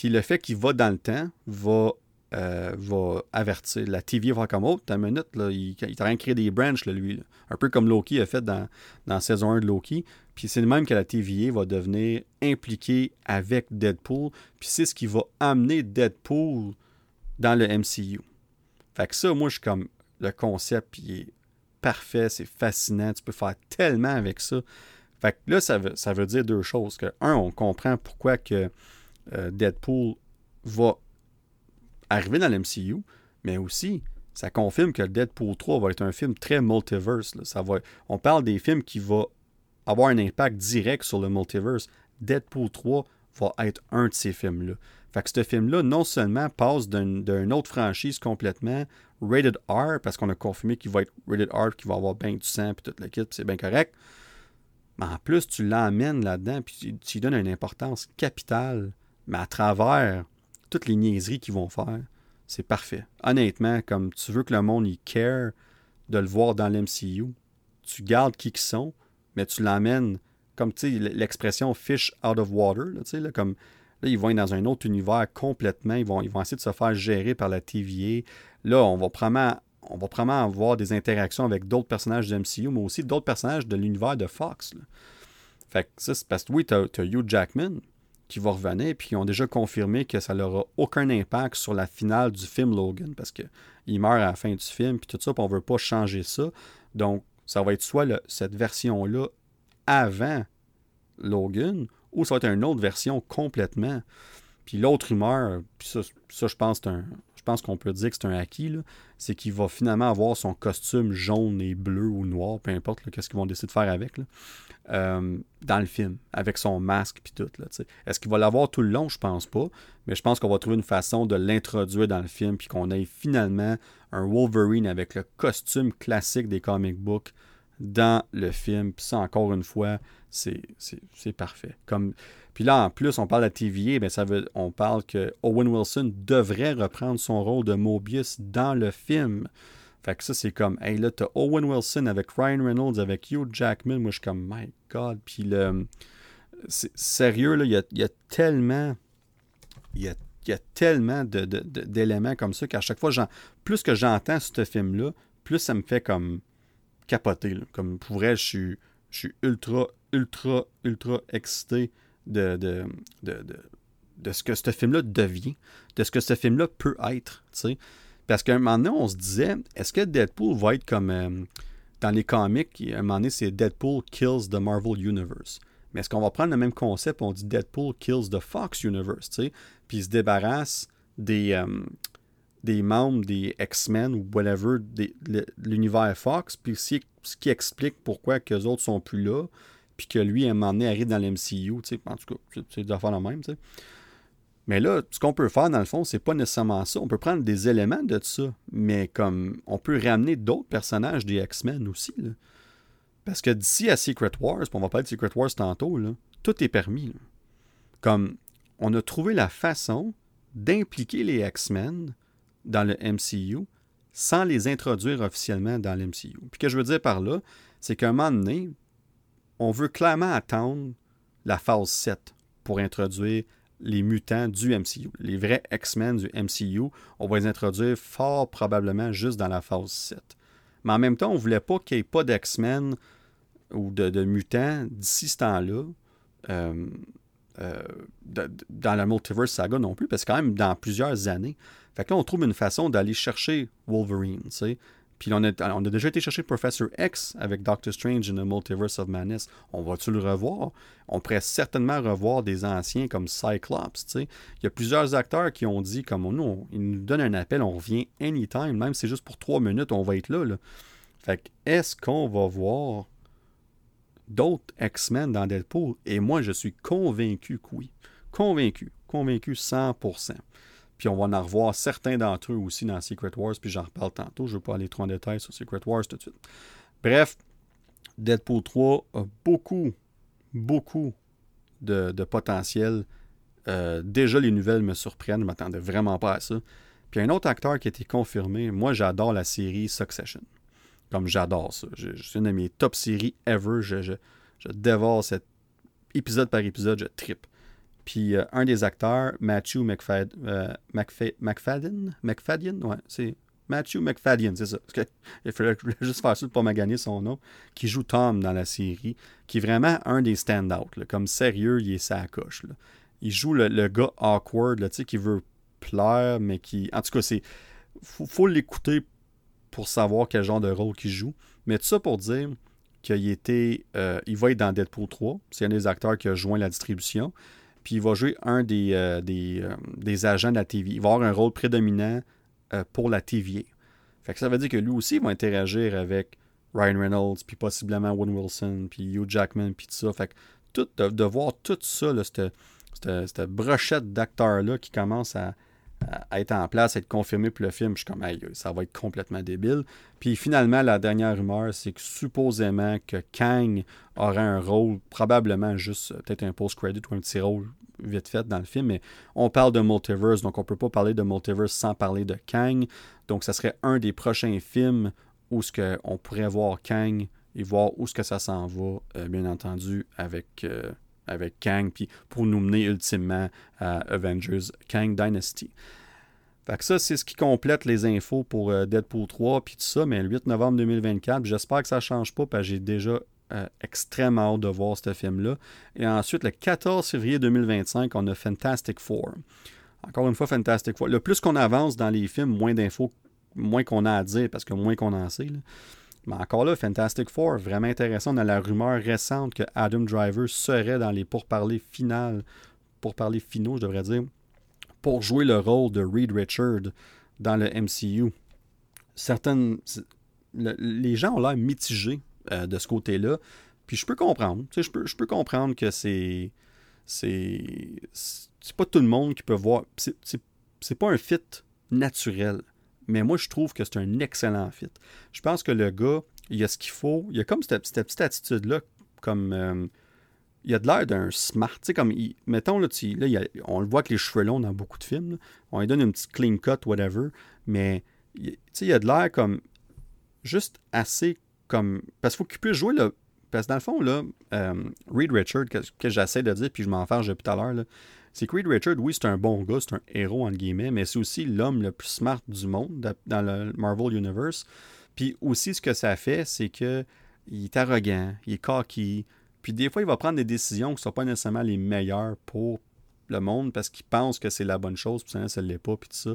puis le fait qu'il va dans le temps va, euh, va avertir. La TV va comme, oh, t'as une minute, là, il, il t'a créé des branches, lui. Un peu comme Loki a fait dans, dans saison 1 de Loki. Puis c'est le même que la TVA va devenir impliquée avec Deadpool. Puis c'est ce qui va amener Deadpool dans le MCU. Fait que ça, moi, je suis comme, le concept, il est parfait, c'est fascinant, tu peux faire tellement avec ça. Fait que là, ça veut, ça veut dire deux choses. Que, un, on comprend pourquoi que euh, Deadpool va arriver dans l'MCU, mais aussi, ça confirme que Deadpool 3 va être un film très multiverse. Ça va, on parle des films qui vont avoir un impact direct sur le multiverse. Deadpool 3 va être un de ces films-là. Fait que ce film-là, non seulement passe d'une autre franchise complètement rated R, parce qu'on a confirmé qu'il va être rated R, qu'il va avoir bien du sang, puis toute l'équipe, c'est bien correct. Mais en plus, tu l'emmènes là-dedans, puis tu, lui donnes une importance capitale, mais à travers toutes les niaiseries qu'ils vont faire, c'est parfait. Honnêtement, comme tu veux que le monde y care de le voir dans l'MCU, tu gardes qui qu'ils sont, mais tu l'emmènes, comme tu l'expression fish out of water, tu sais, là, comme Là, ils vont être dans un autre univers complètement. Ils vont, ils essayer de se faire gérer par la TVA. Là, on va probablement, on va probablement avoir des interactions avec d'autres personnages de MCU, mais aussi d'autres personnages de l'univers de Fox. Fait que ça, c'est parce que oui, tu as, Hugh Jackman qui va revenir, puis ils ont déjà confirmé que ça n'aura aucun impact sur la finale du film Logan, parce qu'il meurt à la fin du film, puis tout ça, puis on ne veut pas changer ça. Donc, ça va être soit cette version-là avant Logan, ou ça va être une autre version complètement. Puis l'autre rumeur, puis ça, je pense je pense qu'on peut dire que c'est un acquis, c'est qu'il va finalement avoir son costume jaune et bleu ou noir, peu importe qu'est-ce qu'ils vont décider de faire avec, euh, dans le film, avec son masque puis tout. Est-ce qu'il va l'avoir tout le long? Je pense pas. Mais je pense qu'on va trouver une façon de l'introduire dans le film, puis qu'on ait finalement un Wolverine avec le costume classique des comic books dans le film. Puis ça, encore une fois, c'est parfait. Comme, puis là, en plus, on parle de TVA, bien, ça veut, on parle que Owen Wilson devrait reprendre son rôle de Mobius dans le film. Fait que ça, c'est comme, hey, là, t'as Owen Wilson avec Ryan Reynolds, avec Hugh Jackman. Moi, je suis comme, my God. Puis le. Sérieux, là, il y a, y a, tellement. Il y a, y a tellement d'éléments comme ça qu'à chaque fois, plus que j'entends ce film-là, plus ça me fait comme capoter. Comme pour vrai, je suis, je suis ultra, ultra, ultra excité de, de, de, de, ce que ce film-là devient, de ce que ce film-là peut être. Parce qu'à un moment donné, on se disait, est-ce que Deadpool va être comme euh, dans les comics, à un moment donné, c'est Deadpool kills the Marvel Universe. Mais est-ce qu'on va prendre le même concept, on dit Deadpool kills the Fox Universe, puis il se débarrasse des, euh, des membres des X-Men ou whatever, de l'univers Fox, puis ce qui explique pourquoi que les autres sont plus là, puis que lui, à un moment donné, arrive dans l'MCU, en tout cas, c'est des affaires la même, sais. Mais là, ce qu'on peut faire, dans le fond, c'est pas nécessairement ça. On peut prendre des éléments de ça, mais comme on peut ramener d'autres personnages des X-Men aussi. Parce que d'ici à Secret Wars, on va parler de Secret Wars tantôt, là, tout est permis. Comme on a trouvé la façon d'impliquer les X-Men dans le MCU sans les introduire officiellement dans le MCU. Puis que je veux dire par là, c'est qu'à un moment donné, on veut clairement attendre la phase 7 pour introduire les mutants du MCU. Les vrais X-Men du MCU, on va les introduire fort probablement juste dans la phase 7. Mais en même temps, on ne voulait pas qu'il n'y ait pas d'X-Men ou de, mutants d'ici ce temps-là. Euh, dans la Multiverse Saga non plus, parce que quand même dans plusieurs années. Fait que on trouve une façon d'aller chercher Wolverine, tu sais. Puis on a, on déjà été chercher Professor X avec Doctor Strange in the Multiverse of Madness. On va-tu le revoir? On pourrait certainement revoir des anciens comme Cyclops. sais. Il y a plusieurs acteurs qui ont dit, comme ils nous donnent un appel, on revient anytime, même si c'est juste pour trois minutes, on va être là. là. Fait que est-ce qu'on va voir d'autres X-Men dans Deadpool? Et moi, je suis convaincu que oui. Convaincu. Convaincu 100%. Puis on va en revoir certains d'entre eux aussi dans Secret Wars, puis j'en reparle tantôt. Je ne veux pas aller trop en détail sur Secret Wars tout de suite. Bref, Deadpool 3 a beaucoup, beaucoup de, potentiel. Euh, déjà, les nouvelles me surprennent. Je ne m'attendais vraiment pas à ça. Puis un autre acteur qui a été confirmé, moi j'adore la série Succession. Comme j'adore ça. C'est une de mes top séries ever. Je, je, je dévore cet épisode par épisode, je tripe. Puis euh, un des acteurs, Matthew McFad, euh, McFadden, McFadden, ouais, c'est Matthew McFadden, c'est ça. il fallait juste faire ça pour pas gagner son nom, qui joue Tom dans la série, qui est vraiment un des stand-out. Comme sérieux, il est sa coche. Il joue le, gars awkward, là, qui veut plaire, mais qui. En tout cas, c'est. Faut, faut l'écouter pour savoir quel genre de rôle il joue. Mais tout ça pour dire qu'il était. Euh, il va être dans Deadpool 3. C'est un des acteurs qui a joint la distribution puis il va jouer un des, euh, euh, des, agents de la TV. Il va avoir un rôle prédominant euh, pour la TVA. Fait que ça veut dire que lui aussi il va interagir avec Ryan Reynolds, puis possiblement Woody Wilson, puis Hugh Jackman, puis tout ça. Fait que tout, de, voir tout ça, cette, cette, brochette d'acteurs-là qui commence à, à, être en place, être confirmé pour le film, je suis comme, aïe, ça va être complètement débile. Puis finalement, la dernière rumeur, c'est que supposément que Kang aurait un rôle, probablement juste peut-être un post-credit ou un petit rôle vite fait dans le film, mais on parle de multiverse, donc on ne peut pas parler de multiverse sans parler de Kang. Donc ça serait un des prochains films où que on pourrait voir Kang et voir où ce que ça s'en va, euh, bien entendu, avec, euh, avec Kang, puis pour nous mener ultimement à Avengers Kang Dynasty. Ça, c'est ce qui complète les infos pour euh, Deadpool 3 puis tout ça, mais le 8 novembre 2024, j'espère que ça ne change pas, parce que j'ai déjà euh, extrêmement hâte de voir ce film-là. Et ensuite, le 14 février 2025, on a Fantastic Four. Encore une fois, Fantastic Four. Le plus qu'on avance dans les films, moins d'infos, moins qu'on a à dire, parce que moins qu'on en sait. Mais encore là, Fantastic Four, vraiment intéressant. On a la rumeur récente que Adam Driver serait dans les pourparlers finales, pourparlers finaux, je devrais dire, pour jouer le rôle de Reed Richard dans le MCU. Certaines. les gens ont l'air mitigés euh, de ce côté-là. Puis je peux comprendre. Tu je peux, je peux comprendre que c'est. C'est. C'est pas tout le monde qui peut voir. C'est pas un fit naturel. Mais moi, je trouve que c'est un excellent fit. Je pense que le gars, il a ce qu'il faut. Il a comme cette, petite attitude-là, comme. Euh, il a de l'air d'un smart. Tu sais, comme. mettons, là, là on le voit avec les cheveux longs dans beaucoup de films. On lui donne une petite clean cut, whatever. Mais, tu sais, il a de l'air comme. Juste assez comme. Parce qu'il faut qu'il puisse jouer le. Parce que dans le fond, là, euh, Reed Richard, que, j'essaie de dire, puis je m'en fâche depuis tout à l'heure, c'est que Reed Richard, oui, c'est un bon gars, c'est un héros, entre guillemets, mais c'est aussi l'homme le plus smart du monde dans le Marvel Universe. Puis aussi, ce que ça fait, c'est que il est arrogant, il est cocky, puis des fois, il va prendre des décisions qui ne sont pas nécessairement les meilleures pour le monde parce qu'il pense que c'est la bonne chose, puis ça ne l'est pas, puis tout ça.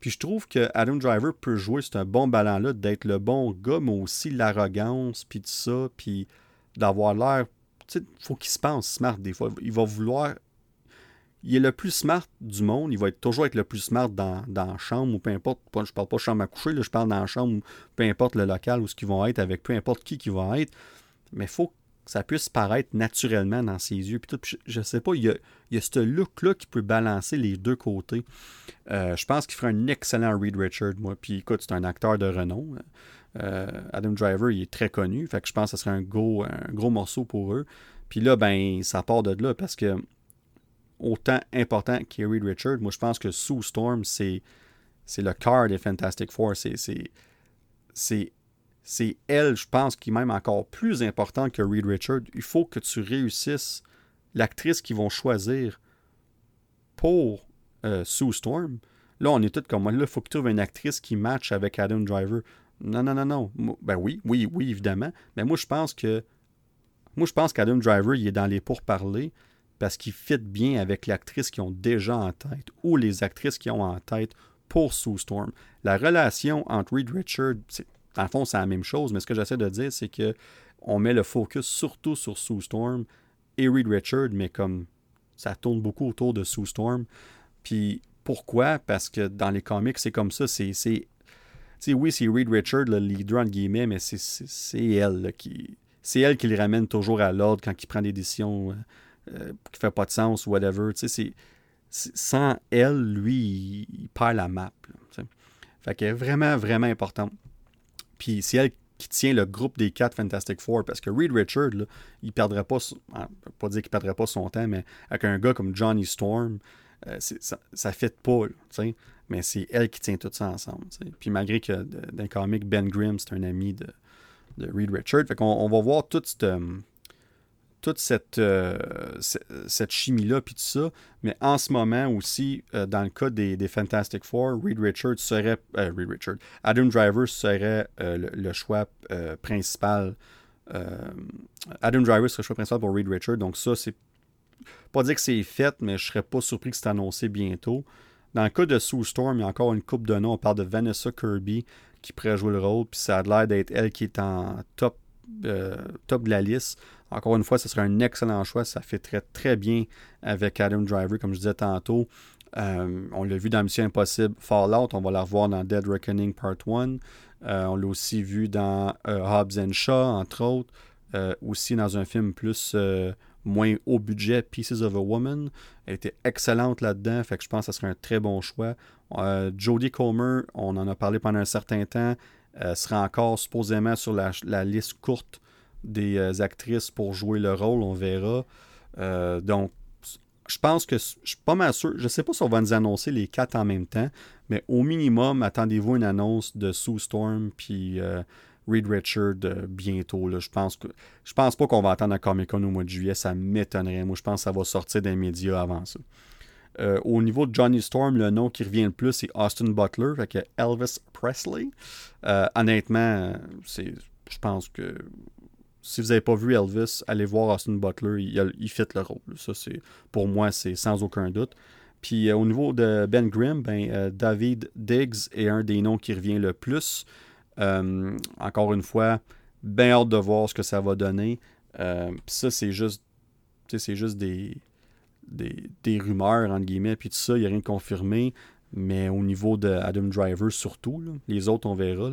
Puis je trouve que Adam Driver peut jouer c'est un bon ballon-là, d'être le bon gars, mais aussi l'arrogance, puis tout ça, puis d'avoir l'air. Tu sais, faut qu'il se pense smart des fois. Il va vouloir. Il est le plus smart du monde. Il va toujours être le plus smart dans, dans la chambre ou peu importe. Je parle pas chambre à coucher, là, je parle dans la chambre, peu importe le local où ce qu'ils vont être, avec peu importe qui qui va être. Mais il faut ça puisse paraître naturellement dans ses yeux. Puis je ne sais pas, il y a, il ce look-là qui peut balancer les deux côtés. Euh, je pense qu'il ferait un excellent Reed Richard, moi. Puis écoute, c'est un acteur de renom. Euh, Adam Driver, il est très connu. Fait que je pense que ce serait un gros, gros morceau pour eux. Puis là, ben, ça part de là parce que autant important qu'est Reed Richard, moi je pense que Sue Storm, c'est, c'est le cœur des Fantastic Four. C'est, c'est, c'est elle, je pense, qui est même encore plus importante que Reed Richard. Il faut que tu réussisses l'actrice qu'ils vont choisir pour euh, Sue Storm. Là, on est tous comme. Là, il faut que tu trouves une actrice qui matche avec Adam Driver. Non, non, non, non. Ben oui, oui, oui, évidemment. Mais moi, je pense que. Moi, je pense qu'Adam Driver, il est dans les pourparlers parce qu'il fit bien avec l'actrice qu'ils ont déjà en tête ou les actrices qui ont en tête pour Sue Storm. La relation entre Reed Richard, le fond, c'est la même chose, mais ce que j'essaie de dire, c'est que on met le focus surtout sur Sue Storm et Reed Richard, mais comme ça tourne beaucoup autour de Sue Storm. Puis pourquoi? Parce que dans les comics, c'est comme ça. C'est, oui, c'est Reed Richard, le leader, entre guillemets, mais c'est, elle qui. C'est elle qui le ramène toujours à l'ordre quand il prend des décisions euh, qui font pas de sens ou whatever. C'est, sans elle, lui, il, perd la map. fait qu'elle est vraiment, vraiment importante. Puis c'est elle qui tient le groupe des quatre Fantastic Four. Parce que Reed Richard, là, il perdrait pas, ah, pas dire qu'il perdrait pas son temps, mais avec un gars comme Johnny Storm, euh, ça, ça fait pas, mais c'est elle qui tient tout ça ensemble. Puis malgré que le comic, Ben Grimm, c'est un ami de, de Reed Richard. Fait qu'on on va voir toute cette, euh, toute cette, euh, cette chimie-là, puis tout ça. Mais en ce moment aussi, dans le cas des, Fantastic Four, Reed Richard serait. Reed Richard. Adam Driver serait le, choix principal. Adam Driver serait le choix principal pour Reed Richard. Donc, ça, c'est pas dire que c'est fait, mais je serais pas surpris que c'est annoncé bientôt. Dans le cas de Sue Storm, il y a encore une coupe de noms. On parle de Vanessa Kirby qui pourrait jouer le rôle, puis ça a l'air d'être elle qui est en top, euh, top de la liste. Encore une fois, ce serait un excellent choix. Ça fait très, très bien avec Adam Driver, comme je disais tantôt. Euh, on l'a vu dans Mission Impossible Fallout. On va la revoir dans Dead Reckoning Part 1. Euh, on l'a aussi vu dans Hobbs and Shaw, entre autres. aussi dans un film plus moins haut budget, Pieces of a Woman. Elle était excellente là-dedans, fait que je pense que ce serait un très bon choix. Euh, Jodie Comer, on en a parlé pendant un certain temps, euh, sera encore supposément sur la, liste courte des euh, actrices pour jouer le rôle, on verra. donc, je pense que je suis pas mal sûr, je sais pas si on va nous annoncer les quatre en même temps, mais au minimum, attendez-vous une annonce de Sue Storm puis Reed Richard euh, bientôt. Là. Je pense que je pense pas qu'on va attendre un Comic Con au mois de juillet. Ça m'étonnerait. Moi, je pense que ça va sortir des médias avant ça. Euh, au niveau de Johnny Storm, le nom qui revient le plus, c'est Austin Butler, fait Elvis Presley. Euh, honnêtement, je pense que si vous n'avez pas vu Elvis, allez voir Austin Butler, il, il fit le rôle. Ça, c'est, pour moi, c'est sans aucun doute. Puis au niveau de Ben Grimm, ben, David Diggs est un des noms qui revient le plus. Euh, encore une fois, bien hâte de voir ce que ça va donner. Euh, ça, c'est juste, c'est juste des, des, rumeurs, entre guillemets, puis tout ça, il n'y a rien de confirmé. Mais au niveau de Adam Driver, surtout, les autres, on verra.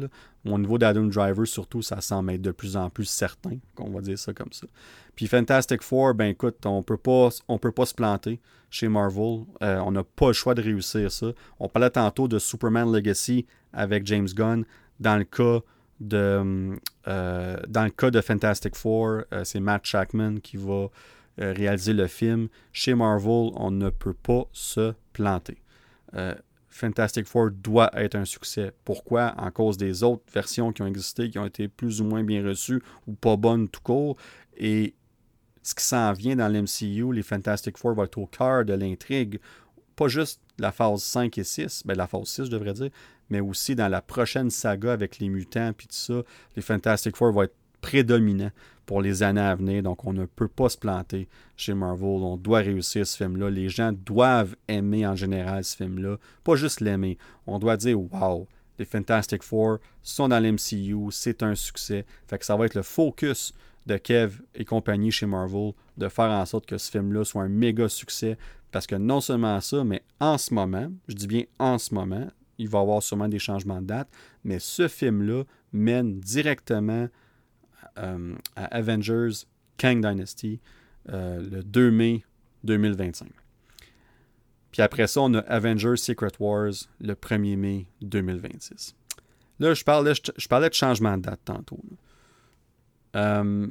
Au niveau d'Adam Driver, surtout, ça semble être de plus en plus certain, qu'on va dire ça comme ça. Puis Fantastic Four, ben écoute, on peut pas, on peut pas se planter chez Marvel. Euh, on n'a pas le choix de réussir ça. On parlait tantôt de Superman Legacy avec James Gunn. Dans le cas de, euh, dans le cas de Fantastic Four, euh, c'est Matt Shackman qui va réaliser le film. Chez Marvel, on ne peut pas se planter. Fantastic Four doit être un succès. Pourquoi? En cause des autres versions qui ont existé, qui ont été plus ou moins bien reçues ou pas bonnes tout court. Et ce qui s'en vient dans l'MCU, les Fantastic Four vont être au cœur de l'intrigue. Pas juste la phase 5 et 6, ben la phase 6, je devrais dire, mais aussi dans la prochaine saga avec les mutants puis tout ça, les Fantastic Four vont être prédominants pour les années à venir. Donc, on ne peut pas se planter chez Marvel. On doit réussir ce film-là. Les gens doivent aimer en général ce film-là. Pas juste l'aimer. On doit dire Wow, les Fantastic Four sont dans l'MCU. C'est un succès. Fait que ça va être le focus de Kev et compagnie chez Marvel de faire en sorte que ce film-là soit un méga succès. Parce que non seulement ça, mais en ce moment, je dis bien en ce moment, il va y avoir sûrement des changements de date, mais ce film-là mène directement euh, à Avengers Kang Dynasty euh, le 2 mai 2025. Puis après ça, on a Avengers Secret Wars le 1er mai 2026. Là, je parlais, de changement de date tantôt. Euh,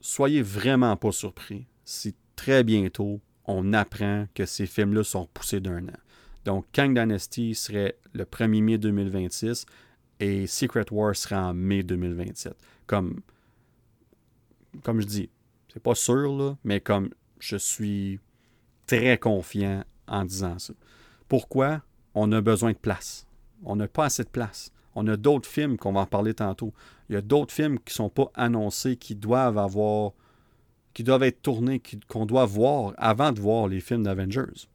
soyez vraiment pas surpris si très bientôt on apprend que ces films-là sont repoussés d'un an. Donc, Kang Dynasty serait le 1er mai 2026 et Secret War serait en mai 2027. Comme, comme je dis, c'est pas sûr, là, mais comme je suis très confiant en disant ça. Pourquoi? On a besoin de place. On n'a pas assez de place. On a d'autres films qu'on va en parler tantôt. Il y a d'autres films qui ne sont pas annoncés, qui doivent avoir qui doivent être tournés, qu'on doit voir avant de voir les films d'Avengers.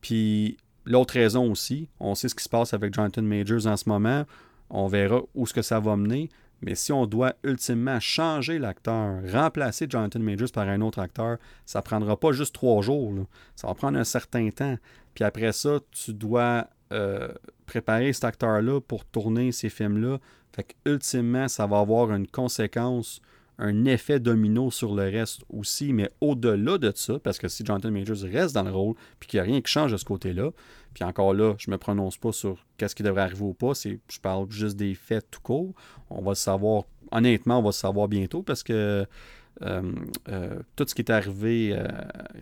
Puis l'autre raison aussi, on sait ce qui se passe avec Jonathan Majors en ce moment, on verra où ce que ça va mener, mais si on doit ultimement changer l'acteur, remplacer Jonathan Majors par un autre acteur, ça ne prendra pas juste trois jours. Ça va prendre un certain temps. Puis après ça, tu dois euh, préparer cet acteur-là pour tourner ces films-là. Fait que ultimement, ça va avoir une conséquence, un effet domino sur le reste aussi, mais au-delà de ça, parce que si Jonathan Majors reste dans le rôle, puis qu'il n'y a rien qui change de ce côté-là, puis encore là, je ne me prononce pas sur qu'est-ce qui devrait arriver ou pas, je parle juste des faits tout court. On va le savoir, honnêtement, on va le savoir bientôt parce que euh, euh, tout ce qui est arrivé, euh,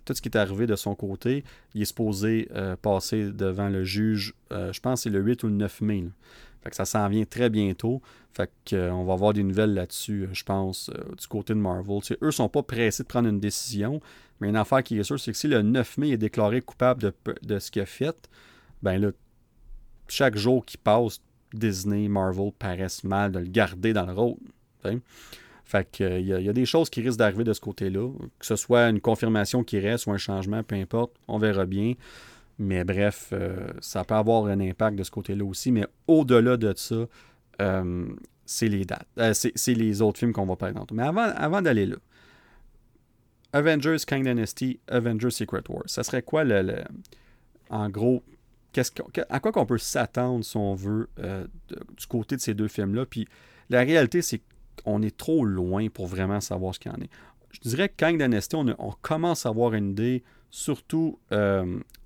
tout ce qui est arrivé de son côté, il est supposé passer devant le juge, je pense que c'est le 8 ou le 9 mai. Fait que ça s'en vient très bientôt. Fait qu'on va avoir des nouvelles là-dessus, je pense, du côté de Marvel. eux eux sont pas pressés de prendre une décision, mais une affaire qui est sûre, c'est que si le 9 mai est déclaré coupable de, ce qu'il a fait, ben là, chaque jour qui passe, Disney, Marvel paraissent mal de le garder dans le rôle. Fait que, il y, a des choses qui risquent d'arriver de ce côté-là. Que ce soit une confirmation qui reste ou un changement, peu importe, on verra bien. Mais bref, euh, ça peut avoir un impact de ce côté-là aussi. Mais au-delà de ça, euh, c'est les dates. Euh, c'est les autres films qu'on va parler tantôt. Mais avant, avant d'aller là, Avengers Kang Dynasty, Avengers Secret Wars. Ça serait quoi le. en gros, à quoi qu'on peut s'attendre si on veut euh, du côté de ces deux films-là? Puis la réalité, c'est qu'on est trop loin pour vraiment savoir ce qu'il y en est. Je dirais que Kang Dynasty, on, commence à avoir une idée, surtout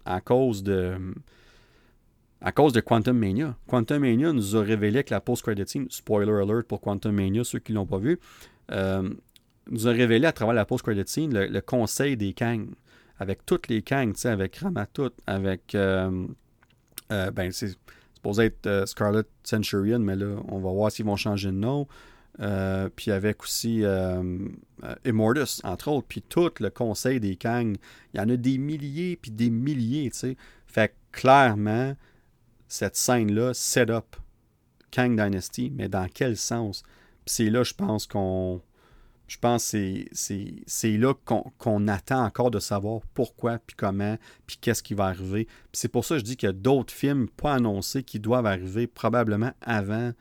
à cause de Quantum Mania. Quantum Mania nous a révélé que la post-credit scene, spoiler alert pour Quantum Mania, ceux qui ne l'ont pas vu, euh, nous a révélé à travers la post-credit scene le, conseil des Kang, avec toutes les Kang, avec Ramatut, avec. Euh, euh, ben, c'est supposé Scarlet Centurion, mais là, on va voir s'ils vont changer de nom. Puis avec aussi Immortus, entre autres, puis tout le conseil des Kang. Il y en a des milliers, puis des milliers, tu sais. Fait clairement, cette scène-là, set up Kang Dynasty, mais dans quel sens? Puis c'est là, je pense qu'on je pense que c'est là qu'on attend encore de savoir pourquoi, puis comment, puis qu'est-ce qui va arriver. c'est pour ça que je dis qu'il y a d'autres films pas annoncés qui doivent arriver probablement avant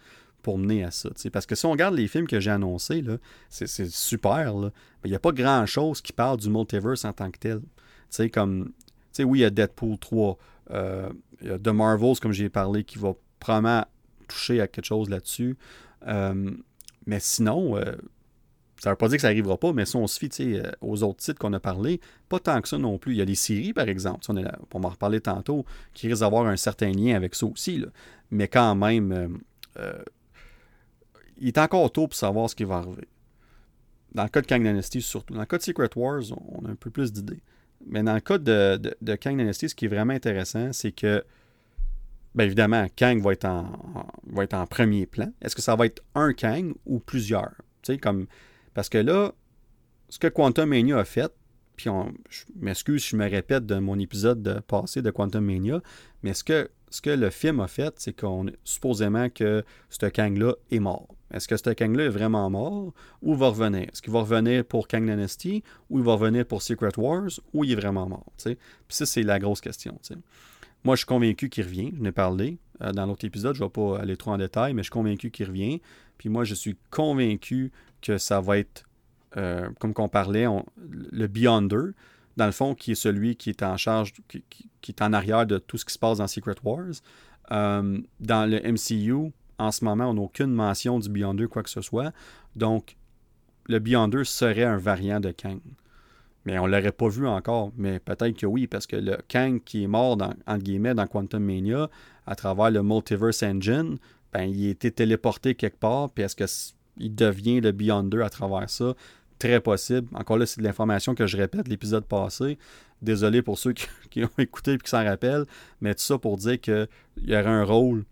pour mener à ça. Parce que si on regarde les films que j'ai annoncés, c'est super. Là. il n'y a pas grand-chose qui parle du multiverse en tant que tel. comme, oui, il y a Deadpool 3, euh, il y a The Marvels, comme j'ai parlé, qui va probablement toucher à quelque chose là-dessus. Euh, mais sinon, euh, ça ne veut pas dire que ça n'arrivera pas, mais si on se fie aux autres titres qu'on a parlé, pas tant que ça non plus. Il y a des séries, par exemple, on, là, on en reparler tantôt, qui risquent d'avoir un certain lien avec ça aussi. Mais quand même, il est encore tôt pour savoir ce qui va arriver. Dans le cas de Kang Dynasty, surtout. Dans le cas de Secret Wars, on a un peu plus d'idées. Mais dans le cas de, de, Kang Dynasty, ce qui est vraiment intéressant, c'est que, bien évidemment, Kang va être en, va être en premier plan. Est-ce que ça va être un Kang ou plusieurs? Comme parce que là, ce que Quantum Mania a fait, puis on, je m'excuse si je me répète de mon épisode de passé de Quantum Mania, mais ce que, ce que le film a fait, c'est qu'on supposément que ce Kang-là est mort. Est-ce que ce Kang-là est vraiment mort ou va revenir? Est-ce qu'il va revenir pour Kang Dynasty ou il va revenir pour Secret Wars ou il est vraiment mort? Puis ça, c'est la grosse question. Moi, je suis convaincu qu'il revient. Je n'ai parlé euh, dans l'autre épisode. Je ne vais pas aller trop en détail, mais je suis convaincu qu'il revient. Puis moi, je suis convaincu que ça va être, euh, comme qu'on parlait, le Beyonder, dans le fond, qui est celui qui est en charge, qui, est en arrière de tout ce qui se passe dans Secret Wars. Euh, dans le MCU, en ce moment, on n'a aucune mention du Beyonder, quoi que ce soit. Donc, le Beyonder serait un variant de Kang. Mais on ne l'aurait pas vu encore. Mais peut-être que oui, parce que le Kang qui est mort, dans, entre guillemets, dans Quantum Mania, à travers le Multiverse Engine, ben, il a été téléporté quelque part. Puis est-ce que il devient le Beyonder à travers ça? Très possible. Encore là, c'est de l'information que je répète l'épisode passé. Désolé pour ceux qui, ont écouté et qui s'en rappellent, mais tout ça pour dire qu'il y aurait un rôle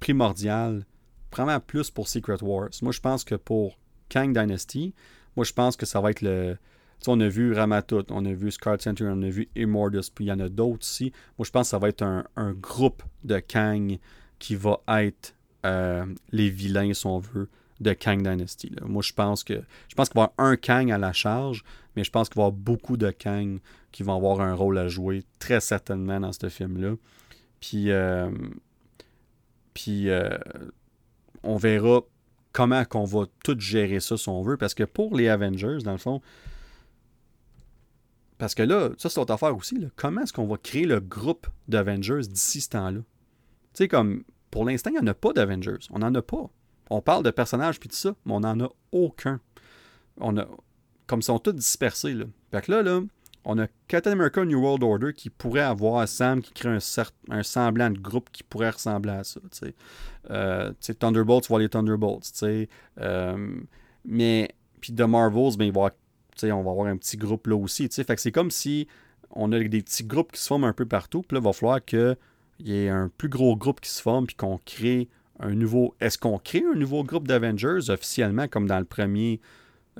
primordial, vraiment plus pour Secret Wars. Moi, je pense que pour Kang Dynasty, moi, je pense que ça va être le. Tu sais, on a vu Ramatut, on a vu Scar Center, on a vu Immortus, puis il y en a d'autres aussi. Moi, je pense que ça va être un, groupe de Kang qui va être euh, les vilains, si on veut, de Kang Dynasty. Moi, je pense que je pense qu'il va y avoir un Kang à la charge, mais je pense qu'il va y avoir beaucoup de Kang qui vont avoir un rôle à jouer, très certainement, dans ce film-là. Puis, euh, puis euh, on verra comment qu'on va tout gérer ça si on veut. Parce que pour les Avengers, dans le fond, parce que là, ça c'est autre affaire aussi, comment est-ce qu'on va créer le groupe d'Avengers d'ici ce temps-là? Tu sais, comme pour l'instant, il n'y en a pas d'Avengers. On n'en a pas. On parle de personnages puis tout ça, mais on n'en a aucun. On a. Comme ils sont tous dispersés. Là. Fait que là, là, on a Captain America New World Order qui pourrait avoir Sam qui crée un, un semblant de groupe qui pourrait ressembler à ça. Euh, Thunderbolts, tu les Thunderbolts. Euh, mais, puis The Marvels, ben, on va avoir un petit groupe là aussi. Fait que c'est comme si on a des petits groupes qui se forment un peu partout. Puis là, il va falloir qu'il y ait un plus gros groupe qui se forme puis qu'on crée un nouveau. Est-ce qu'on crée un nouveau groupe d'Avengers officiellement comme dans le premier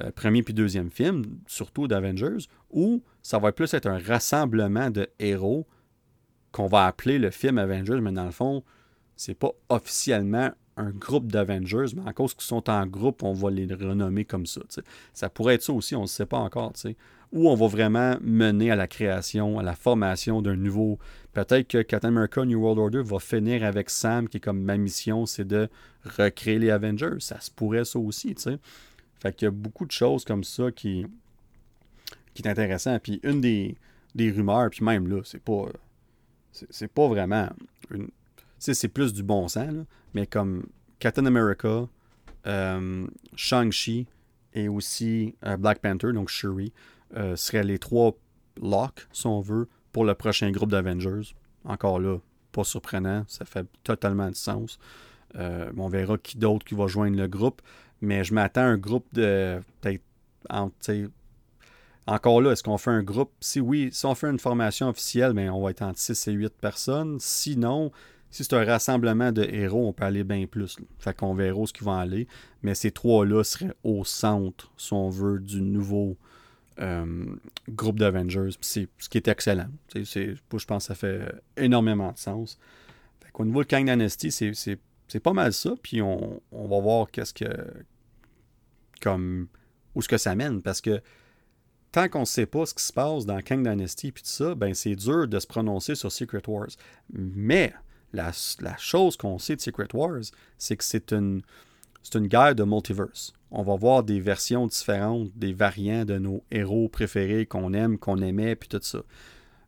euh, premier puis deuxième film, surtout d'Avengers, ou ça va plus être un rassemblement de héros qu'on va appeler le film Avengers, mais dans le fond, c'est pas officiellement un groupe d'Avengers, mais à cause qu'ils sont en groupe, on va les renommer comme ça. Ça pourrait être ça aussi, on ne sait pas encore. Ou on va vraiment mener à la création, à la formation d'un nouveau. Peut-être que Captain America New World Order va finir avec Sam, qui est comme ma mission, c'est de recréer les Avengers. Ça se pourrait ça aussi. sais. Fait qu'il y a beaucoup de choses comme ça qui, qui est intéressant. Puis une des, rumeurs, puis même là, c'est pas. C'est pas vraiment une. C'est plus du bon sens, mais comme Captain America, euh, Shang-Chi et aussi euh, Black Panther, donc Shuri, euh, seraient les trois locks, si on veut, pour le prochain groupe d'Avengers. Encore là, pas surprenant, ça fait totalement de sens. on verra qui d'autre qui va joindre le groupe. Mais je m'attends à un groupe de peut-être encore là, est-ce qu'on fait un groupe? Si oui, si on fait une formation officielle, bien, on va être entre 6 et 8 personnes. Sinon, si c'est un rassemblement de héros, on peut aller bien plus. Fait qu'on verra où ce qu'ils vont aller. Mais ces trois-là seraient au centre, si on veut, du nouveau euh, groupe d'Avengers. C'est ce qui est excellent. C'est, je pense que ça fait énormément de sens. Fait qu'au niveau de Kang Dynasty, c'est c'est pas mal ça. Puis on, va voir qu'est-ce que. comme. où ce que ça mène. Parce que tant qu'on ne sait pas ce qui se passe dans Kang Dynasty et tout ça, ben c'est dur de se prononcer sur Secret Wars. Mais la, chose qu'on sait de Secret Wars, c'est que c'est une. C'est une guerre de multiverse. On va voir des versions différentes, des variants de nos héros préférés qu'on aime, qu'on aimait, puis tout ça.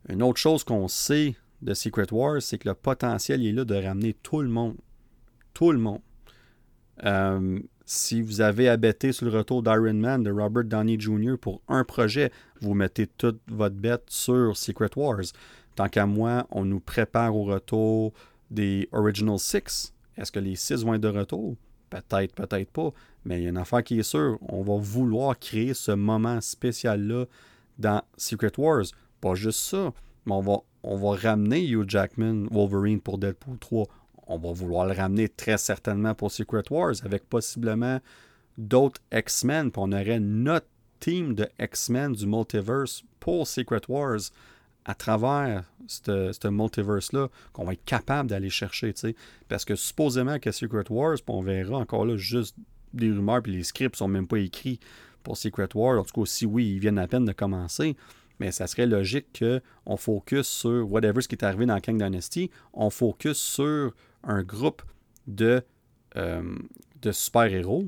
Une autre chose qu'on sait de Secret Wars, c'est que le potentiel est là de ramener tout le monde tout le monde. Euh, si vous avez abatté sur le retour d'Iron Man de Robert Downey Jr. pour un projet, vous mettez toute votre bête sur Secret Wars. Tant qu'à moi, on nous prépare au retour des Original Six. Est-ce que les six vont être de retour? Peut-être, peut-être pas. Mais il y a une affaire qui est sûre. On va vouloir créer ce moment spécial-là dans Secret Wars. Pas juste ça, mais on va, on va ramener Hugh Jackman, Wolverine pour Deadpool 3 on va vouloir le ramener très certainement pour Secret Wars avec possiblement d'autres X-Men. Puis on aurait notre team de X-Men du multiverse pour Secret Wars à travers ce multiverse-là qu'on va être capable d'aller chercher. Parce que supposément que Secret Wars, on verra encore là juste des rumeurs, puis les scripts sont même pas écrits pour Secret Wars. En tout cas, si oui, ils viennent à peine de commencer. Mais ça serait logique qu'on focus sur whatever ce qui est arrivé dans King Dynasty, on focus sur un groupe de, euh, de super-héros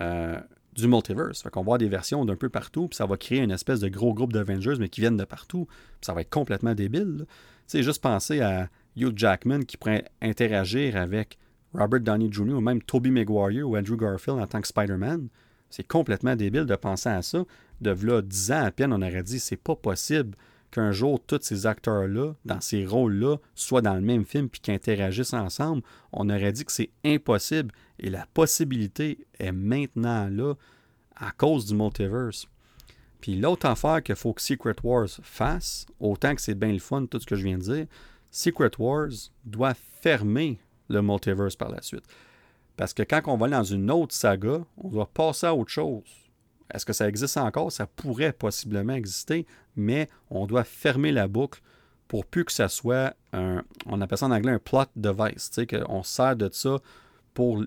euh, du multiverse. Fait qu'on va avoir des versions d'un peu partout, puis ça va créer une espèce de gros groupe d'Avengers, mais qui viennent de partout. Ça va être complètement débile. Sais, juste penser à Hugh Jackman qui pourrait interagir avec Robert Downey Jr. ou même Tobey Maguire ou Andrew Garfield en tant que Spider-Man. C'est complètement débile de penser à ça. De là, 10 ans à peine, on aurait dit c'est pas possible qu'un jour, tous ces acteurs-là, dans ces rôles-là, soient dans le même film puis qu'ils interagissent ensemble, on aurait dit que c'est impossible. Et la possibilité est maintenant là à cause du multiverse. Puis l'autre affaire qu'il faut que Secret Wars fasse, autant que c'est bien le fun, tout ce que je viens de dire, Secret Wars doit fermer le multiverse par la suite. Parce que quand on va dans une autre saga, on doit passer à autre chose. Est-ce que ça existe encore? Ça pourrait possiblement exister, mais on doit fermer la boucle pour plus que ça soit un, on appelle ça en anglais un plot device, tu sais, qu'on sert de ça pour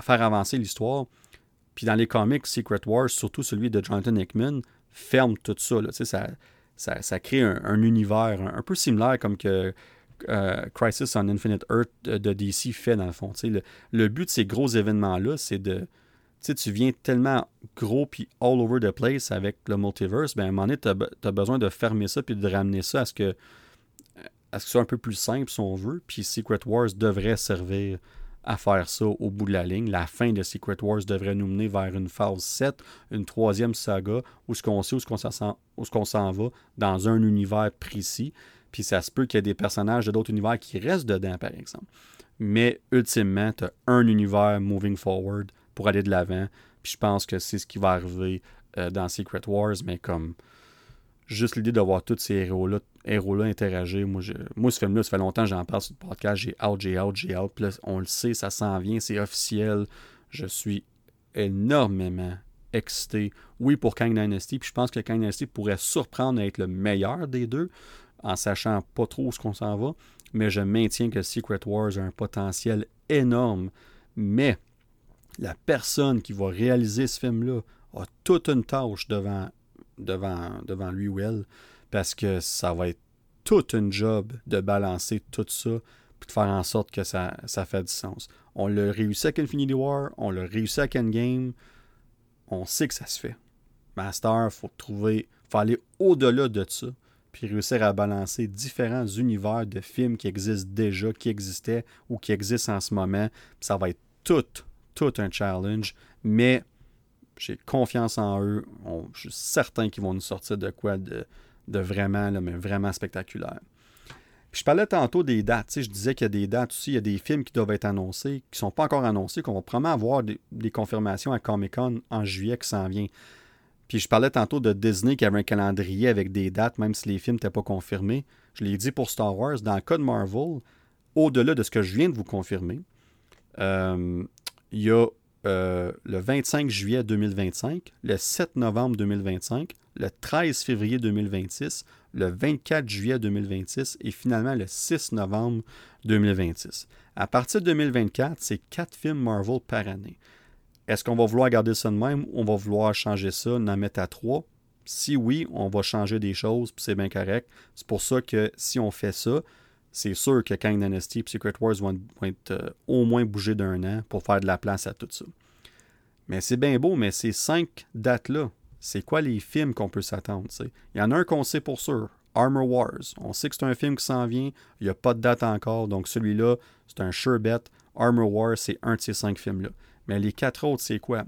faire avancer l'histoire. Puis dans les comics, Secret Wars, surtout celui de Jonathan Hickman, ferme tout ça. Là. Ça, ça, ça, crée un, univers un, peu similaire comme que euh, Crisis on Infinite Earth de, DC fait dans le fond. Le, le, but de ces gros événements-là, c'est de. Tu viens tellement gros puis all over the place avec le multiverse, ben à un moment donné, tu as, besoin de fermer ça puis de ramener ça à ce que, à ce que soit un peu plus simple si on veut. Puis Secret Wars devrait servir à faire ça au bout de la ligne. La fin de Secret Wars devrait nous mener vers une phase 7, une troisième saga, où ce qu'on sait où ce qu'on s'en va dans un univers précis. Puis ça se peut qu'il y ait des personnages de d'autres univers qui restent dedans, par exemple. Mais ultimement, tu as un univers moving forward pour aller de l'avant. Puis je pense que c'est ce qui va arriver euh, dans Secret Wars, mais comme juste l'idée de voir tous ces héros-là héros interagir. Moi, je, moi, ce film-là, ça fait longtemps que j'en parle sur le podcast. J'ai out, j'ai out, j'ai out. Puis là, on le sait, ça s'en vient, c'est officiel. Je suis énormément excité. Oui, pour Kang Dynasty. Puis je pense que Kang Dynasty pourrait surprendre à être le meilleur des deux, en sachant pas trop où ce qu'on s'en va. Mais je maintiens que Secret Wars a un potentiel énorme. Mais la personne qui va réaliser ce film-là a toute une tâche devant lui ou elle, parce que ça va être toute une job de balancer tout ça, puis de faire en sorte que ça, ça fait du sens. On l'a réussi avec Infinity War, on l'a réussi avec Endgame, on sait que ça se fait. Master, il faut trouver, faut aller au-delà de ça, puis réussir à balancer différents univers de films qui existent déjà, qui existaient ou qui existent en ce moment. ça va être tout, tout un challenge, mais j'ai confiance en eux. je suis certain qu'ils vont nous sortir de quoi de, vraiment, mais vraiment spectaculaire. Puis je parlais tantôt des dates. Je disais qu'il y a des dates aussi, il y a des films qui doivent être annoncés, qui ne sont pas encore annoncés, qu'on va probablement avoir des, confirmations à Comic Con en juillet qui s'en vient. Puis je parlais tantôt de Disney qui avait un calendrier avec des dates, même si les films n'étaient pas confirmés. Je l'ai dit pour Star Wars. Dans le cas de Marvel, au-delà de ce que je viens de vous confirmer, euh, il y a euh, le 25 juillet 2025, le 7 novembre 2025, le 13 février 2026, le 24 juillet 2026 et finalement le 6 novembre 2026. À partir de 2024, c'est quatre films Marvel par année. Est-ce qu'on va vouloir garder ça de même ou on va vouloir changer ça, en mettre à trois? Si oui, on va changer des choses, puis c'est bien correct. C'est pour ça que si on fait ça, c'est sûr que Kang Dynasty et Secret Wars vont, être euh, au moins bougés d'un an pour faire de la place à tout ça. Mais c'est bien beau, mais ces cinq dates-là, c'est quoi les films qu'on peut s'attendre? Il y en a un qu'on sait pour sûr, Armor Wars. On sait que c'est un film qui s'en vient, il n'y a pas de date encore, donc celui-là, c'est un sure bet. Armor Wars, c'est un de ces cinq films-là. Mais les quatre autres, c'est quoi?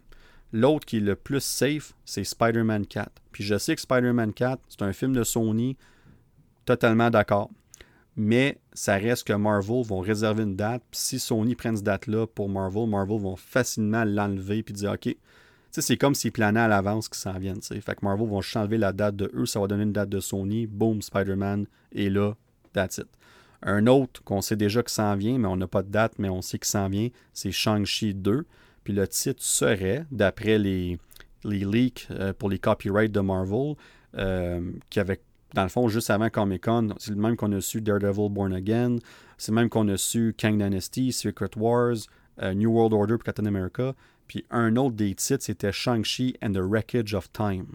L'autre qui est le plus safe, c'est Spider-Man 4. Puis je sais que Spider-Man 4, c'est un film de Sony, totalement d'accord. Mais ça reste que Marvel vont réserver une date. Si Sony prend cette date-là pour Marvel, Marvel vont facilement l'enlever puis dire OK. C'est comme s'ils planaient à l'avance qu'ils s'en viennent. Fait que Marvel vont enlever la date de eux, ça va donner une date de Sony. Boom, Spider-Man est là. That's it. Un autre qu'on sait déjà qu'il s'en vient, mais on n'a pas de date, mais on sait qu'il s'en vient, c'est Shang-Chi 2. Puis le titre serait, d'après les, les leaks euh, pour les copyrights de Marvel, euh, qui avait dans le fond, juste avant Comic Con, c'est le même qu'on a su Daredevil Born Again, c'est le même qu'on a su Kang Dynasty, Secret Wars, euh, New World Order pour Captain America. Puis un autre des titres, c'était Shang-Chi and the Wreckage of Time.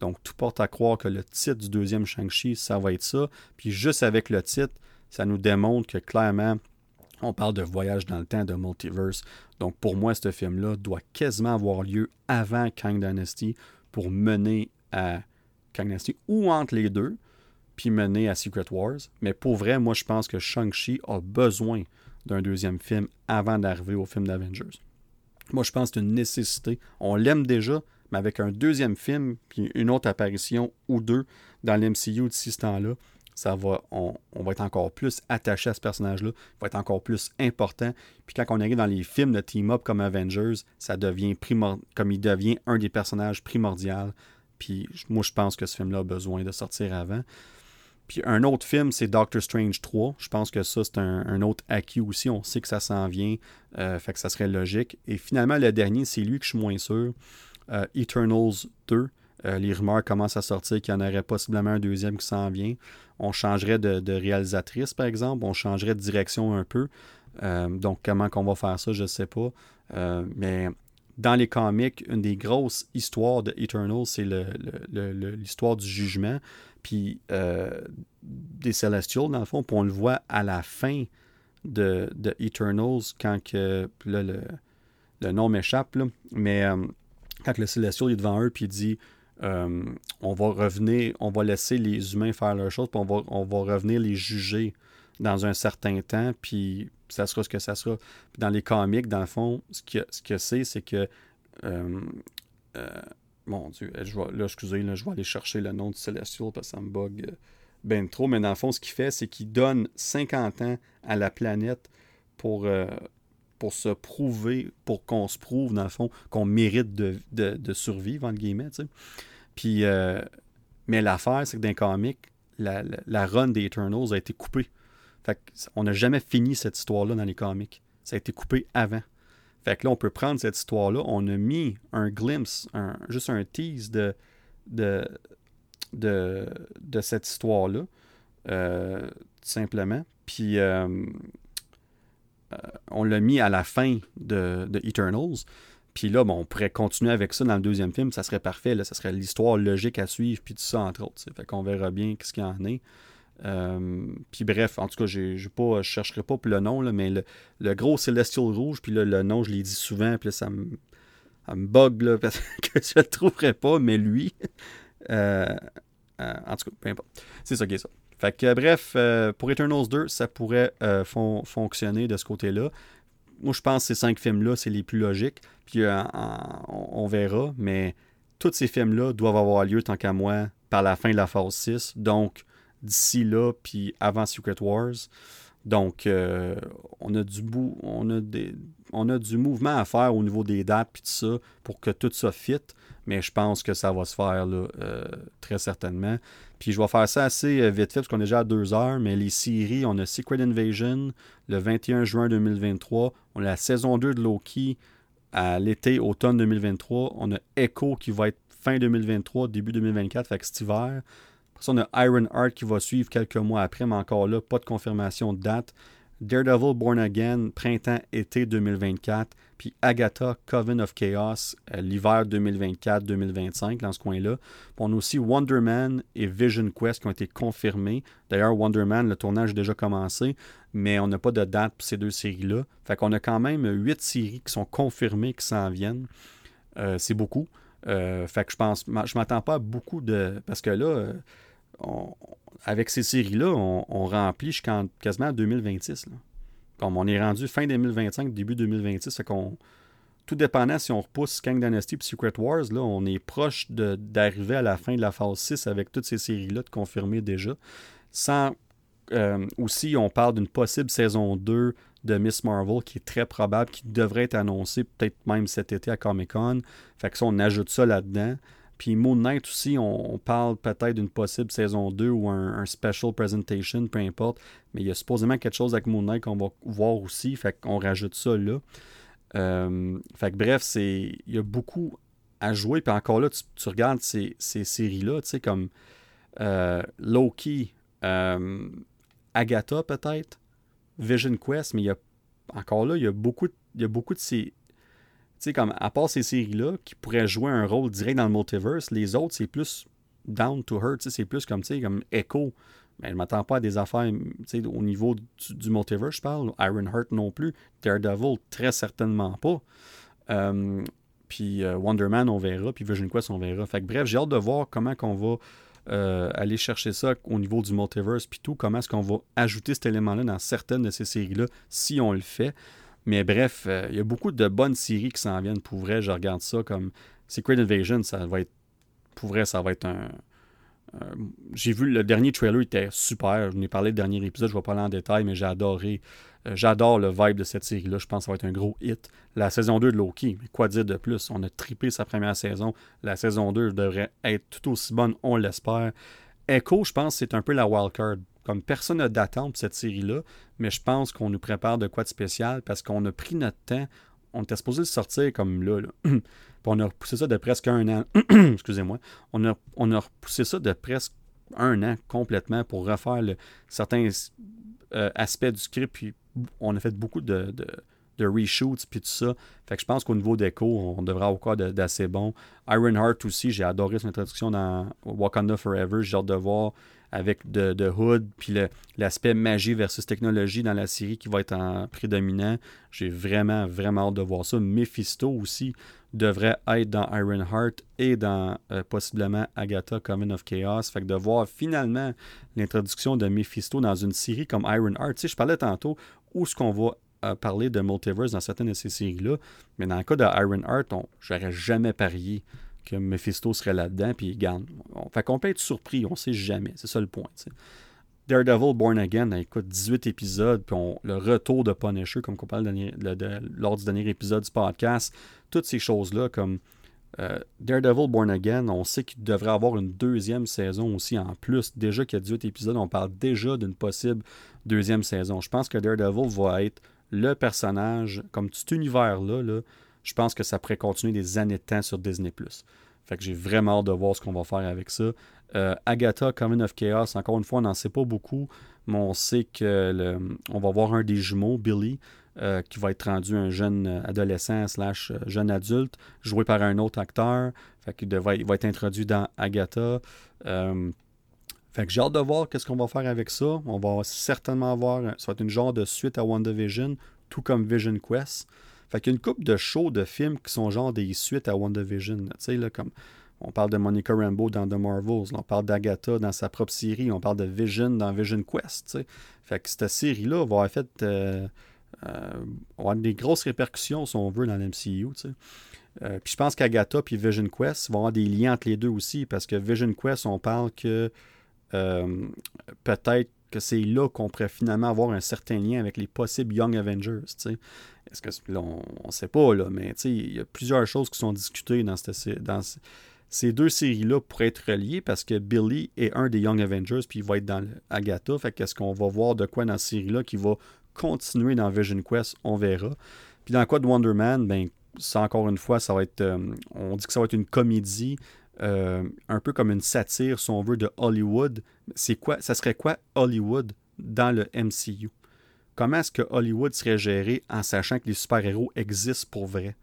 Donc tout porte à croire que le titre du deuxième Shang-Chi, ça va être ça. Puis juste avec le titre, ça nous démontre que clairement, on parle de voyage dans le temps, de multiverse. Donc pour moi, ce film-là doit quasiment avoir lieu avant Kang Dynasty pour mener à Kang Dynasty ou entre les deux puis mener à Secret Wars. Mais pour vrai, moi, je pense que Shang-Chi a besoin d'un deuxième film avant d'arriver au film d'Avengers. Moi, je pense que c'est une nécessité. On l'aime déjà, mais avec un deuxième film, puis une autre apparition ou deux dans l'MCU d'ici ce temps-là, ça va, on, va être encore plus attaché à ce personnage-là, il va être encore plus important. Puis quand on arrive dans les films de team-up comme Avengers, ça devient comme il devient un des personnages primordiaux. Puis moi, je pense que ce film-là a besoin de sortir avant. Puis un autre film, c'est Doctor Strange 3. Je pense que ça, c'est un, autre acquis aussi. On sait que ça s'en vient. Euh, fait que ça serait logique. Et finalement, le dernier, c'est lui que je suis moins sûr. Euh, Eternals 2. Euh, les rumeurs commencent à sortir qu'il y en aurait possiblement un deuxième qui s'en vient. On changerait de, réalisatrice, par exemple. On changerait de direction un peu. donc, comment qu'on va faire ça, je ne sais pas. mais dans les comics, une des grosses histoires de Eternal, c'est l'histoire du jugement, puis euh, des Celestials, dans le fond, puis on le voit à la fin de, de Eternals, quand que, là, le, le nom m'échappe, mais euh, quand le Celestial est devant eux, puis il dit euh, on va revenir, on va laisser les humains faire leurs choses, puis on va, on va revenir les juger dans un certain temps, puis ça sera ce que ça sera. dans les comics, dans le fond, ce que, ce que c'est, c'est que. Euh, mon Dieu, je là, excusez, là, je vais aller chercher le nom du Celestial parce que ça me bug ben trop, mais dans le fond, ce qu'il fait, c'est qu'il donne 50 ans à la planète pour, pour se prouver, pour qu'on se prouve, dans le fond, qu'on mérite de, de, survivre, entre guillemets. Puis, euh, mais l'affaire, c'est que dans les comics, la, la, run des Eternals a été coupée. Fait on n'a jamais fini cette histoire-là dans les comics. Ça a été coupé avant. Fait que là, on peut prendre cette histoire-là. On a mis un glimpse, juste un tease de, de, de, de cette histoire-là. Euh, tout simplement. Puis, euh, euh, on l'a mis à la fin de, Eternals. Puis là, bon, on pourrait continuer avec ça dans le deuxième film, ça serait parfait. Là, ça serait l'histoire logique à suivre, puis tout ça, entre autres. Fait qu'on verra bien ce qu'il en est. Euh, puis bref, en tout cas, j'ai, pas, je chercherai pas pour le nom, là, mais le, gros Celestial Rouge, puis le nom, je l'ai dit souvent, puis ça me, bug, là, parce que je le trouverais pas, mais lui, euh, en tout cas, peu importe. C'est ça qui est ça. Fait que bref, euh, pour Eternals 2, ça pourrait euh, fonctionner de ce côté-là. Moi, je pense que ces cinq films-là, c'est les plus logiques. Puis euh, on, verra, mais tous ces films-là doivent avoir lieu, tant qu'à moi, par la fin de la phase 6. Donc, d'ici là, puis avant Secret Wars. Donc, on, a du bout, on, a des, on a du mouvement à faire au niveau des dates, puis tout ça, pour que tout ça fit. Mais je pense que ça va se faire là, très certainement. Puis je vais faire ça assez euh, vite fait parce qu'on est déjà à deux heures, mais les séries, on a Secret Invasion le 21 juin 2023, on a la saison 2 de Loki à l'été, automne 2023, on a Echo qui va être fin 2023, début 2024, fait que cet hiver. Après ça, on a Iron Heart qui va suivre quelques mois après, mais encore là, pas de confirmation de date. Daredevil Born Again, printemps-été 2024, puis Agatha Coven of Chaos, euh, l'hiver 2024-2025, dans ce coin-là. on a aussi Wonder Man et Vision Quest qui ont été confirmés. D'ailleurs, Wonder Man, le tournage a déjà commencé, mais on n'a pas de date pour ces deux séries-là. Fait qu'on a quand même huit séries qui sont confirmées qui s'en viennent. Euh, c'est beaucoup. Euh, fait que je pense, je m'attends pas à beaucoup de. Parce que là, avec ces séries-là, on, remplit jusqu'en quasiment 2026. Comme on est rendu fin 2025, début 2026, qu'on. Tout dépendant si on repousse Kang Dynasty et Secret Wars, là, on est proche d'arriver à la fin de la phase 6 avec toutes ces séries-là de confirmer déjà. Sans euh, aussi, on parle d'une possible saison 2 de Miss Marvel qui est très probable, qui devrait être annoncée peut-être même cet été à Comic Con. Fait que ça, on ajoute ça là-dedans. Puis Moon Knight aussi, on, parle peut-être d'une possible saison 2 ou un, special presentation, peu importe. Mais il y a supposément quelque chose avec Moon Knight qu'on va voir aussi. Fait qu'on rajoute ça là. Euh, fait que bref, c'est il y a beaucoup à jouer. Puis encore là, tu, regardes ces, séries-là, tu sais, comme euh, Loki, euh, Agatha peut-être, Vision Quest, mais il y a encore là, il y a beaucoup, il y a beaucoup de ces sais, comme à part ces séries-là, qui pourraient jouer un rôle direct dans le multiverse, les autres, c'est plus down to earth, c'est plus comme, comme Echo. Mais je ne m'attends pas à des affaires au niveau du, multiverse, je parle. Iron Heart non plus. Daredevil, très certainement pas. Euh, puis euh, Wonder Man, on verra. Puis Vision Quest, on verra. Fait que, bref, j'ai hâte de voir comment qu'on va euh, aller chercher ça au niveau du multiverse. Puis tout, comment est-ce qu'on va ajouter cet élément-là dans certaines de ces séries-là, si on le fait. Mais bref, euh, il y a beaucoup de bonnes séries qui s'en viennent. Pour vrai, je regarde ça comme Secret Invasion, ça va être. Pour vrai, ça va être un. j'ai vu le dernier trailer, il était super. Je n'ai parlé le dernier épisode, je ne vais pas aller en détail, mais j'ai adoré. Euh, j'adore le vibe de cette série-là. Je pense que ça va être un gros hit. La saison 2 de Loki, mais quoi dire de plus? On a trippé sa première saison. La saison 2 devrait être tout aussi bonne, on l'espère. Echo, je pense, c'est un peu la wildcard. Comme personne n'a d'attente pour cette série-là, mais je pense qu'on nous prépare de quoi de spécial parce qu'on a pris notre temps. On était supposé le sortir comme là. Puis on a repoussé ça de presque un an. Excusez-moi. On a, on a repoussé ça de presque un an complètement pour refaire certains euh, aspects du script. Puis on a fait beaucoup de, de reshoots puis tout ça. Fait que je pense qu'au niveau déco, on devrait avoir quoi d'assez bon. Ironheart aussi, j'ai adoré son introduction dans Wakanda Forever. J'ai hâte de voir avec de, de Hood, puis l'aspect magie versus technologie dans la série qui va être en prédominant. J'ai vraiment, vraiment hâte de voir ça. Mephisto aussi devrait être dans Ironheart et dans euh, possiblement Agatha Coven of Chaos. Fait que de voir finalement l'introduction de Mephisto dans une série comme Ironheart. Tu sais, je parlais tantôt où est-ce qu'on va euh, parler de multiverse dans certaines de ces séries-là, mais dans le cas de Ironheart, j'aurais jamais parié que Mephisto serait là-dedans, puis il gagne. fait qu'on peut être surpris, on sait jamais. C'est ça le point. Daredevil Born Again, écoute, 18 épisodes, puis le retour de Punisher, comme on parle lors du dernier épisode du podcast, toutes ces choses-là, comme euh, Daredevil Born Again, on sait qu'il devrait avoir une deuxième saison aussi en plus. Déjà qu'il y a 18 épisodes, on parle déjà d'une possible deuxième saison. Je pense que Daredevil va être le personnage, comme tout univers-là, là, je pense que ça pourrait continuer des années de temps sur Disney+. Fait que j'ai vraiment hâte de voir ce qu'on va faire avec ça. Euh, Agatha, Common of Chaos, encore une fois, on n'en sait pas beaucoup, mais on sait que on va voir un des jumeaux, Billy, euh, qui va être rendu un jeune adolescent slash jeune adulte, joué par un autre acteur. Fait qu'il il va être introduit dans Agatha. Euh, fait que j'ai hâte de voir qu'est-ce qu'on va faire avec ça. On va certainement avoir, ça va être une genre de suite à WandaVision, tout comme Vision Quest. Fait qu'il y couple de shows, de films qui sont genre des suites à WandaVision. Tu sais, là, comme on parle de Monica Rambeau dans The Marvels, on parle d'Agatha dans sa propre série, on parle de Vision dans Vision Quest. Tu sais. Fait que cette série-là va avoir fait euh, euh, avoir des grosses répercussions, si on veut, dans l'MCU. Euh, puis je pense qu'Agatha et Vision Quest vont avoir des liens entre les deux aussi, parce que Vision Quest, on parle que peut-être que c'est là qu'on pourrait finalement avoir un certain lien avec les possibles Young Avengers. Est-ce que on ne sait pas, là, mais il y a plusieurs choses qui sont discutées dans, ces deux séries-là pourraient être reliées parce que Billy est un des Young Avengers, puis il va être dans Agatha. Fait qu'est-ce qu'on va voir de quoi dans cette série-là qui va continuer dans Vision Quest, on verra. Puis dans quoi de Wonder Man, ben, ça encore une fois, ça va être. Euh, on dit que ça va être une comédie. Euh, un peu comme une satire, si on veut, de Hollywood. C'est quoi, ça serait quoi Hollywood dans le MCU? Comment est-ce que Hollywood serait géré en sachant que les super-héros existent pour vrai?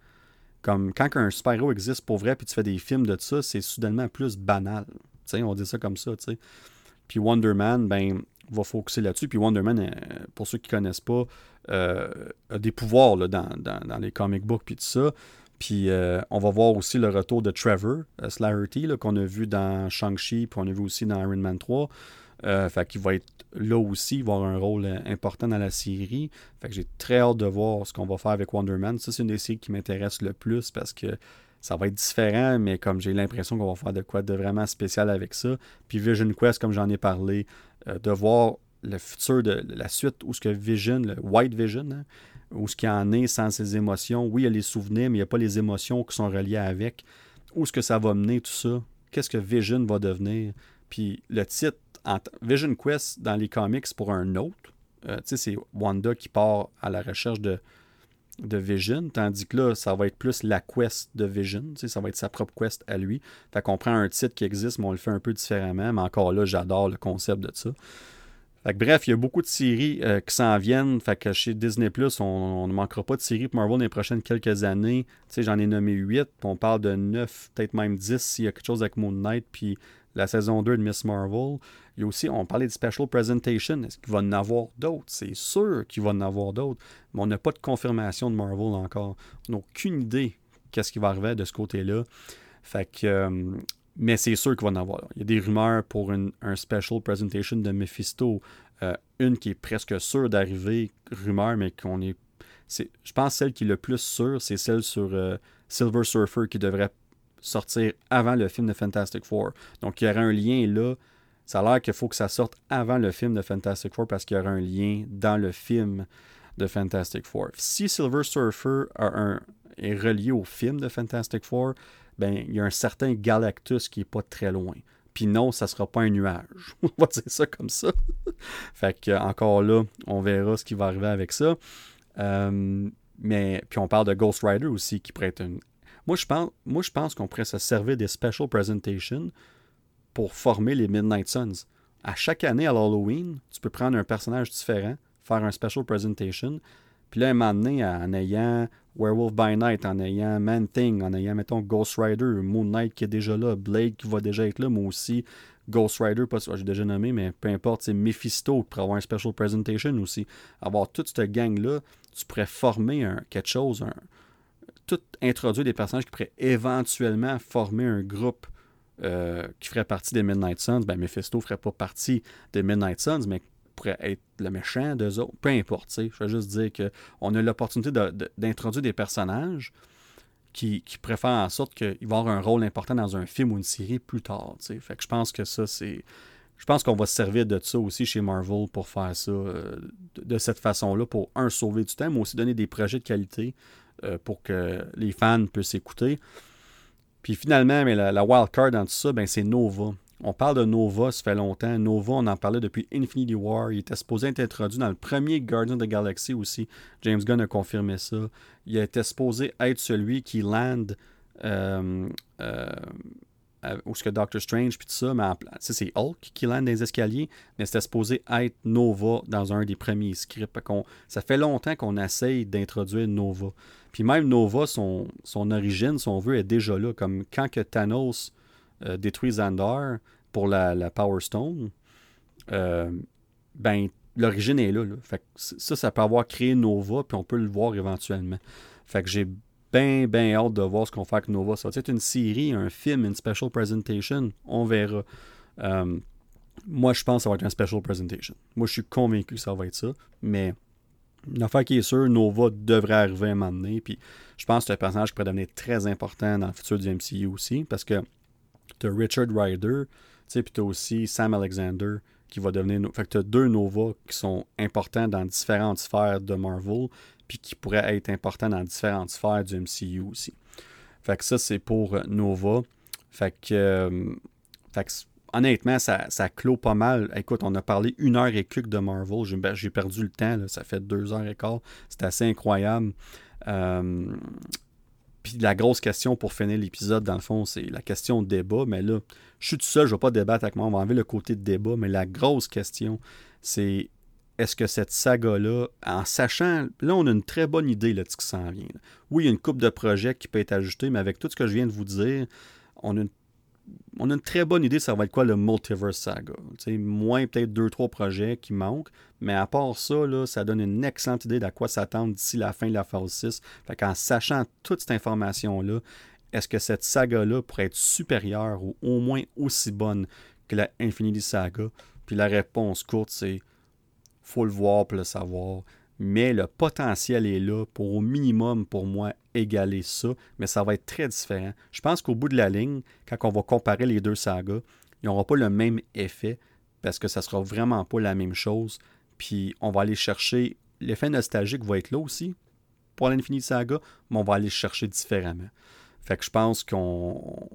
Comme quand un super-héros existe pour vrai puis tu fais des films de ça, c'est soudainement plus banal. on dit ça comme ça. sais. Puis Wonder Man, ben, va focuser là-dessus. Puis Wonder Man, euh, pour ceux qui ne connaissent pas, euh, a des pouvoirs dans, les comic books puis tout ça. Puis euh, on va voir aussi le retour de Trevor euh, qu'on a vu dans Shang-Chi, puis on a vu aussi dans Iron Man 3. Euh, fait qu'il va être là aussi, il avoir un rôle euh, important dans la série. Fait que j'ai très hâte de voir ce qu'on va faire avec Wonder Man. Ça, c'est une des séries qui m'intéresse le plus parce que ça va être différent, mais comme j'ai l'impression qu'on va faire de quoi de vraiment spécial avec ça. Puis Vision Quest, comme j'en ai parlé, de voir le futur de la suite, où ce que Vision, le White Vision, hein, où ce qu'il en est sans ses émotions. Oui, il y a les souvenirs, mais il n'y a pas les émotions qui sont reliées avec. Où est-ce que ça va mener tout ça? Qu'est-ce que Vision va devenir? Puis le titre, Vision Quest dans les comics pour un autre, euh, c'est Wanda qui part à la recherche de, de Vision, tandis que là, ça va être plus la quest de Vision, ça va être sa propre quest à lui. Fait qu'on prend un titre qui existe, mais on le fait un peu différemment, mais encore là, j'adore le concept de ça bref, il y a beaucoup de séries euh, qui s'en viennent. Fait que chez Disney Plus, on, ne manquera pas de séries pour Marvel dans les prochaines quelques années. j'en ai nommé 8, puis on parle de 9, peut-être même 10 s'il y a quelque chose avec Moon Knight, puis la saison 2 de Miss Marvel. Il y a aussi, on parlait de Special Presentation. Est-ce qu'il va en avoir d'autres? C'est sûr qu'il va en avoir d'autres, mais on n'a pas de confirmation de Marvel encore. On n'a aucune idée qu'est-ce qui va arriver de ce côté-là. Fait que, euh, mais c'est sûr qu'il va en avoir. Il y a des rumeurs pour une, un special presentation de Mephisto. Euh, une qui est presque sûre d'arriver, rumeur, mais qu'on est, Je pense celle qui est le plus sûre, c'est celle sur euh, Silver Surfer qui devrait sortir avant le film de Fantastic Four. Donc il y aurait un lien là. Ça a l'air qu'il faut que ça sorte avant le film de Fantastic Four parce qu'il y aura un lien dans le film de Fantastic Four. Si Silver Surfer est relié au film de Fantastic Four, ben, il y a un certain Galactus qui est pas très loin. Puis non, ça sera pas un nuage. on va dire ça comme ça. fait que encore là, on verra ce qui va arriver avec ça. Euh, mais puis on parle de Ghost Rider aussi qui pourrait être une. Moi je pense, moi je pense qu'on pourrait se servir des special presentations pour former les Midnight Suns. À chaque année à l'Halloween, tu peux prendre un personnage différent, faire un special presentation, Puis là, un moment en ayant Werewolf by Night, en ayant Man Thing, en ayant, mettons, Ghost Rider, Moon Knight qui est déjà là, Blade qui va déjà être là, mais aussi Ghost Rider, pas j'ai déjà nommé, mais peu importe, c'est Mephisto pour avoir un special presentation aussi. Avoir toute cette gang-là, tu pourrais former un, quelque chose, un, tout introduire des personnages qui pourraient éventuellement former un groupe euh, qui ferait partie des Midnight Suns. Ben, Mephisto ferait pas partie des Midnight Suns, mais pourrait être le méchant d'eux autres. Peu importe, je veux juste dire qu'on a l'opportunité d'introduire des personnages qui, qui préfèrent en sorte qu'ils vont avoir un rôle important dans un film ou une série plus tard. Fait que je pense que ça, c'est. Je pense qu'on va se servir de ça aussi chez Marvel pour faire ça euh, de, cette façon-là, pour un, sauver du temps, mais aussi donner des projets de qualité euh, pour que les fans puissent écouter. Puis finalement, mais la, wild card dans tout ça, ben, c'est Nova. On parle de Nova, ça fait longtemps. Nova, on en parlait depuis Infinity War. Il était supposé être introduit dans le premier Guardian the Galaxy aussi. James Gunn a confirmé ça. Il était supposé être celui qui land euh, euh, où ce que Doctor Strange puis tout ça, mais c'est Hulk qui land dans les escaliers, mais c'était supposé être Nova dans un des premiers scripts. ça fait longtemps qu'on essaye d'introduire Nova. Puis même Nova, son origine, son vœu est déjà là. Comme quand que Thanos euh, détruit Xandar pour la, Power Stone, euh, ben, l'origine est là, Fait ça, ça peut avoir créé Nova, puis on peut le voir éventuellement. Fait que j'ai bien, bien hâte de voir ce qu'on fait avec Nova. Ça va être une série, un film, une special presentation. On verra. Euh, moi, je pense que ça va être un special presentation. Moi, je suis convaincu que ça va être ça. Mais une affaire qui est sûre, Nova devrait arriver à un moment donné. Puis je pense que c'est un personnage qui pourrait devenir très important dans le futur du MCU aussi. Parce que tu as Richard Ryder, puis tu as aussi Sam Alexander qui va devenir. Fait que tu as deux Nova qui sont importants dans différentes sphères de Marvel, puis qui pourraient être importants dans différentes sphères du MCU aussi. Fait que ça, c'est pour euh, Nova. Fait que, euh, fait que honnêtement, ça, ça clôt pas mal. Écoute, on a parlé une heure et quelques de Marvel. J'ai ben, perdu le temps. Ça fait deux heures et quart. C'est assez incroyable. Euh, puis la grosse question pour finir l'épisode, dans le fond, c'est la question de débat. Mais là, je suis tout seul, je ne vais pas débattre avec moi. On va enlever le côté de débat. Mais la grosse question, c'est est-ce que cette saga-là, en sachant, là, on a une très bonne idée de ce qui s'en vient. Oui, il y a une coupe de projets qui peut être ajoutée, mais avec tout ce que je viens de vous dire, on a une on a une très bonne idée ça va être quoi le Multiverse Saga. moins peut-être deux, trois projets qui manquent, mais à part ça, ça donne une excellente idée d'à quoi s'attendre d'ici la fin de la phase 6. Fait qu'en sachant toute cette information-là, est-ce que cette saga-là pourrait être supérieure ou au moins aussi bonne que la Infinity Saga? Puis la réponse courte, c'est faut le voir pour le savoir mais le potentiel est là pour au minimum, pour moi, égaler ça, mais ça va être très différent. Je pense qu'au bout de la ligne, quand on va comparer les deux sagas, ils n'auront pas le même effet parce que ça ne sera vraiment pas la même chose. Puis on va aller chercher. L'effet nostalgique va être là aussi pour l'Infinite Saga, mais on va aller chercher différemment. Fait que je pense qu'on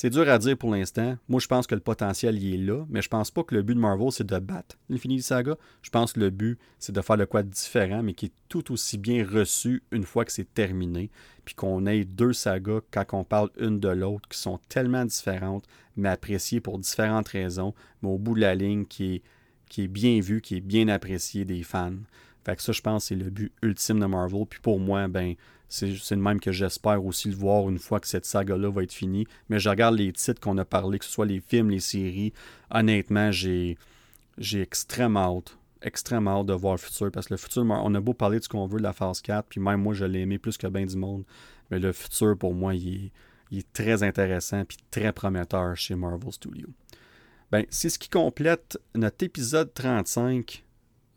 c'est dur à dire pour l'instant. Moi, je pense que le potentiel y est là, mais je pense pas que le but de Marvel, c'est de battre l'Infinity Saga. Je pense que le but, c'est de faire le quoi différent, mais qui est tout aussi bien reçu une fois que c'est terminé. Puis qu'on ait deux sagas, quand on parle une de l'autre, qui sont tellement différentes, mais appréciées pour différentes raisons, mais au bout de la ligne, qui est, qui est bien vu, qui est bien apprécié des fans. Fait que ça, je pense, c'est le but ultime de Marvel. Puis pour moi, ben, c'est le même que j'espère aussi le voir une fois que cette saga-là va être finie. Mais je regarde les titres qu'on a parlé, que ce soit les films, les séries. Honnêtement, j'ai extrêmement hâte. Extrêmement hâte de voir le futur. Parce que le futur, on a beau parler de ce qu'on veut de la phase 4, puis même moi, je l'ai aimé plus que bien du monde. Mais le futur, pour moi, il est, très intéressant puis très prometteur chez Marvel Studios. Ben, c'est ce qui complète notre épisode 35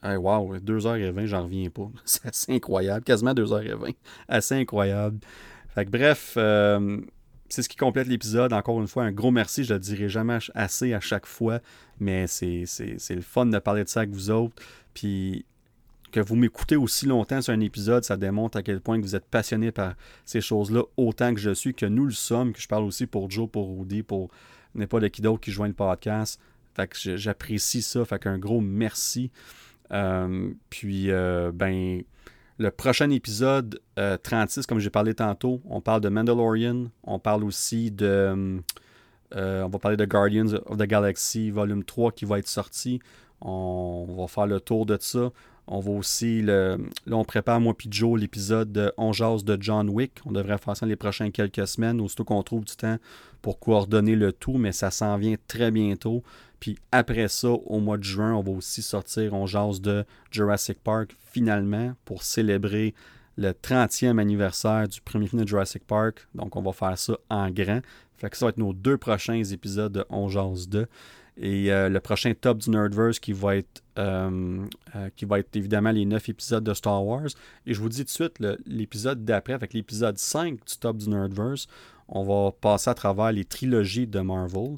Hey, wow, 2h20, j'en reviens pas. C'est assez incroyable. Quasiment 2h20. Assez incroyable. Fait que bref, euh, c'est ce qui complète l'épisode. Encore une fois, un gros merci. Je le dirai jamais assez à chaque fois. Mais c'est le fun de parler de ça avec vous autres. Puis que vous m'écoutez aussi longtemps sur un épisode, ça démontre à quel point que vous êtes passionné par ces choses-là, autant que je suis, que nous le sommes, que je parle aussi pour Joe, pour Rudy, pour n'importe qui d'autre qui joint le podcast. Fait que j'apprécie ça. Fait qu'un gros merci. Euh, puis, euh, ben, le prochain épisode 36, euh, comme j'ai parlé tantôt, on parle de Mandalorian, on parle aussi de. on va parler de Guardians of the Galaxy volume 3 qui va être sorti. On, va faire le tour de ça. On va aussi, le, là, on prépare, moi puis Joe, l'épisode de On jase de John Wick. On devrait faire ça les prochaines quelques semaines, aussitôt qu'on trouve du temps pour coordonner le tout, mais ça s'en vient très bientôt. Puis après ça, au mois de juin, on va aussi sortir On jase de Jurassic Park finalement pour célébrer le 30e anniversaire du premier film de Jurassic Park. Donc on va faire ça en grand. Fait que ça va être nos deux prochains épisodes de On jase 2. Et euh, le prochain top du Nerdverse qui va être euh, euh, qui va être évidemment les neuf épisodes de Star Wars. Et je vous dis tout de suite, l'épisode d'après, avec l'épisode 5 du top du Nerdverse, on va passer à travers les trilogies de Marvel.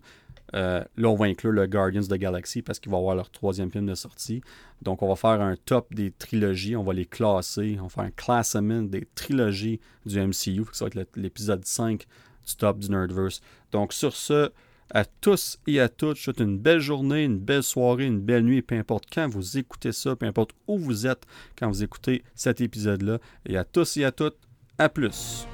là, on va inclure le Guardians the Galaxy parce qu'il va avoir leur troisième film de sortie. Donc, on va faire un top des trilogies. On va les classer. On va faire un classement des trilogies du MCU. Ça va être l'épisode 5 du top du Nerdverse. Donc, sur ce, à tous et à toutes. Je souhaite une belle journée, une belle soirée, une belle nuit, peu importe quand vous écoutez ça, peu importe où vous êtes quand vous écoutez cet épisode-là. Et à tous et à toutes, à plus.